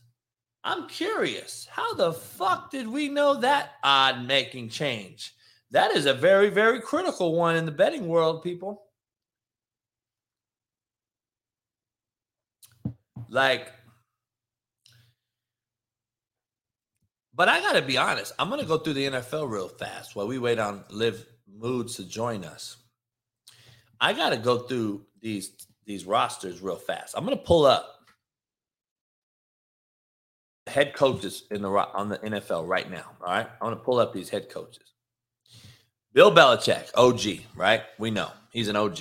I'm curious. How the fuck did we know that odd making change? That is a very, very critical one in the betting world, people. Like, but I got to be honest. I'm to go through the NFL real fast while we wait on Liv Moods to join us. I got to go through these these rosters real fast. I'm to pull up head coaches in the on the NFL right now. All right, I want to pull up these head coaches. Bill Belichick, OG, right? We know he's an OG.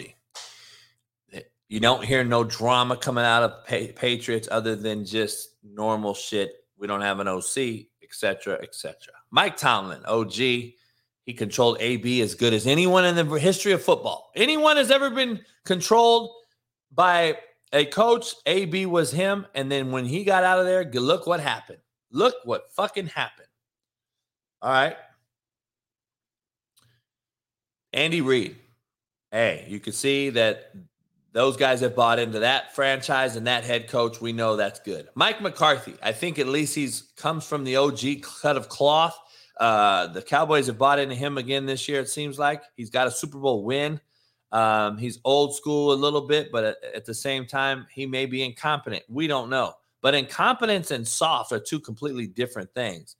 You don't hear no drama coming out of Patriots other than just normal shit. We don't have an OC, etc., etc. Mike Tomlin, OG. He controlled AB as good as anyone in the history of football. Anyone has ever been controlled by a coach. AB was him. And then when he got out of there, look what happened. Look what fucking happened. All right. Andy Reid. Hey, you can see that those guys have bought into that franchise and that head coach. We know that's good. Mike McCarthy. I think at least he's comes from the OG cut of cloth. Uh, the Cowboys have bought into him again this year. It seems like he's got a Super Bowl win. Um, he's old school a little bit, but at, at, the same time, he may be incompetent. We don't know. But incompetence and soft are two completely different things.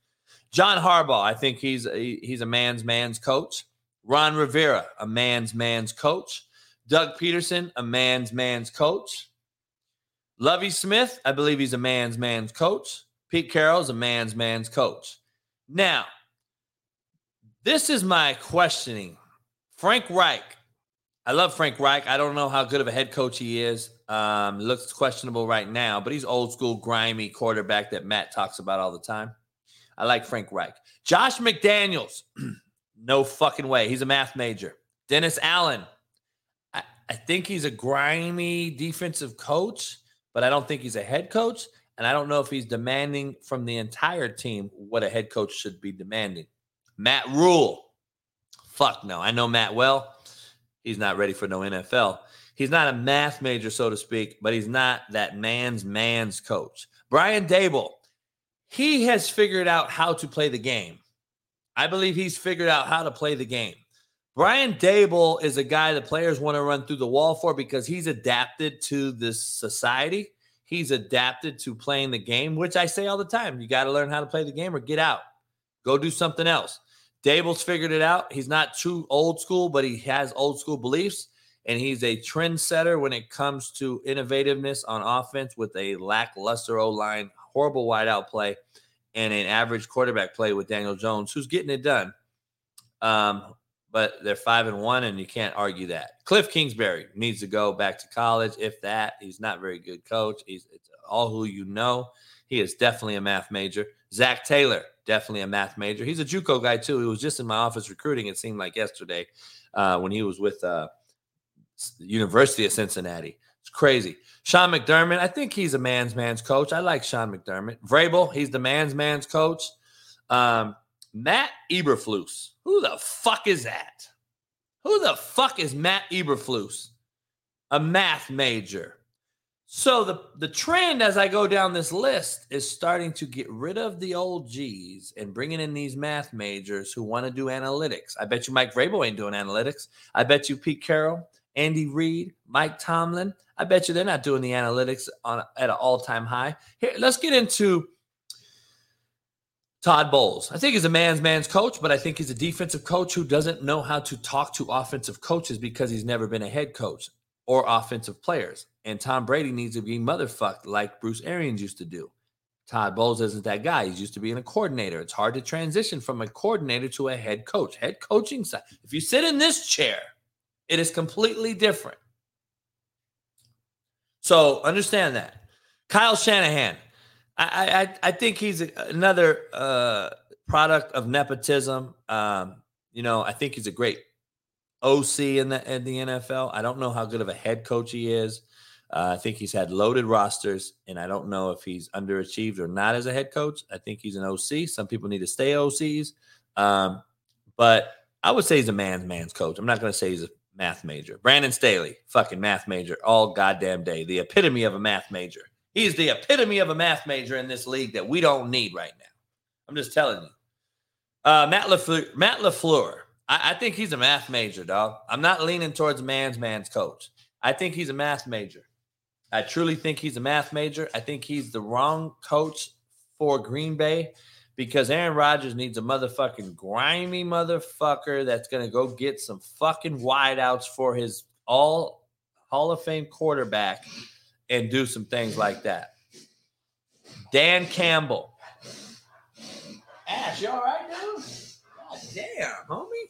John Harbaugh, I think he's a, he's a man's man's coach. Ron Rivera, a man's man's coach. Doug Pederson, a man's man's coach. Lovie Smith, I believe he's a man's man's coach. Pete Carroll's a man's man's coach. Now, this is my questioning. Frank Reich, I love Frank Reich. I don't know how good of a head coach he is. Um, looks questionable right now, but he's old school, grimy quarterback that Matt talks about all the time. I like Frank Reich. Josh McDaniels, no fucking way. He's a math major. Dennis Allen, I, I think he's a grimy defensive coach, but I don't think he's a head coach. And I don't know if he's demanding from the entire team what a head coach should be demanding. Matt Rhule, fuck no. I know Matt well he's not ready for no NFL. He's not a math major, so to speak, but he's not that man's man's coach. Brian Daboll, he has figured out how to play the game. I believe he's figured out how to play the game. Brian Daboll is a guy the players want to run through the wall for because he's adapted to this society. He's adapted to playing the game, which I say all the time. You got to learn how to play the game or get out. Go do something else. Daboll's figured it out. He's not too old school, but he has old school beliefs. And he's a trendsetter when it comes to innovativeness on offense with a lackluster O line, horrible wideout play, and an average quarterback play with Daniel Jones, who's getting it done. Um, but they're five and one, and you can't argue that. Cliff Kingsbury needs to go back to college. If that, he's not very good coach. He's all who you know. He is definitely a math major. Zac Taylor, definitely a math major. He's a JUCO guy too. He was just in my office recruiting. It seemed like yesterday uh, when he was with uh, University of Cincinnati. It's crazy. Sean McDermott, I think he's a man's man's coach. I like Sean McDermott. Vrabel, he's the man's man's coach. Um, Matt Eberflus, who the fuck is that? Who the fuck is Matt Eberflus? A math major. So the the trend as I go down this list is starting to get rid of the old G's and bringing in these math majors who want to do analytics. I bet you Mike Vrabel ain't doing analytics. I bet you Pete Carroll, Andy Reid, Mike Tomlin. I bet you they're not doing the analytics on at an all time high. Here, let's get into Todd Bowles. I think he's a man's man's coach, but I think he's a defensive coach who doesn't know how to talk to offensive coaches because he's never been a head coach or offensive players. And Tom Brady needs to be motherfucked like Bruce Arians used to do. Todd Bowles isn't that guy. He's used to being a coordinator. It's hard to transition from a coordinator to a head coach. Head coaching side. If you sit in this chair, it is completely different. So understand that. Kyle Shanahan. I I, I think he's another uh, product of nepotism. Um, you know, I think he's a great OC in the in the NFL. I don't know how good of a head coach he is. Uh, I think he's had loaded rosters, and I don't know if he's underachieved or not as a head coach. I think he's an OC. Some people need to stay OCs, um, but I would say he's a man's man's coach. I'm not going to say he's a math major. Brandon Staley, fucking math major all goddamn day. The epitome of a math major. He's the epitome of a math major in this league that we don't need right now. I'm just telling you. Uh, Matt LaFleur, Matt LaFleur. I, I think he's a math major, dog. I'm not leaning towards man's man's coach. I think he's a math major. I truly think he's a math major. I think he's the wrong coach for Green Bay because Aaron Rodgers needs a motherfucking grimy motherfucker that's going to go get some fucking wideouts for his all Hall of Fame quarterback and do some things like that. Dan Campbell. Ash, you all right, dude? God damn, homie.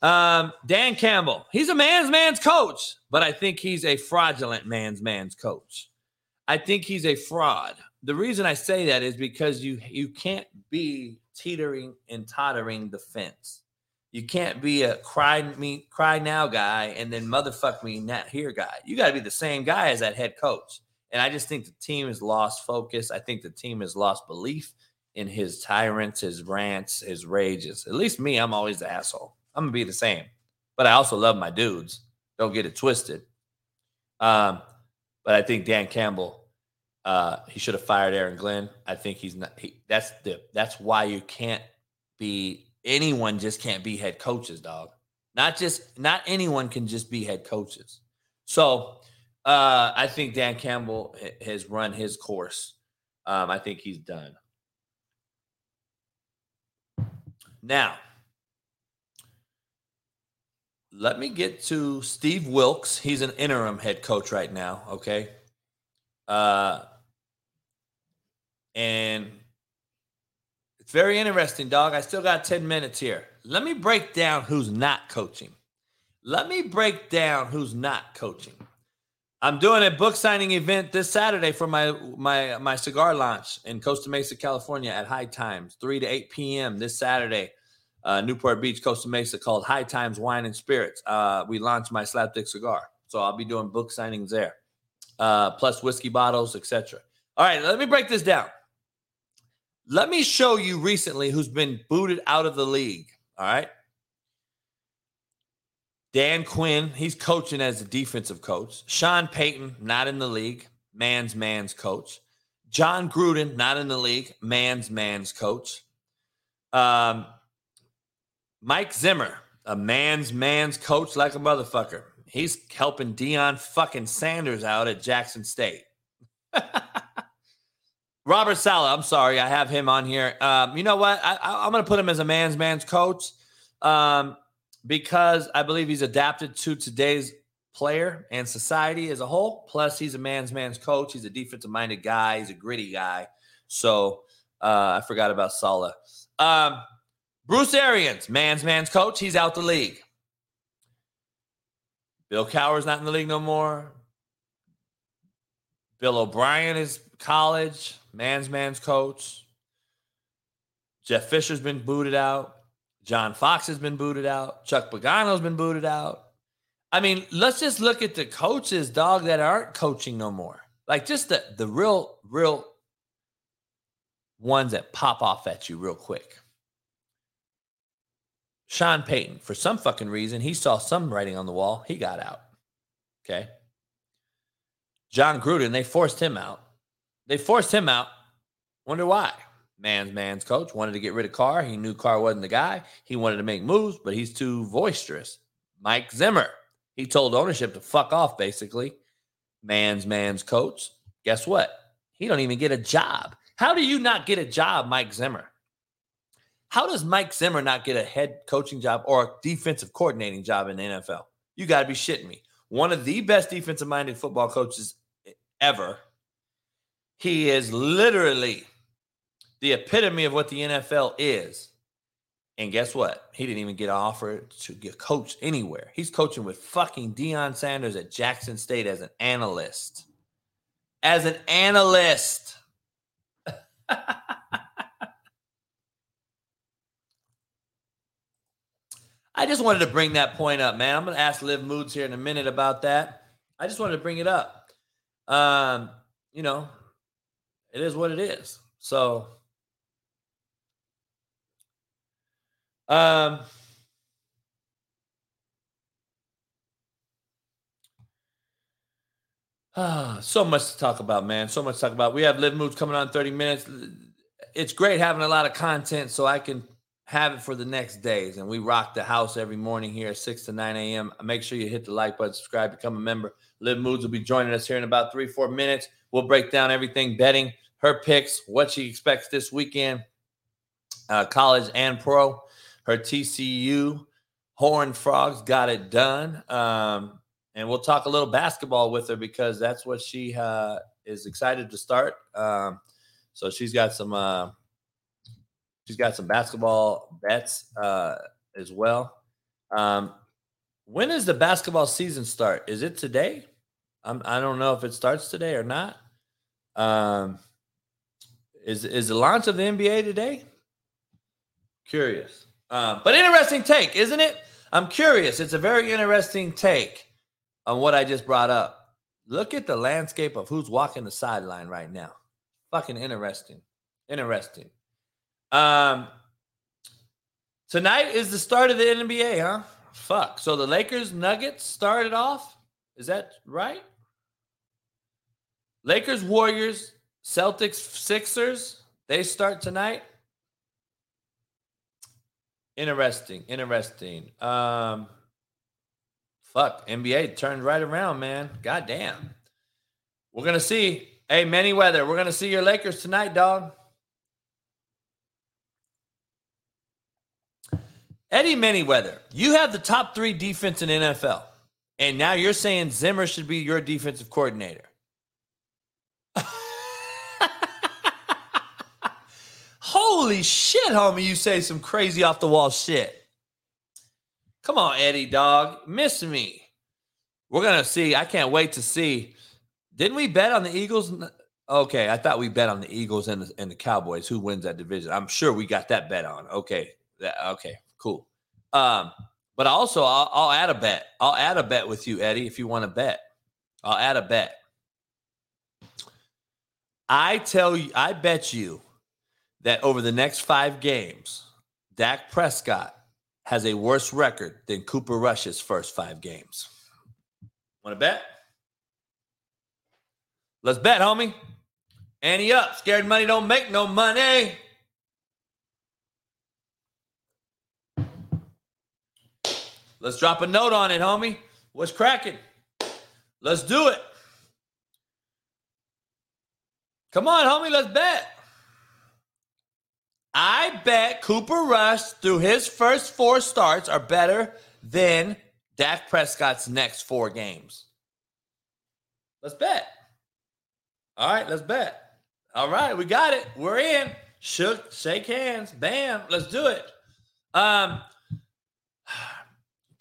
Um, Dan Campbell. He's a man's man's coach, but I think he's a fraudulent man's man's coach. I think he's a fraud. The reason I say that is because you you can't be teetering and tottering the fence. You can't be a cry me cry now guy and then motherfuck me not here guy. You got to be the same guy as that head coach. And I just think the team has lost focus. I think the team has lost belief in his tyrants, his rants, his rages. At least me, I'm always the asshole. I'm gonna be the same. But I also love my dudes. Don't get it twisted. Um, but I think Dan Campbell, uh, he should have fired Aaron Glenn. I think he's not. He, that's the. That's why you can't be anyone. Just can't be head coaches, dog. Not just. Not anyone can just be head coaches. So uh, I think Dan Campbell has run his course. Um, I think he's done. Now, let me get to Steve Wilks. He's an interim head coach right now. Okay. Uh, and it's very interesting, dog. I still got 10 minutes here. Let me break down who's not coaching. Let me break down who's not coaching. I'm doing a book signing event this Saturday for my my my cigar launch in Costa Mesa, California at High Times, 3 to 8 p.m. this Saturday. Uh, Newport Beach, Costa Mesa, called High Times Wine and Spirits. Uh, we launched my slapdick cigar, so I'll be doing book signings there, uh, plus whiskey bottles, etc. All right, let me break this down. Let me show you recently who's been booted out of the league. All right. Dan Quinn, he's coaching as a defensive coach. Sean Payton, not in the league, man's man's coach. John Gruden, not in the league, man's man's coach. Um, Mike Zimmer, a man's man's coach like a motherfucker. He's helping Deion fucking Sanders out at Jackson State. Robert Saleh, I'm sorry, I have him on here. Um, you know what? I, I'm going to put him as a man's man's coach um, because I believe he's adapted to today's player and society as a whole. Plus, he's a man's man's coach. He's a defensive minded guy. He's a gritty guy. So uh, I forgot about Saleh. Um, Bruce Arians, man's man's coach. He's out the league. Bill Cowher's not in the league no more. Bill O'Brien is college, man's man's coach. Jeff Fisher's been booted out. John Fox has been booted out. Chuck Pagano's been booted out. I mean, let's just look at the coaches, dog, that aren't coaching no more. Like just the the real, real ones that pop off at you real quick. Sean Payton, for some fucking reason, he saw some writing on the wall. He got out. Okay. John Gruden, they forced him out. They forced him out. Wonder why? Man's man's coach wanted to get rid of Carr. He knew Carr wasn't the guy. He wanted to make moves, but he's too boisterous. Mike Zimmer, he told ownership to fuck off, basically. Man's man's coach. Guess what? He don't even get a job. How do you not get a job, Mike Zimmer? How does Mike Zimmer not get a head coaching job or a defensive coordinating job in the NFL? You got to be shitting me. One of the best defensive minded football coaches ever. He is literally the epitome of what the NFL is. And guess what? He didn't even get offered to get coached anywhere. He's coaching with fucking Deion Sanders at Jackson State as an analyst. As an analyst. I just wanted to bring that point up, man. I'm going to ask Liv Moods here in a minute about that. I just wanted to bring it up. Um, you know, it is what it is. So, um, ah, so much to talk about, man. So much to talk about. We have Liv Moods coming on 30 minutes. It's great having a lot of content so I can have it for the next days. And we rock the house every morning here at 6 to 9 a.m. Make sure you hit the like button, subscribe, become a member. Liv Moods will be joining us here in about three, four minutes. We'll break down everything betting, her picks, what she expects this weekend, uh, college and pro. Her TCU Horned Frogs got it done. Um, and we'll talk a little basketball with her because that's what she uh, is excited to start. Um, so she's got some uh, she's got some basketball bets uh, as well. Um, when does the basketball season start? Is it today? I'm, I don't know if it starts today or not. Um, is is the launch of the NBA today? Curious, uh, but interesting take, isn't it? I'm curious. It's a very interesting take on what I just brought up. Look at the landscape of who's walking the sideline right now. Fucking interesting. Interesting. Um, tonight is the start of the NBA, huh? Fuck. So the Lakers Nuggets started off. Is that right? Lakers Warriors Celtics Sixers. They start tonight. Interesting. Interesting. Um, fuck. NBA turned right around, man. God damn. We're gonna see. Hey, Manny Weather, we're gonna see your Lakers tonight, dog. Eddie Manyweather, you have the top three defense in NFL, and now you're saying Zimmer should be your defensive coordinator. Holy shit, homie, you say some crazy off the wall shit. Come on, Eddie, dog. Miss me. We're going to see. I can't wait to see. Didn't we bet on the Eagles? Okay, I thought we bet on the Eagles and the, and the Cowboys. Who wins that division? I'm sure we got that bet on. Okay, that, okay, cool. Um, but also, I'll, I'll add a bet. I'll add a bet with you, Eddie, if you want to bet. I'll add a bet. I tell you, I bet you that over the next five games, Dak Prescott has a worse record than Cooper Rush's first five games. Want to bet? Let's bet, homie. Annie up. Scared money don't make no money. Let's drop a note on it, homie. What's cracking? Let's do it. Come on, homie. Let's bet. I bet Cooper Rush through his first four starts are better than Dak Prescott's next four games. Let's bet. All right, let's bet. All right, we got it. We're in. Shook, shake hands. Bam. Let's do it. Um,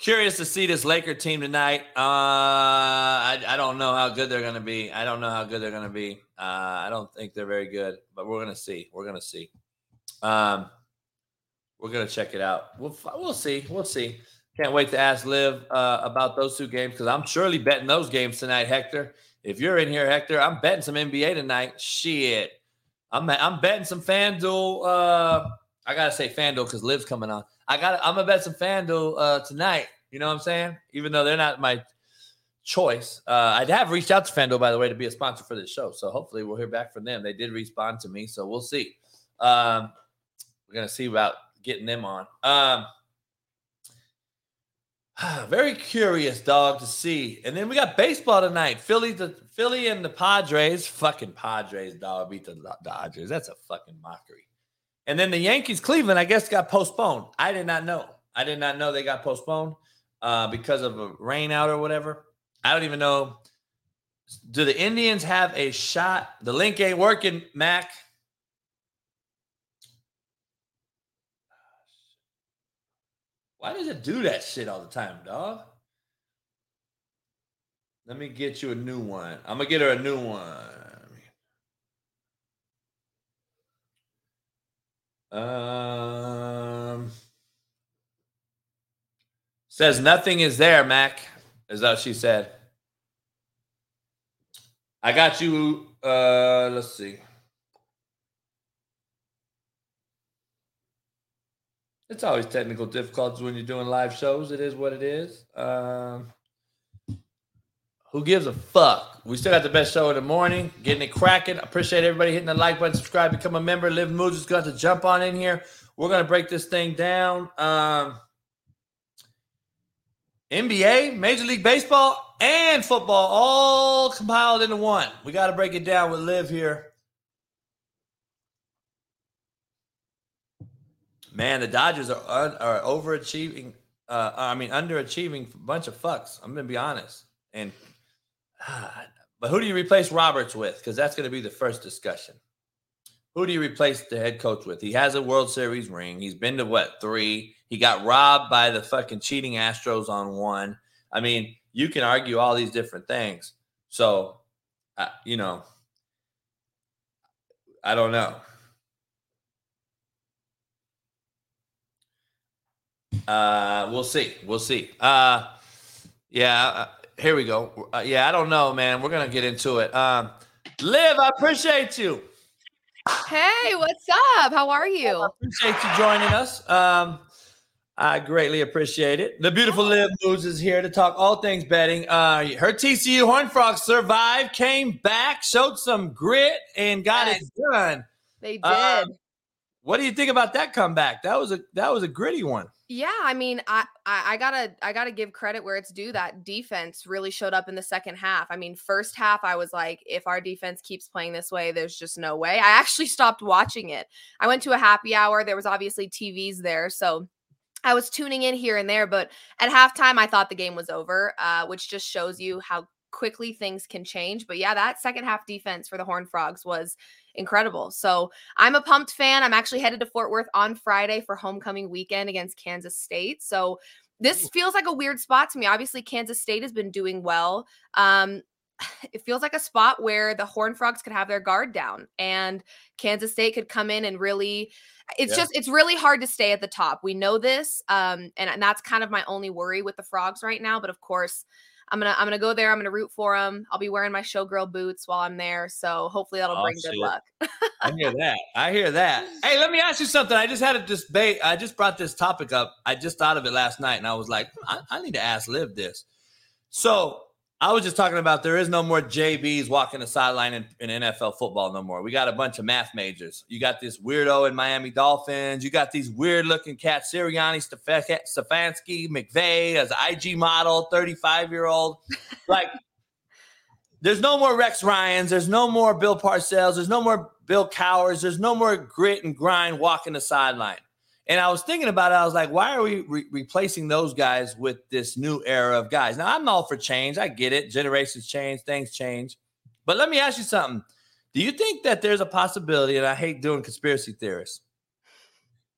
curious to see this Laker team tonight. Uh, I, I don't know how good they're going to be. I don't know how good they're going to be. Uh, I don't think they're very good, but we're going to see. We're going to see. Um, we're going to check it out. We'll we'll see. We'll see. Can't wait to ask Liv uh, about those two games because I'm surely betting those games tonight, Hector. If you're in here, Hector, I'm betting some NBA tonight. Shit, I'm I'm betting some FanDuel. Uh, I gotta say FanDuel because Liv's coming on. I got I'm gonna bet some FanDuel uh, tonight. You know what I'm saying? Even though they're not my choice, uh, I have reached out to FanDuel by the way to be a sponsor for this show. So hopefully we'll hear back from them. They did respond to me, so we'll see. Um, we're gonna see about getting them on. Um, very curious, dog, to see. And then we got baseball tonight. Philly, the Philly and the Padres. Fucking Padres, dog, beat the Dodgers. That's a fucking mockery. And then the Yankees, Cleveland, I guess, got postponed. I did not know. I did not know they got postponed uh, because of a rain out or whatever. I don't even know. Do the Indians have a shot? The link ain't working, Mac. Why does it do that shit all the time, dog? Let me get you a new one. I'm gonna get her a new one. Um, says nothing is there, Mac. Is what she said? I got you. Uh, let's see. It's always technical difficulties when you're doing live shows. It is what it is. Um, who gives a fuck? We still got the best show in the morning, getting it cracking. Appreciate everybody hitting the like button, subscribe, become a member. Liv Moods is going to jump on in here. We're going to break this thing down. Um, NBA, Major League Baseball, and football all compiled into one. We got to break it down with Liv here. Man, the Dodgers are un- are overachieving. Uh, I mean, underachieving bunch of fucks. I'm gonna be honest. And but who do you replace Roberts with? Because that's gonna be the first discussion. Who do you replace the head coach with? He has a World Series ring. He's been to what three? He got robbed by the fucking cheating Astros on one. I mean, you can argue all these different things. So, uh, you know, I don't know. Uh, we'll see. We'll see. Uh, yeah. Uh, here we go. Uh, yeah, I don't know, man. We're gonna get into it. Um, Liv, I appreciate you. Hey, what's up? How are you? I appreciate you joining us. Um, I greatly appreciate it. The beautiful Liv Moods is here to talk all things betting. Uh, her TCU Horn Frogs survived, came back, showed some grit, and got Yes. it done. They did. Um, What do you think about that comeback? That was a that was a gritty one. yeah, I mean, I, I I gotta I gotta give credit where it's due. That defense really showed up in the second half. I mean, first half I was like, if our defense keeps playing this way, there's just no way. I actually stopped watching it. I went to a happy hour. There was obviously TVs there, so I was tuning in here and there. But at halftime, I thought the game was over, uh, which just shows you how quickly things can change. But yeah, that second half defense for the Horned Frogs was incredible. So I'm a pumped fan. I'm actually headed to Fort Worth on Friday for homecoming weekend against Kansas State. So this feels like a weird spot to me. Obviously, Kansas State has been doing well. Um, it feels like a spot where the Horned Frogs could have their guard down and Kansas State could come in and really it's Yeah. just it's really hard to stay at the top. We know this. Um, and, and that's kind of my only worry with the frogs right now. But of course, I'm gonna I'm gonna go there. I'm gonna root for them. I'll be wearing my showgirl boots while I'm there. So hopefully that'll Oh, bring good luck. I hear that. I hear that. Hey, let me ask you something. I just had a debate. I just brought this topic up. I just thought of it last night, and I was like, I, I need to ask Liv this. So I was just talking about there is no more JBs walking the sideline in, in NFL football no more. We got a bunch of math majors. You got this weirdo in Miami Dolphins. You got these weird looking cats, Sirianni, Stef- Stefanski, McVay as IG model, 35 year old. Like, there's no more Rex Ryans. There's no more Bill Parcells. There's no more Bill Cowhers. There's no more grit and grind walking the sideline. And I was thinking about it. I was like, why are we re- replacing those guys with this new era of guys? Now, I'm all for change. I get it. Generations change, things change. But let me ask you something. Do you think that there's a possibility, and I hate doing conspiracy theorists,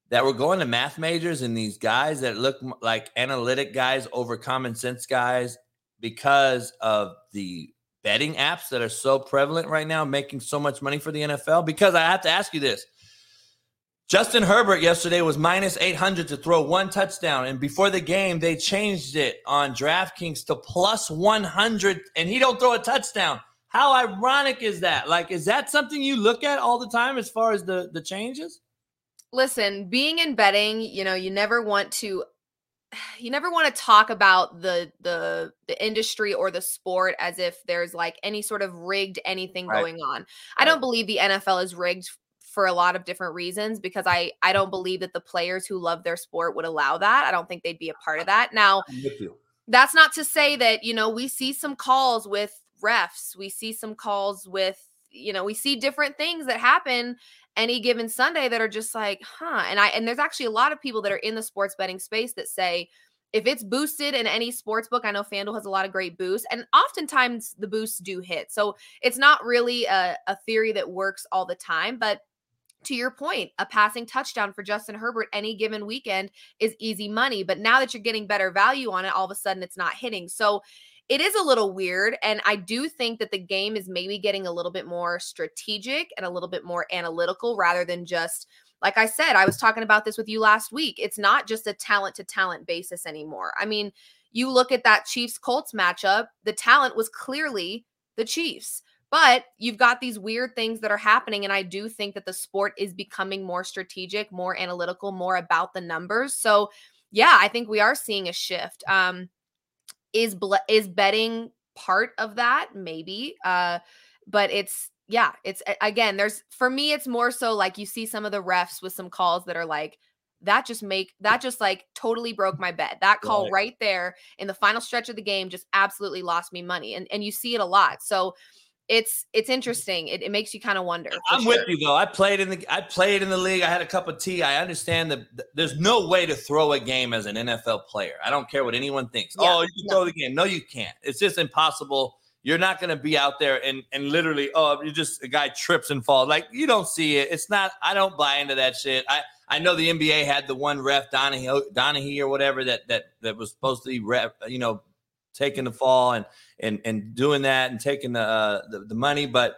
that we're going to math majors and these guys that look like analytic guys over common sense guys because of the betting apps that are so prevalent right now, making so much money for the NFL? Because I have to ask you this. Justin Herbert yesterday was minus 800 to throw one touchdown. And before the game, they changed it on DraftKings to plus 100, and he don't throw a touchdown. How ironic is that? Like, is that something you look at all the time as far as the, the changes? listen being in betting you know you never want to you never want to talk about the the the industry or the sport as if there's like any sort of rigged anything Right. going on i don't believe the nfl is rigged for a lot of different reasons because i i don't believe that the players who love their sport would allow that. I don't think they'd be a part of that. Now I'm with you. that's not to say that you know we see some calls with refs we see some calls with you know we see different things that happen any given sunday that are just like huh and i and there's actually a lot of people that are in the sports betting space that say if it's boosted in any sports book i know fanduel has a lot of great boosts and oftentimes the boosts do hit. So it's not really a, a theory that works all the time but to your point, a passing touchdown for Justin Herbert any given weekend is easy money. But now that you're getting better value on it, all of a sudden it's not hitting. So it is a little weird. And I do think that the game is maybe getting a little bit more strategic and a little bit more analytical rather than just, like I said, I was talking about this with you last week. It's not just a talent to talent basis anymore. I mean, you look at that Chiefs Colts matchup, the talent was clearly the Chiefs. But you've got these weird things that are happening. And I do think that the sport is becoming more strategic, more analytical, more about the numbers. So, yeah, I think we are seeing a shift. Um, is ble- is betting part of that? Maybe. Uh, but it's yeah, it's again, there's for me, it's more so like you see some of the refs with some calls that are like, that just make that just like totally broke my bet. That call Right. right there in the final stretch of the game just absolutely lost me money. And and you see it a lot. So it's it's interesting. It, it makes you kind of wonder. I'm sure. with you though. I played in the I played in the league. I had a cup of tea. I understand that th- there's no way to throw a game as an NFL player. I don't care what anyone thinks. Yeah, oh, you can no. throw the game. No, you can't. It's just impossible. You're not going to be out there and and literally, oh, you just a guy trips and falls. Like you don't see it. It's not. I don't buy into that shit. I I know the NBA had the one ref Donaghy Donaghy or whatever that that that was supposed to be ref, you know, taking the fall and and and doing that and taking the uh, the, the money, but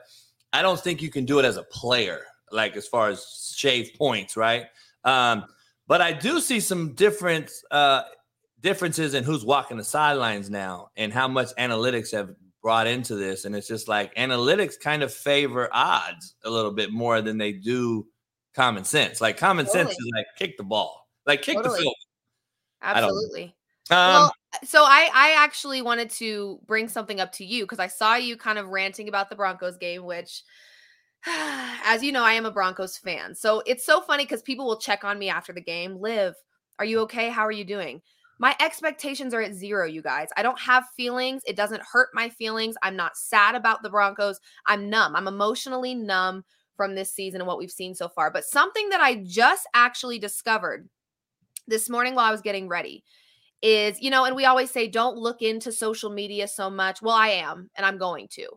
I don't think you can do it as a player, like as far as shave points, right? Um, but I do see some different uh, differences in who's walking the sidelines now and how much analytics have brought into this. And it's just like analytics kind of favor odds a little bit more than they do common sense. Like common sense is like kick the ball, like kick Totally. the field. Absolutely. Um, well, so I I actually wanted to bring something up to you because I saw you kind of ranting about the Broncos game, which as you know, I am a Broncos fan. So it's so funny because people will check on me after the game. Liv, are you okay? How are you doing? My expectations are at zero, you guys. I don't have feelings. It doesn't hurt my feelings. I'm not sad about the Broncos. I'm numb. I'm emotionally numb from this season and what we've seen so far. But something that I just actually discovered this morning while I was getting ready is, you know, and we always say don't look into social media so much. Well, I am, and I'm going to.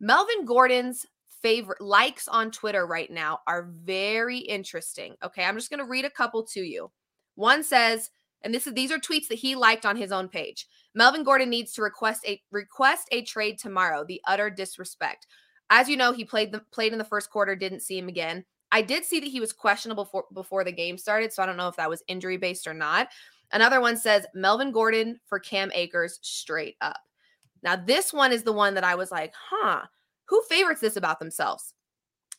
Melvin Gordon's favorite likes on Twitter right now are very interesting. Okay, I'm just going to read a couple to you. One says, and this is these are tweets that he liked on his own page. Melvin Gordon needs to request a request a trade tomorrow. The utter disrespect. As you know, he played the played in the first quarter, didn't see him again. I did see that he was questionable for, before the game started, so I don't know if that was injury based or not. Another one says Melvin Gordon for Cam Akers straight up. Now, this one is the one that I was like, huh, who favorites this about themselves?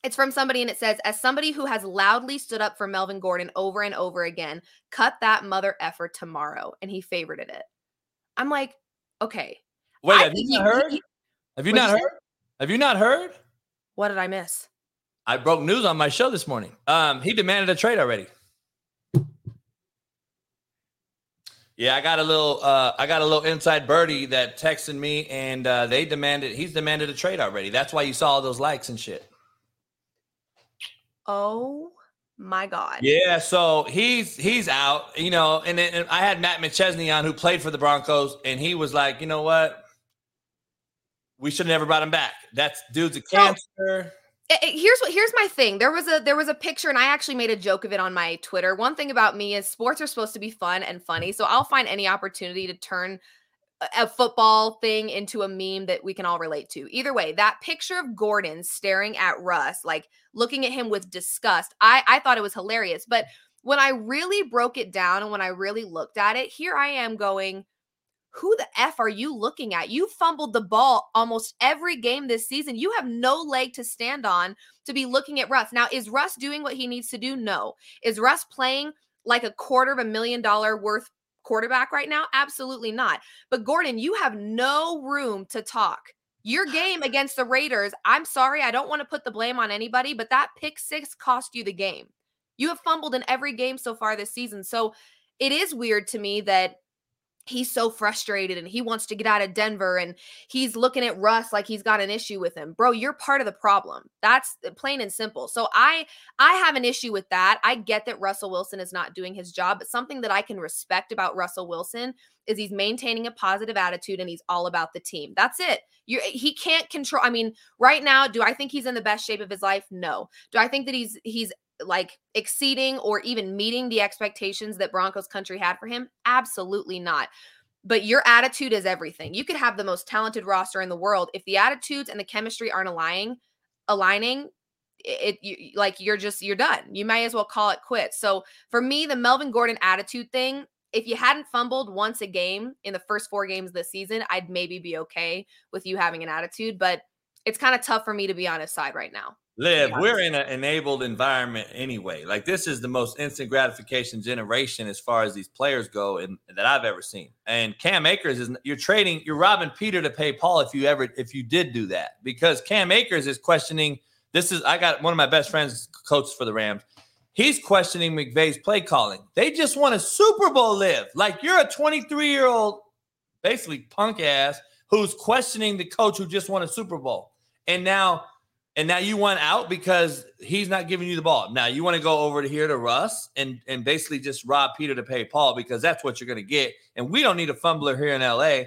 It's from somebody and it says, as somebody who has loudly stood up for Melvin Gordon over and over again, cut that mother effort tomorrow. And he favorited it. I'm like, okay. wait, I have you not he- heard? he- have you not you heard? Have you not heard? What did I miss? I broke news on my show this morning. Um, he demanded a trade already. Yeah, I got a little uh I got a little inside birdie that texted me and uh they demanded he's demanded a trade already. That's why you saw all those likes and shit. Oh my God. Yeah, so he's he's out, you know, and, then- and I had Matt McChesney on who played for the Broncos, and he was like, you know what? We should have never brought him back. That's dude's a cancer. Here's what here's my thing. There was a there was a picture and i actually made a joke of it on my twitter. One thing about me is sports are supposed to be fun and funny so i'll find any opportunity to turn a- a football thing into a meme that we can all relate to. Either way that picture of gordon staring at russ like looking at him with disgust i i thought it was hilarious. But when i really broke it down and when i really looked at it here i am going who the F are you looking at? You fumbled the ball almost every game this season. You have no leg to stand on to be looking at Russ. Now, is Russ doing what he needs to do? No. Is Russ playing like a quarter of a million dollar worth quarterback right now? Absolutely not. But Gordon, you have no room to talk. Your game against the Raiders, I'm sorry, I don't want to put the blame on anybody, but that pick six cost you the game. You have fumbled in every game so far this season. So it is weird to me that he's so frustrated and he wants to get out of Denver and he's looking at Russ like he's got an issue with him. Bro, you're part of the problem. That's uh, plain and simple. So I I have an issue with that. I get that Russell Wilson is not doing his job, but something that I can respect about Russell Wilson is he's maintaining a positive attitude and he's all about the team. That's it. You he can't control I mean, right now do I think he's in the best shape of his life? No. Do I think that he's he's like exceeding or even meeting the expectations that Broncos country had for him? Absolutely not. But your attitude is everything. You could have the most talented roster in the world if the attitudes and the chemistry aren't aligning, aligning it you, like you're just you're done. You might as well call it quits. So for me, the Melvin Gordon attitude thing, if you hadn't fumbled once a game in the first four games this season, I'd maybe be okay with you having an attitude. But it's kind of tough for me to be on his side right now. Liv, Yeah. we're in an enabled environment anyway. Like this is the most instant gratification generation as far as these players go, and that I've ever seen. And Cam Akers is you're trading, you're robbing Peter to pay Paul if you ever if you did do that because Cam Akers is questioning. This is I got one of my best friends, coaches for the Rams. He's questioning McVay's play calling. They just won a Super Bowl. Liv like you're a 23 year old, basically punk ass who's questioning the coach who just won a Super Bowl, and now and now you want out because he's not giving you the ball. Now you want to go over to here to Russ and and basically just rob Peter to pay Paul because that's what you're going to get. And we don't need a fumbler here in LA,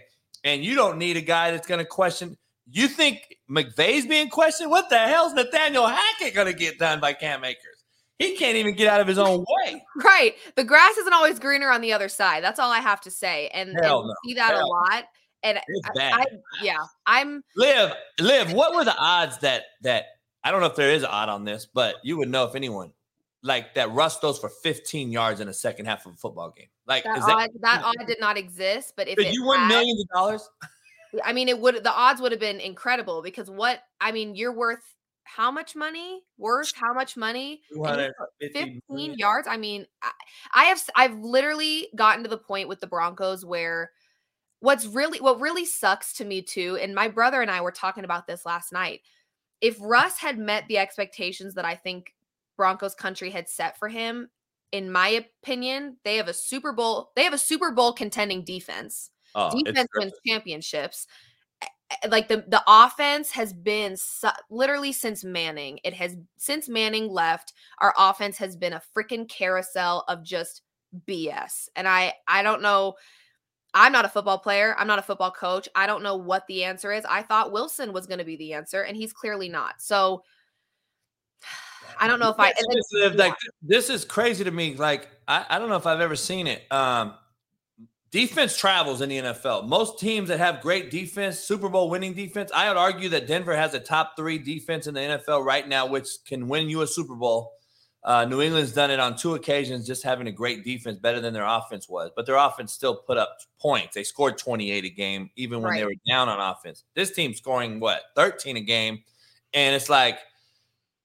and you don't need a guy that's going to question. You think McVay's being questioned? What the hell's Nathaniel Hackett going to get done by Cam Akers? He can't even get out of his own way. Right. The grass isn't always greener on the other side. That's all I have to say. And, and no. see that a Hell. lot. And It's I, bad. I, yeah, I'm Liv, Liv. What were the odds that that I don't know if there is an odd on this, but you would know if anyone like that Russ throws for 15 yards in the second half of a football game. Like that is that odd, that odd did not exist. But if you win had- millions of dollars? I mean, it would the odds would have been incredible because what I mean, you're worth how much money? Worth how much money? And you put 250 15 million. yards. I mean, I, I have i've literally gotten to the point with the Broncos where what's really what really sucks to me too, and my brother and I were talking about this last night. If Russ had met the expectations that I think Broncos country had set for him, in my opinion, they have a Super Bowl, they have a Super Bowl contending defense Oh, defense wins championships. Eh, eh, Like the the offense has been su- literally since Manning. It has since Manning left. Our offense has been a freaking carousel of just BS. And I I don't know. I'm not a football player. I'm not a football coach. I don't know what the answer is. I thought Wilson was going to be the answer, and he's clearly not. So I don't know if I. then- This is, like this is crazy to me. Like I, I don't know if I've ever seen it. Um, defense travels in the NFL. Most teams that have great defense, Super Bowl winning defense, I would argue that Denver has a top three defense in the NFL right now, which can win you a Super Bowl. Uh, New England's done it on two occasions, just having a great defense, better than their offense was. But their offense still put up points. They scored 28 a game, even when they were down on offense. This team's scoring what 13 a game, and it's like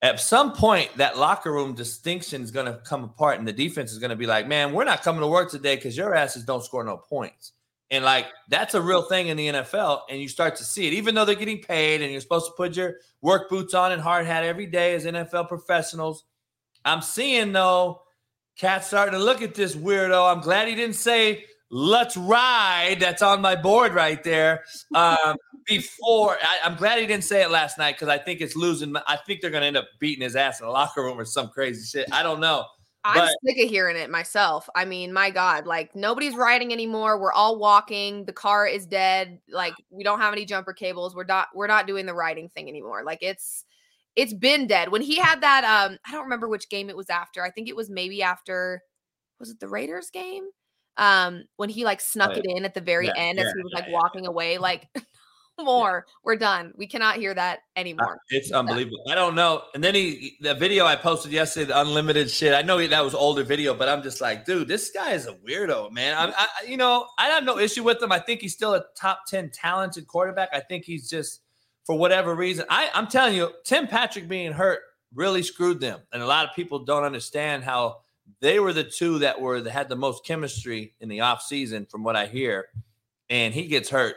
at some point that locker room distinction is going to come apart, and the defense is going to be like, "Man, we're not coming to work today because your asses don't score no points." And like that's a real thing in the NFL, and you start to see it, even though they're getting paid, and you're supposed to put your work boots on and hard hat every day as NFL professionals. I'm seeing though, cats starting to look at this weirdo. I'm glad he didn't say "Let's ride." That's on my board right there. Um, before I, I'm glad he didn't say it last night because I think it's losing. I think they're going to end up beating his ass in the locker room or some crazy shit. I don't know. I'm But- sick of hearing it myself. I mean, my God, like nobody's riding anymore. We're all walking. The car is dead. Like we don't have any jumper cables. We're not we're not doing the riding thing anymore. Like it's it's been dead. When he had that, um, I don't remember which game it was after. I think it was maybe after, was it the Raiders game? Um, when he like snuck yeah. it in at the very Yeah, end as he was yeah, like yeah. walking away, like more, we're done. We cannot hear that Uh, anymore. It's unbelievable. I don't know. And then he, the video I posted yesterday, the unlimited shit. I know that was older video, but I'm just like, dude, this guy is a weirdo, man. I, I, you know, I have no issue with him. I think he's still a top ten talented quarterback. I think he's just, for whatever reason, I, I'm telling you, Tim Patrick being hurt really screwed them, and a lot of people don't understand how they were the two that were that had the most chemistry in the offseason, from what I hear. And he gets hurt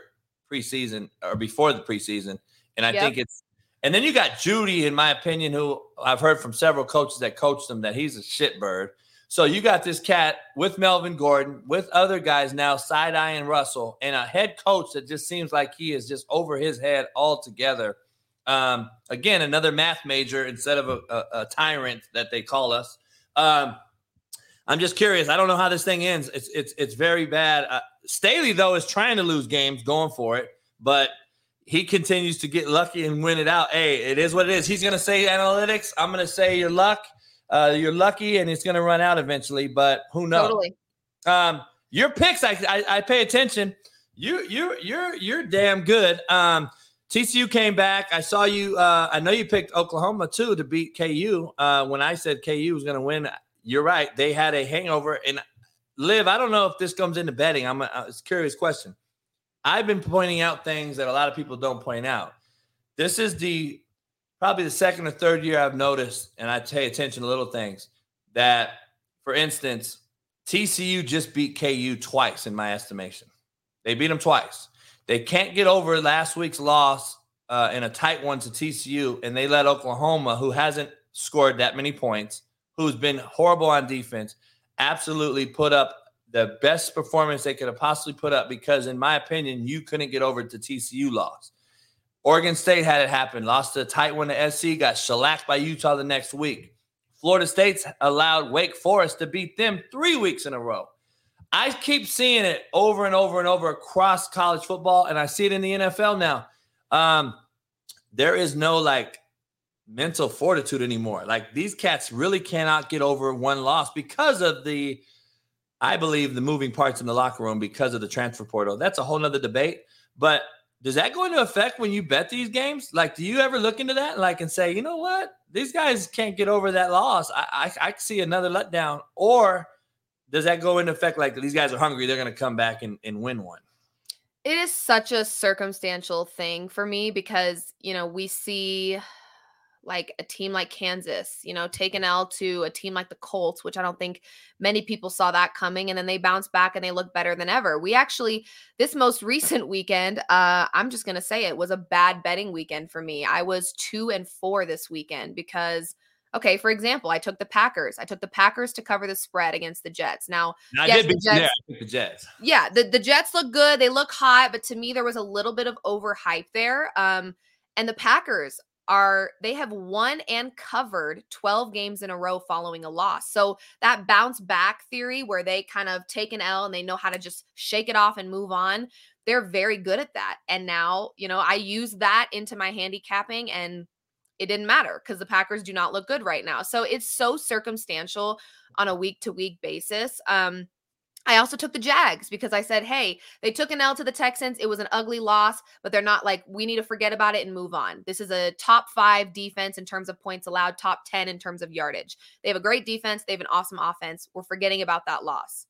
preseason or before the preseason. And I Yep. think it's and then you got Jeudy, in my opinion, who I've heard from several coaches that coached him that he's a shitbird. So you got this cat with Melvin Gordon, with other guys now side eyeing Russell, and a head coach that just seems like he is just over his head altogether. Um, again, another math major instead of a, a, a tyrant that they call us. Um, I'm just curious. I don't know how this thing ends. It's it's it's very bad. Uh, Staley though is trying to lose games, going for it, but he continues to get lucky and win it out. Hey, it is what it is. He's gonna say analytics. I'm gonna say your luck. Uh, you're lucky, and it's gonna run out eventually. But who knows? Totally. Um, your picks, I, I I pay attention. You you you're you're damn good. Um, TCU came back. I saw you. Uh, I know you picked Oklahoma too to beat KU. Uh, when I said KU was going to win, you're right. They had a hangover. And Liv, I don't know if this comes into betting. I'm a, it's a curious question. I've been pointing out things that a lot of people don't point out. This is the probably the second or third year I've noticed, and I pay attention to little things that, for instance, TCU just beat KU twice in my estimation. They beat them twice. They can't get over last week's loss uh, in a tight one to TCU, and they let Oklahoma, who hasn't scored that many points, who's been horrible on defense, absolutely put up the best performance they could have possibly put up because, in my opinion, you couldn't get over the TCU loss. Oregon State had it happen, lost a tight one to SC, got shellacked by Utah the next week. Florida State's allowed Wake Forest to beat them three weeks in a row. I keep seeing it over and over and over across college football, and I see it in the NFL now. Um, there is no like mental fortitude anymore. Like these cats really cannot get over one loss because of the, I believe, the moving parts in the locker room because of the transfer portal. That's a whole nother debate. But does that go into effect when you bet these games? Like, do you ever look into that, like, and say, you know what, these guys can't get over that loss? I I, I see another letdown, or does that go into effect? Like these guys are hungry, they're going to come back and, and win one. It is such a circumstantial thing for me because, you know, we see like a team like Kansas, you know, take an L to a team like the Colts, which I don't think many people saw that coming. And then they bounce back and they look better than ever. We actually, this most recent weekend, uh, I'm just going to say it was a bad betting weekend for me. I was two and four this weekend because, okay, for example, I took the Packers. I took the Packers to cover the spread against the Jets. Now, Now, Yes, I did the. Jets- I picked the Jets. yeah, the, the Jets look good. They look hot, but to me, there was a little bit of overhype there. Um, and the Packers are they have won and covered 12 games in a row following a loss. So that bounce back theory where they kind of take an L and they know how to just shake it off and move on, they're very good at that. And now, you know, I use that into my handicapping and it didn't matter because the Packers do not look good right now. So it's so circumstantial on a week to week basis. Um, I also took the Jags because I said, hey, they took an L to the Texans. It was an ugly loss, but they're not like, we need to forget about it and move on. This is a top five defense in terms of points allowed, top 10 in terms of yardage. They have a great defense, they have an awesome offense. We're forgetting about that loss.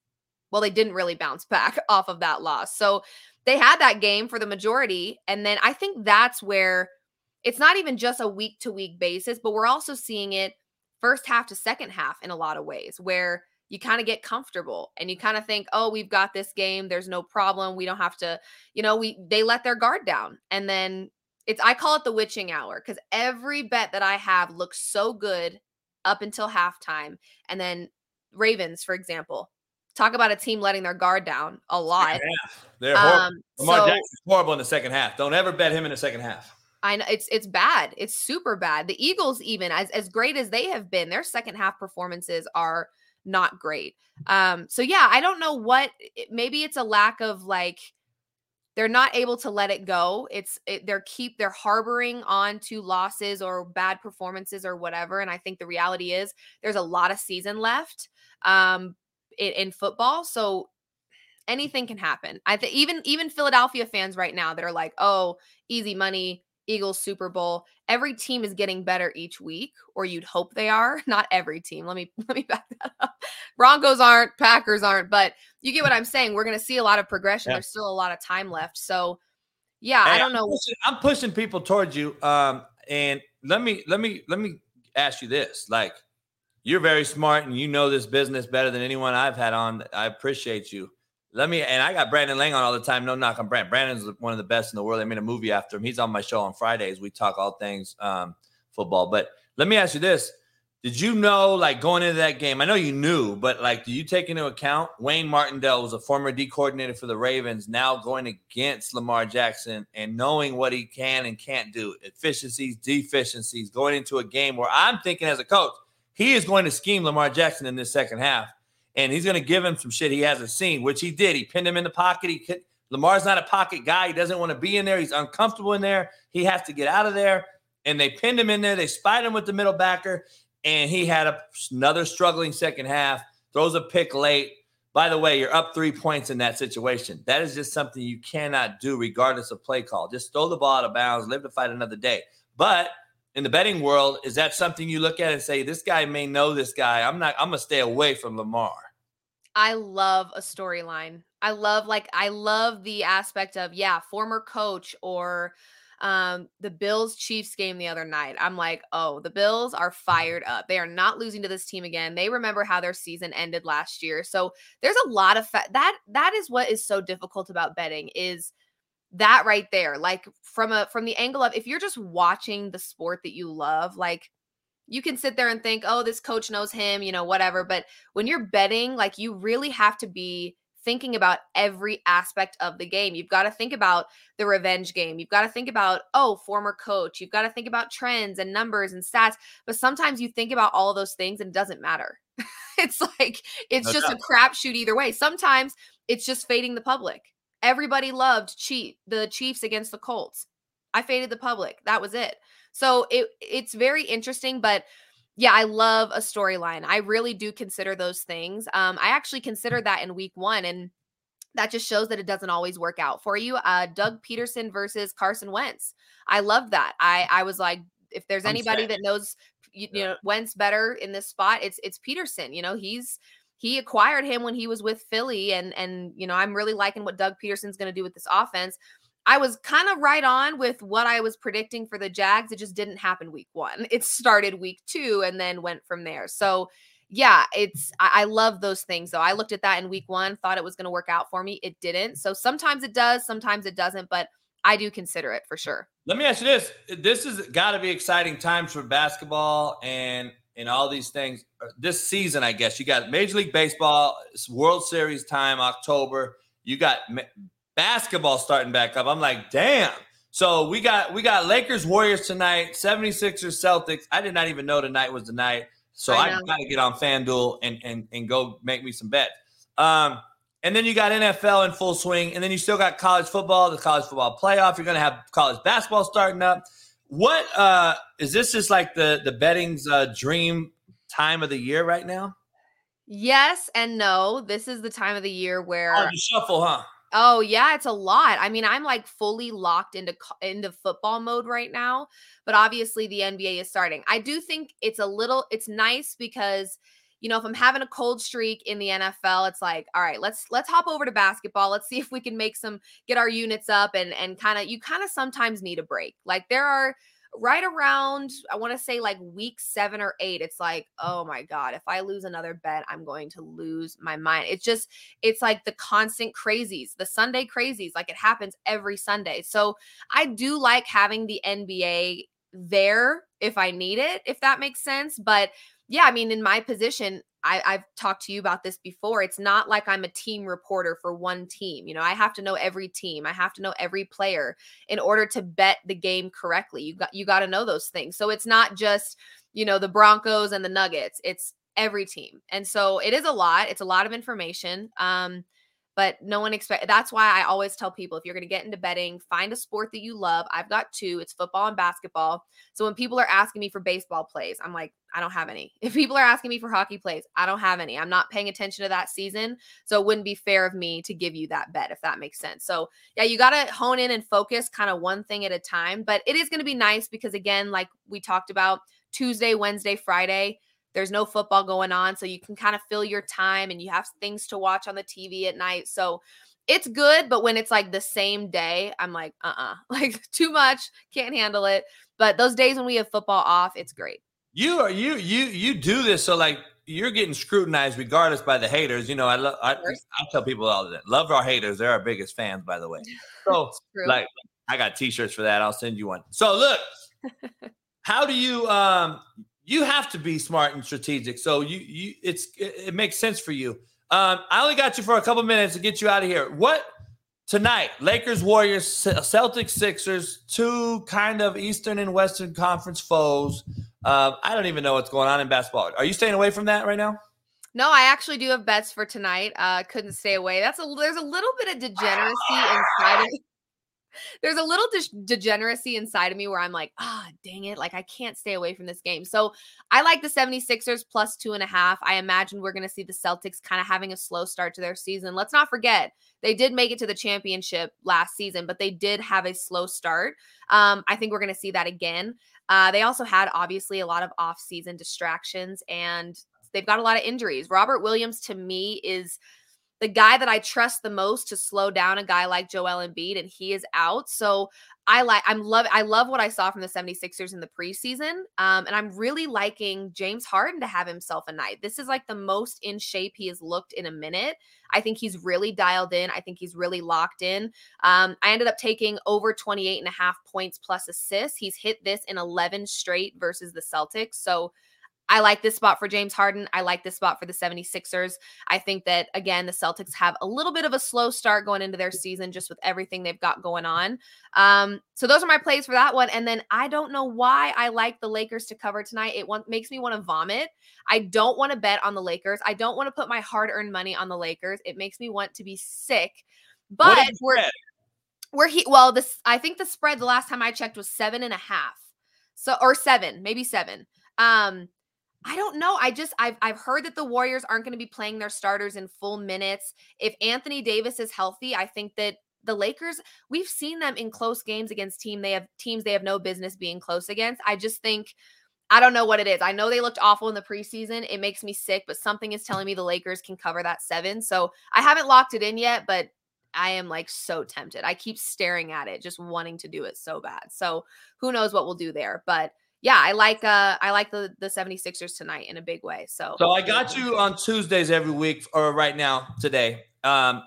Well, they didn't really bounce back off of that loss. So they had that game for the majority. And then I think that's where it's not even just a week to week basis, but we're also seeing it first half to second half in a lot of ways where you kind of get comfortable and you kind of think, oh, we've got this game. There's no problem. We don't have to, you know, we they let their guard down. And then it's I call it the witching hour because every bet that I have looks so good up until halftime. And then Ravens, for example, talk about a team letting their guard down a lot. They're horrible. Um, Lamar so- Jackson's horrible in the second half. Don't ever bet him in the second half. I know it's it's bad. It's super bad. The Eagles, even as as great as they have been, their second half performances are not great. Um, so yeah, I don't know what. Maybe it's a lack of like. they're not able to let it go. It's it, they're keep they're harboring on to losses or bad performances or whatever. And I think the reality is there's a lot of season left um, in, in football, so anything can happen. I think even even Philadelphia fans right now that are like, oh, easy money, Eagles Super Bowl. Every team is getting better each week, or you'd hope they are. Not every team. Let me let me back that up. Broncos aren't, Packers aren't, but you get what I'm saying. We're going to see a lot of progression. Yeah. There's still a lot of time left. So, yeah, Hey, I don't I'm know. pushing- I'm pushing people towards you. Um, and let me let me let me ask you this: like, you're very smart and you know this business better than anyone I've had on. I appreciate you. Let me and I got Brandon Lang on all the time. No knock on Brandon. Brandon's one of the best in the world. I made a movie after him. He's on my show on Fridays. We talk all things um, football. But let me ask you this: Did you know, like going into that game? I know you knew, but like, do you take into account Wink Martindale was a former D coordinator for the Ravens, now going against Lamar Jackson and knowing what he can and can't do, efficiencies, deficiencies, going into a game where I'm thinking as a coach, he is going to scheme Lamar Jackson in this second half, and he's going to give him some shit he hasn't seen, which he did. He pinned him in the pocket. He could, Lamar's not a pocket guy. He doesn't want to be in there. He's uncomfortable in there. He has to get out of there. And they pinned him in there. They spied him with the middle backer and he had a, another struggling second half, throws a pick late. By the way, you're up three points in that situation. That is just something you cannot do, regardless of play call. Just throw the ball out of bounds, live to fight another day. But in the betting world, is that something you look at and say, this guy may know this guy? I'm not, I'm going to stay away from Lamar. I love a storyline. I love like I love the aspect of yeah, former coach or um the Bills Chiefs game the other night. I'm like, "Oh, the Bills are fired up. They are not losing to this team again. They remember how their season ended last year." So, there's a lot of fa- that that is what is so difficult about betting is that right there. Like from a from the angle of if you're just watching the sport that you love, like you can sit there and think, oh, this coach knows him, you know, whatever. But when you're betting, like you really have to be thinking about every aspect of the game. You've got to think about the revenge game. You've got to think about, oh, former coach. You've got to think about trends and numbers and stats. But sometimes you think about all those things and it doesn't matter. it's like, it's No just doubt. a crapshoot either way. Sometimes it's just fading the public. Everybody loved cheat the Chiefs against the Colts. I faded the public. That was it. So it it's very interesting, but yeah, I love a storyline. I really do consider those things. Um, I actually considered that in week one, and that just shows that it doesn't always work out for you. Uh, Doug Pederson versus Carson Wentz. I love that. I I was like, if there's I'm anybody that knows you, you know Wentz better in this spot, it's it's Pederson. You know, he's he acquired him when he was with Philly, and and you know I'm really liking what Doug Pederson's going to do with this offense. I was kind of right on with what I was predicting for the Jags. It just didn't happen week one. It started week two and then went from there. So, yeah, it's, I, I love those things though. I looked at that in week one, thought it was going to work out for me. It didn't. So sometimes it does, sometimes it doesn't, but I do consider it for sure. Let me ask you this: This has got to be exciting times for basketball and and all these things. Uh, This season, I guess you got Major League Baseball, World Series time, October. You got ma- basketball starting back up. I'm like, damn. So we got we got Lakers Warriors tonight, 76ers Celtics. I did not even know tonight was the night. So I I, got to get on FanDuel and and and go make me some bets. Um, and then you got NFL in full swing, and then you still got college football, the college football playoff. You're to have college basketball starting up. What uh is this? Just like the the betting's uh, dream time of the year right now? Yes and no. This is the time of the year where the shuffle, huh? Oh yeah, it's a lot. I mean, I'm like fully locked into into football mode right now, but obviously the NBA is starting. I do think it's a little it's nice because you know, if I'm having a cold streak in the NFL, it's like, all right, let's let's hop over to basketball. Let's see if we can make some get our units up and and kind of you kind of sometimes need a break. Like there are right around I want to say like week 7 or 8, it's like, oh my god, if I lose another bet, I'm going to lose my mind. It's just it's like the constant crazies, the Sunday crazies, like it happens every Sunday. So I do like having the NBA there if I need it, if that makes sense. But yeah, I mean, in my position, I, I've talked to you about this before. It's not like I'm a team reporter for one team. You know, I have to know every team. I have to know every player in order to bet the game correctly. You got you got to know those things. So it's not just you know the Broncos and the Nuggets. It's every team, and so it is a lot. It's a lot of information. Um, but no one expect that's why I always tell people if you're going to get into betting, find a sport that you love. I've got two, it's football and basketball. So when people are asking me for baseball plays, I'm like, I don't have any. If people are asking me for hockey plays, I don't have any. I'm not paying attention to that season. So it wouldn't be fair of me to give you that bet if that makes sense. So yeah, you got to hone in and focus kind of one thing at a time, but it is going to be nice because again, like we talked about Tuesday, Wednesday, Friday, there's no football going on. So you can kind of fill your time and you have things to watch on the TV at night. So it's good, but when it's like the same day, I'm like, uh uh like too much, can't handle it. But those days when we have football off, it's great. You are you you you do this so like you're getting scrutinized regardless by the haters. You know, I love I, I tell people all time, love our haters. They're our biggest fans, by the way. So like I got t-shirts for that. I'll send you one. So look, how do you um you have to be smart and strategic. So you you it's it, it makes sense for you. Um, I only got you for a couple minutes to get you out of here. What tonight? Lakers, Warriors, Celtics, Sixers, two kind of Eastern and Western Conference foes. Um, I don't even know what's going on in basketball. Are you staying away from that right now? No, I actually do have bets for tonight. Uh, couldn't stay away. That's a there's a little bit of degeneracy inside of me there's a little de- degeneracy inside of me where I'm like, ah, oh, dang it. Like, I can't stay away from this game. So I like the 76ers plus two and a half. I imagine we're going to see the Celtics kind of having a slow start to their season. Let's not forget, they did make it to the championship last season, but they did have a slow start. Um, I think we're going to see that again. Uh, they also had obviously a lot of off-season distractions and they've got a lot of injuries. Robert Williams to me is the guy that I trust the most to slow down a guy like Joel Embiid, and he is out. So I like I'm love I love what I saw from the 76ers in the preseason. Um, and I'm really liking James Harden to have himself a night. This is like the most in shape he has looked in a minute. I think he's really dialed in. I think he's really locked in. Um, I ended up taking over 28 and a half points plus assists. He's hit this in 11 straight versus the Celtics. So I like this spot for James Harden. I like this spot for the 76ers. I think that, again, the Celtics have a little bit of a slow start going into their season just with everything they've got going on. Um, so those are my plays for that one. And then I don't know why I like the Lakers to cover tonight. It want, makes me want to vomit. I don't want to bet on the Lakers. I don't want to put my hard earned money on the Lakers. It makes me want to be sick. But we're, we're he well, this I think the spread the last time I checked was seven and a half. So or seven, maybe seven. Um, I don't know. I just I've I've heard that the Warriors aren't going to be playing their starters in full minutes. If Anthony Davis is healthy, I think that the Lakers, we've seen them in close games against team they have teams they have no business being close against. I just think I don't know what it is. I know they looked awful in the preseason. It makes me sick, but something is telling me the Lakers can cover that 7. So, I haven't locked it in yet, but I am like so tempted. I keep staring at it, just wanting to do it so bad. So, who knows what we'll do there, but yeah, I like uh I like the the 76ers tonight in a big way. So So I got you on Tuesdays every week or right now today. Um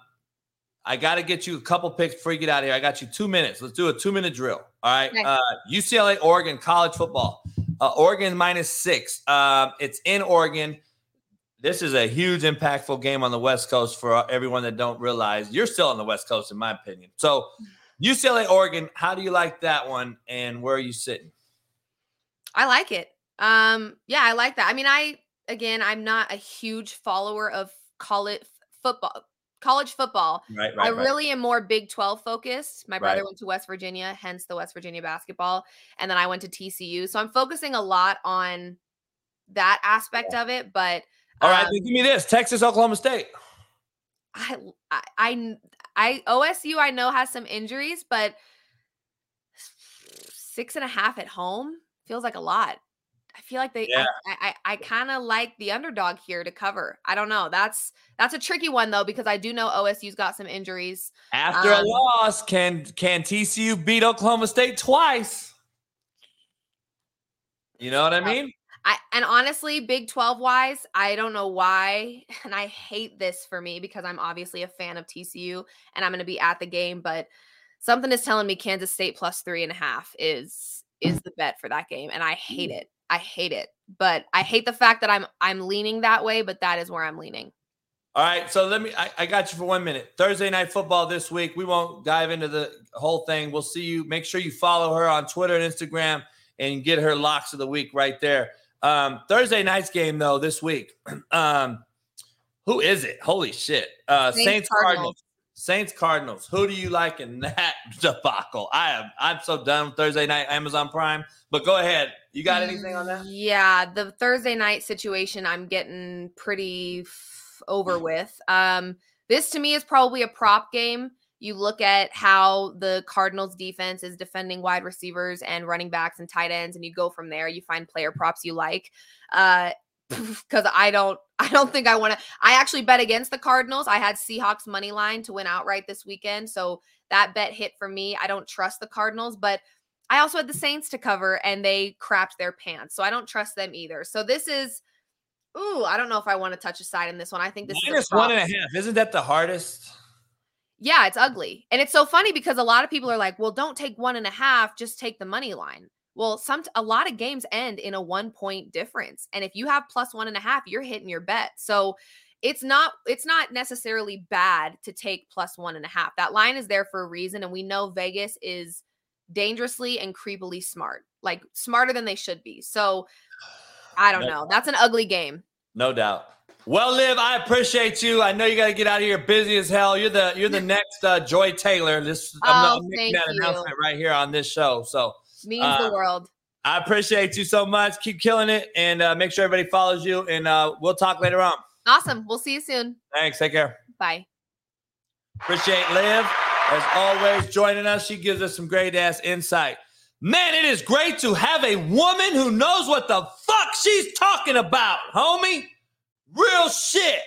I got to get you a couple picks before you get out of here. I got you 2 minutes. Let's do a 2 minute drill. All right. Okay. Uh UCLA Oregon college football. Uh, Oregon minus 6. Um it's in Oregon. This is a huge impactful game on the West Coast for everyone that don't realize you're still on the West Coast in my opinion. So UCLA Oregon, how do you like that one and where are you sitting? I like it. Um, yeah, I like that. I mean, I again, I'm not a huge follower of college football. College football. Right, right, I really am more Big 12 focused. My brother right. went to West Virginia, hence the West Virginia basketball. And then I went to TCU. So I'm focusing a lot on that aspect of it. But all right, um, give me this Texas, Oklahoma State. I, I, I, OSU, I know has some injuries, but six and a half at home feels like a lot. I feel like they yeah. I I, I kind of like the underdog here to cover. I don't know. That's that's a tricky one though because I do know OSU's got some injuries. After um, a loss, can can TCU beat Oklahoma State twice? You know what I mean? I and honestly, Big 12 wise, I don't know why. And I hate this for me because I'm obviously a fan of TCU and I'm gonna be at the game, but something is telling me Kansas State plus three and a half is is the bet for that game and I hate mm. it. I hate it. But I hate the fact that I'm I'm leaning that way, but that is where I'm leaning. All right, so let me. I, I, got you for one minute. Thursday night football this week. We won't dive into the whole thing. We'll see you. Make sure you follow her on Twitter and Instagram and get her locks of the week right there. Um, Thursday night's game though this week. um, Who is it? Holy shit. Uh Saints, Saints, Cardinals. Cardinals. Saints Cardinals. Who do you like in that debacle? I am I'm so done with Thursday night Amazon Prime. But go ahead. You got anything on that? Yeah, the Thursday night situation I'm getting pretty f- over with. Um, this to me is probably a prop game. You look at how the Cardinals defense is defending wide receivers and running backs and tight ends, and you go from there. You find player props you like. Uh, because I don't, I don't think I want to. I actually bet against the Cardinals. I had Seahawks money line to win outright this weekend, so that bet hit for me. I don't trust the Cardinals, but I also had the Saints to cover and they crapped their pants. So I don't trust them either. So this is, ooh, I don't know if I want to touch a side in this one. I think this Minus is a one and a half. Isn't that the hardest? Yeah, it's ugly. And it's so funny because a lot of people are like, well, don't take one and a half, just take the money line. Well, some a lot of games end in a one point difference. And if you have plus one and a half, you're hitting your bet. So it's not it's not necessarily bad to take plus one and a half. That line is there for a reason. And we know Vegas is dangerously and creepily smart, like smarter than they should be. So I don't No know. That's an ugly game. No doubt. Well, Liv, I appreciate you. I know you got to get out of here, busy as hell. You're the you're the next uh, Joy Taylor. This I'm, Oh, I'm making that you. announcement right here on this show. So Means Uh, the world. I appreciate you so much. Keep killing it, and uh, make sure everybody follows you. And uh, we'll talk later on. Awesome. We'll see you soon. Thanks. Take care. Bye. Appreciate Liv as always joining us. She gives us some great ass insight. Man, it is great to have a woman who knows what the fuck she's talking about, homie. Real shit.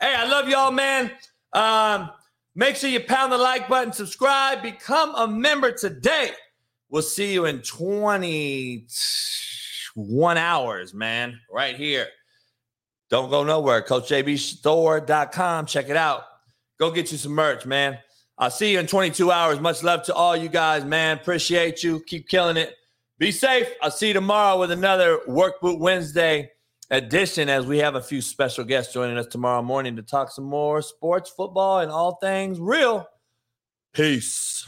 Hey, I love y'all, man. Um, make sure you pound the like button, subscribe, become a member today. We'll see you in 21 hours, man, right here. Don't go nowhere. CoachJBStore.com. Check it out. Go get you some merch, man. I'll see you in 22 hours. Much love to all you guys, man. Appreciate you. Keep killing it. Be safe. I'll see you tomorrow with another Work Boot Wednesday edition as we have a few special guests joining us tomorrow morning to talk some more sports, football, and all things real. Peace.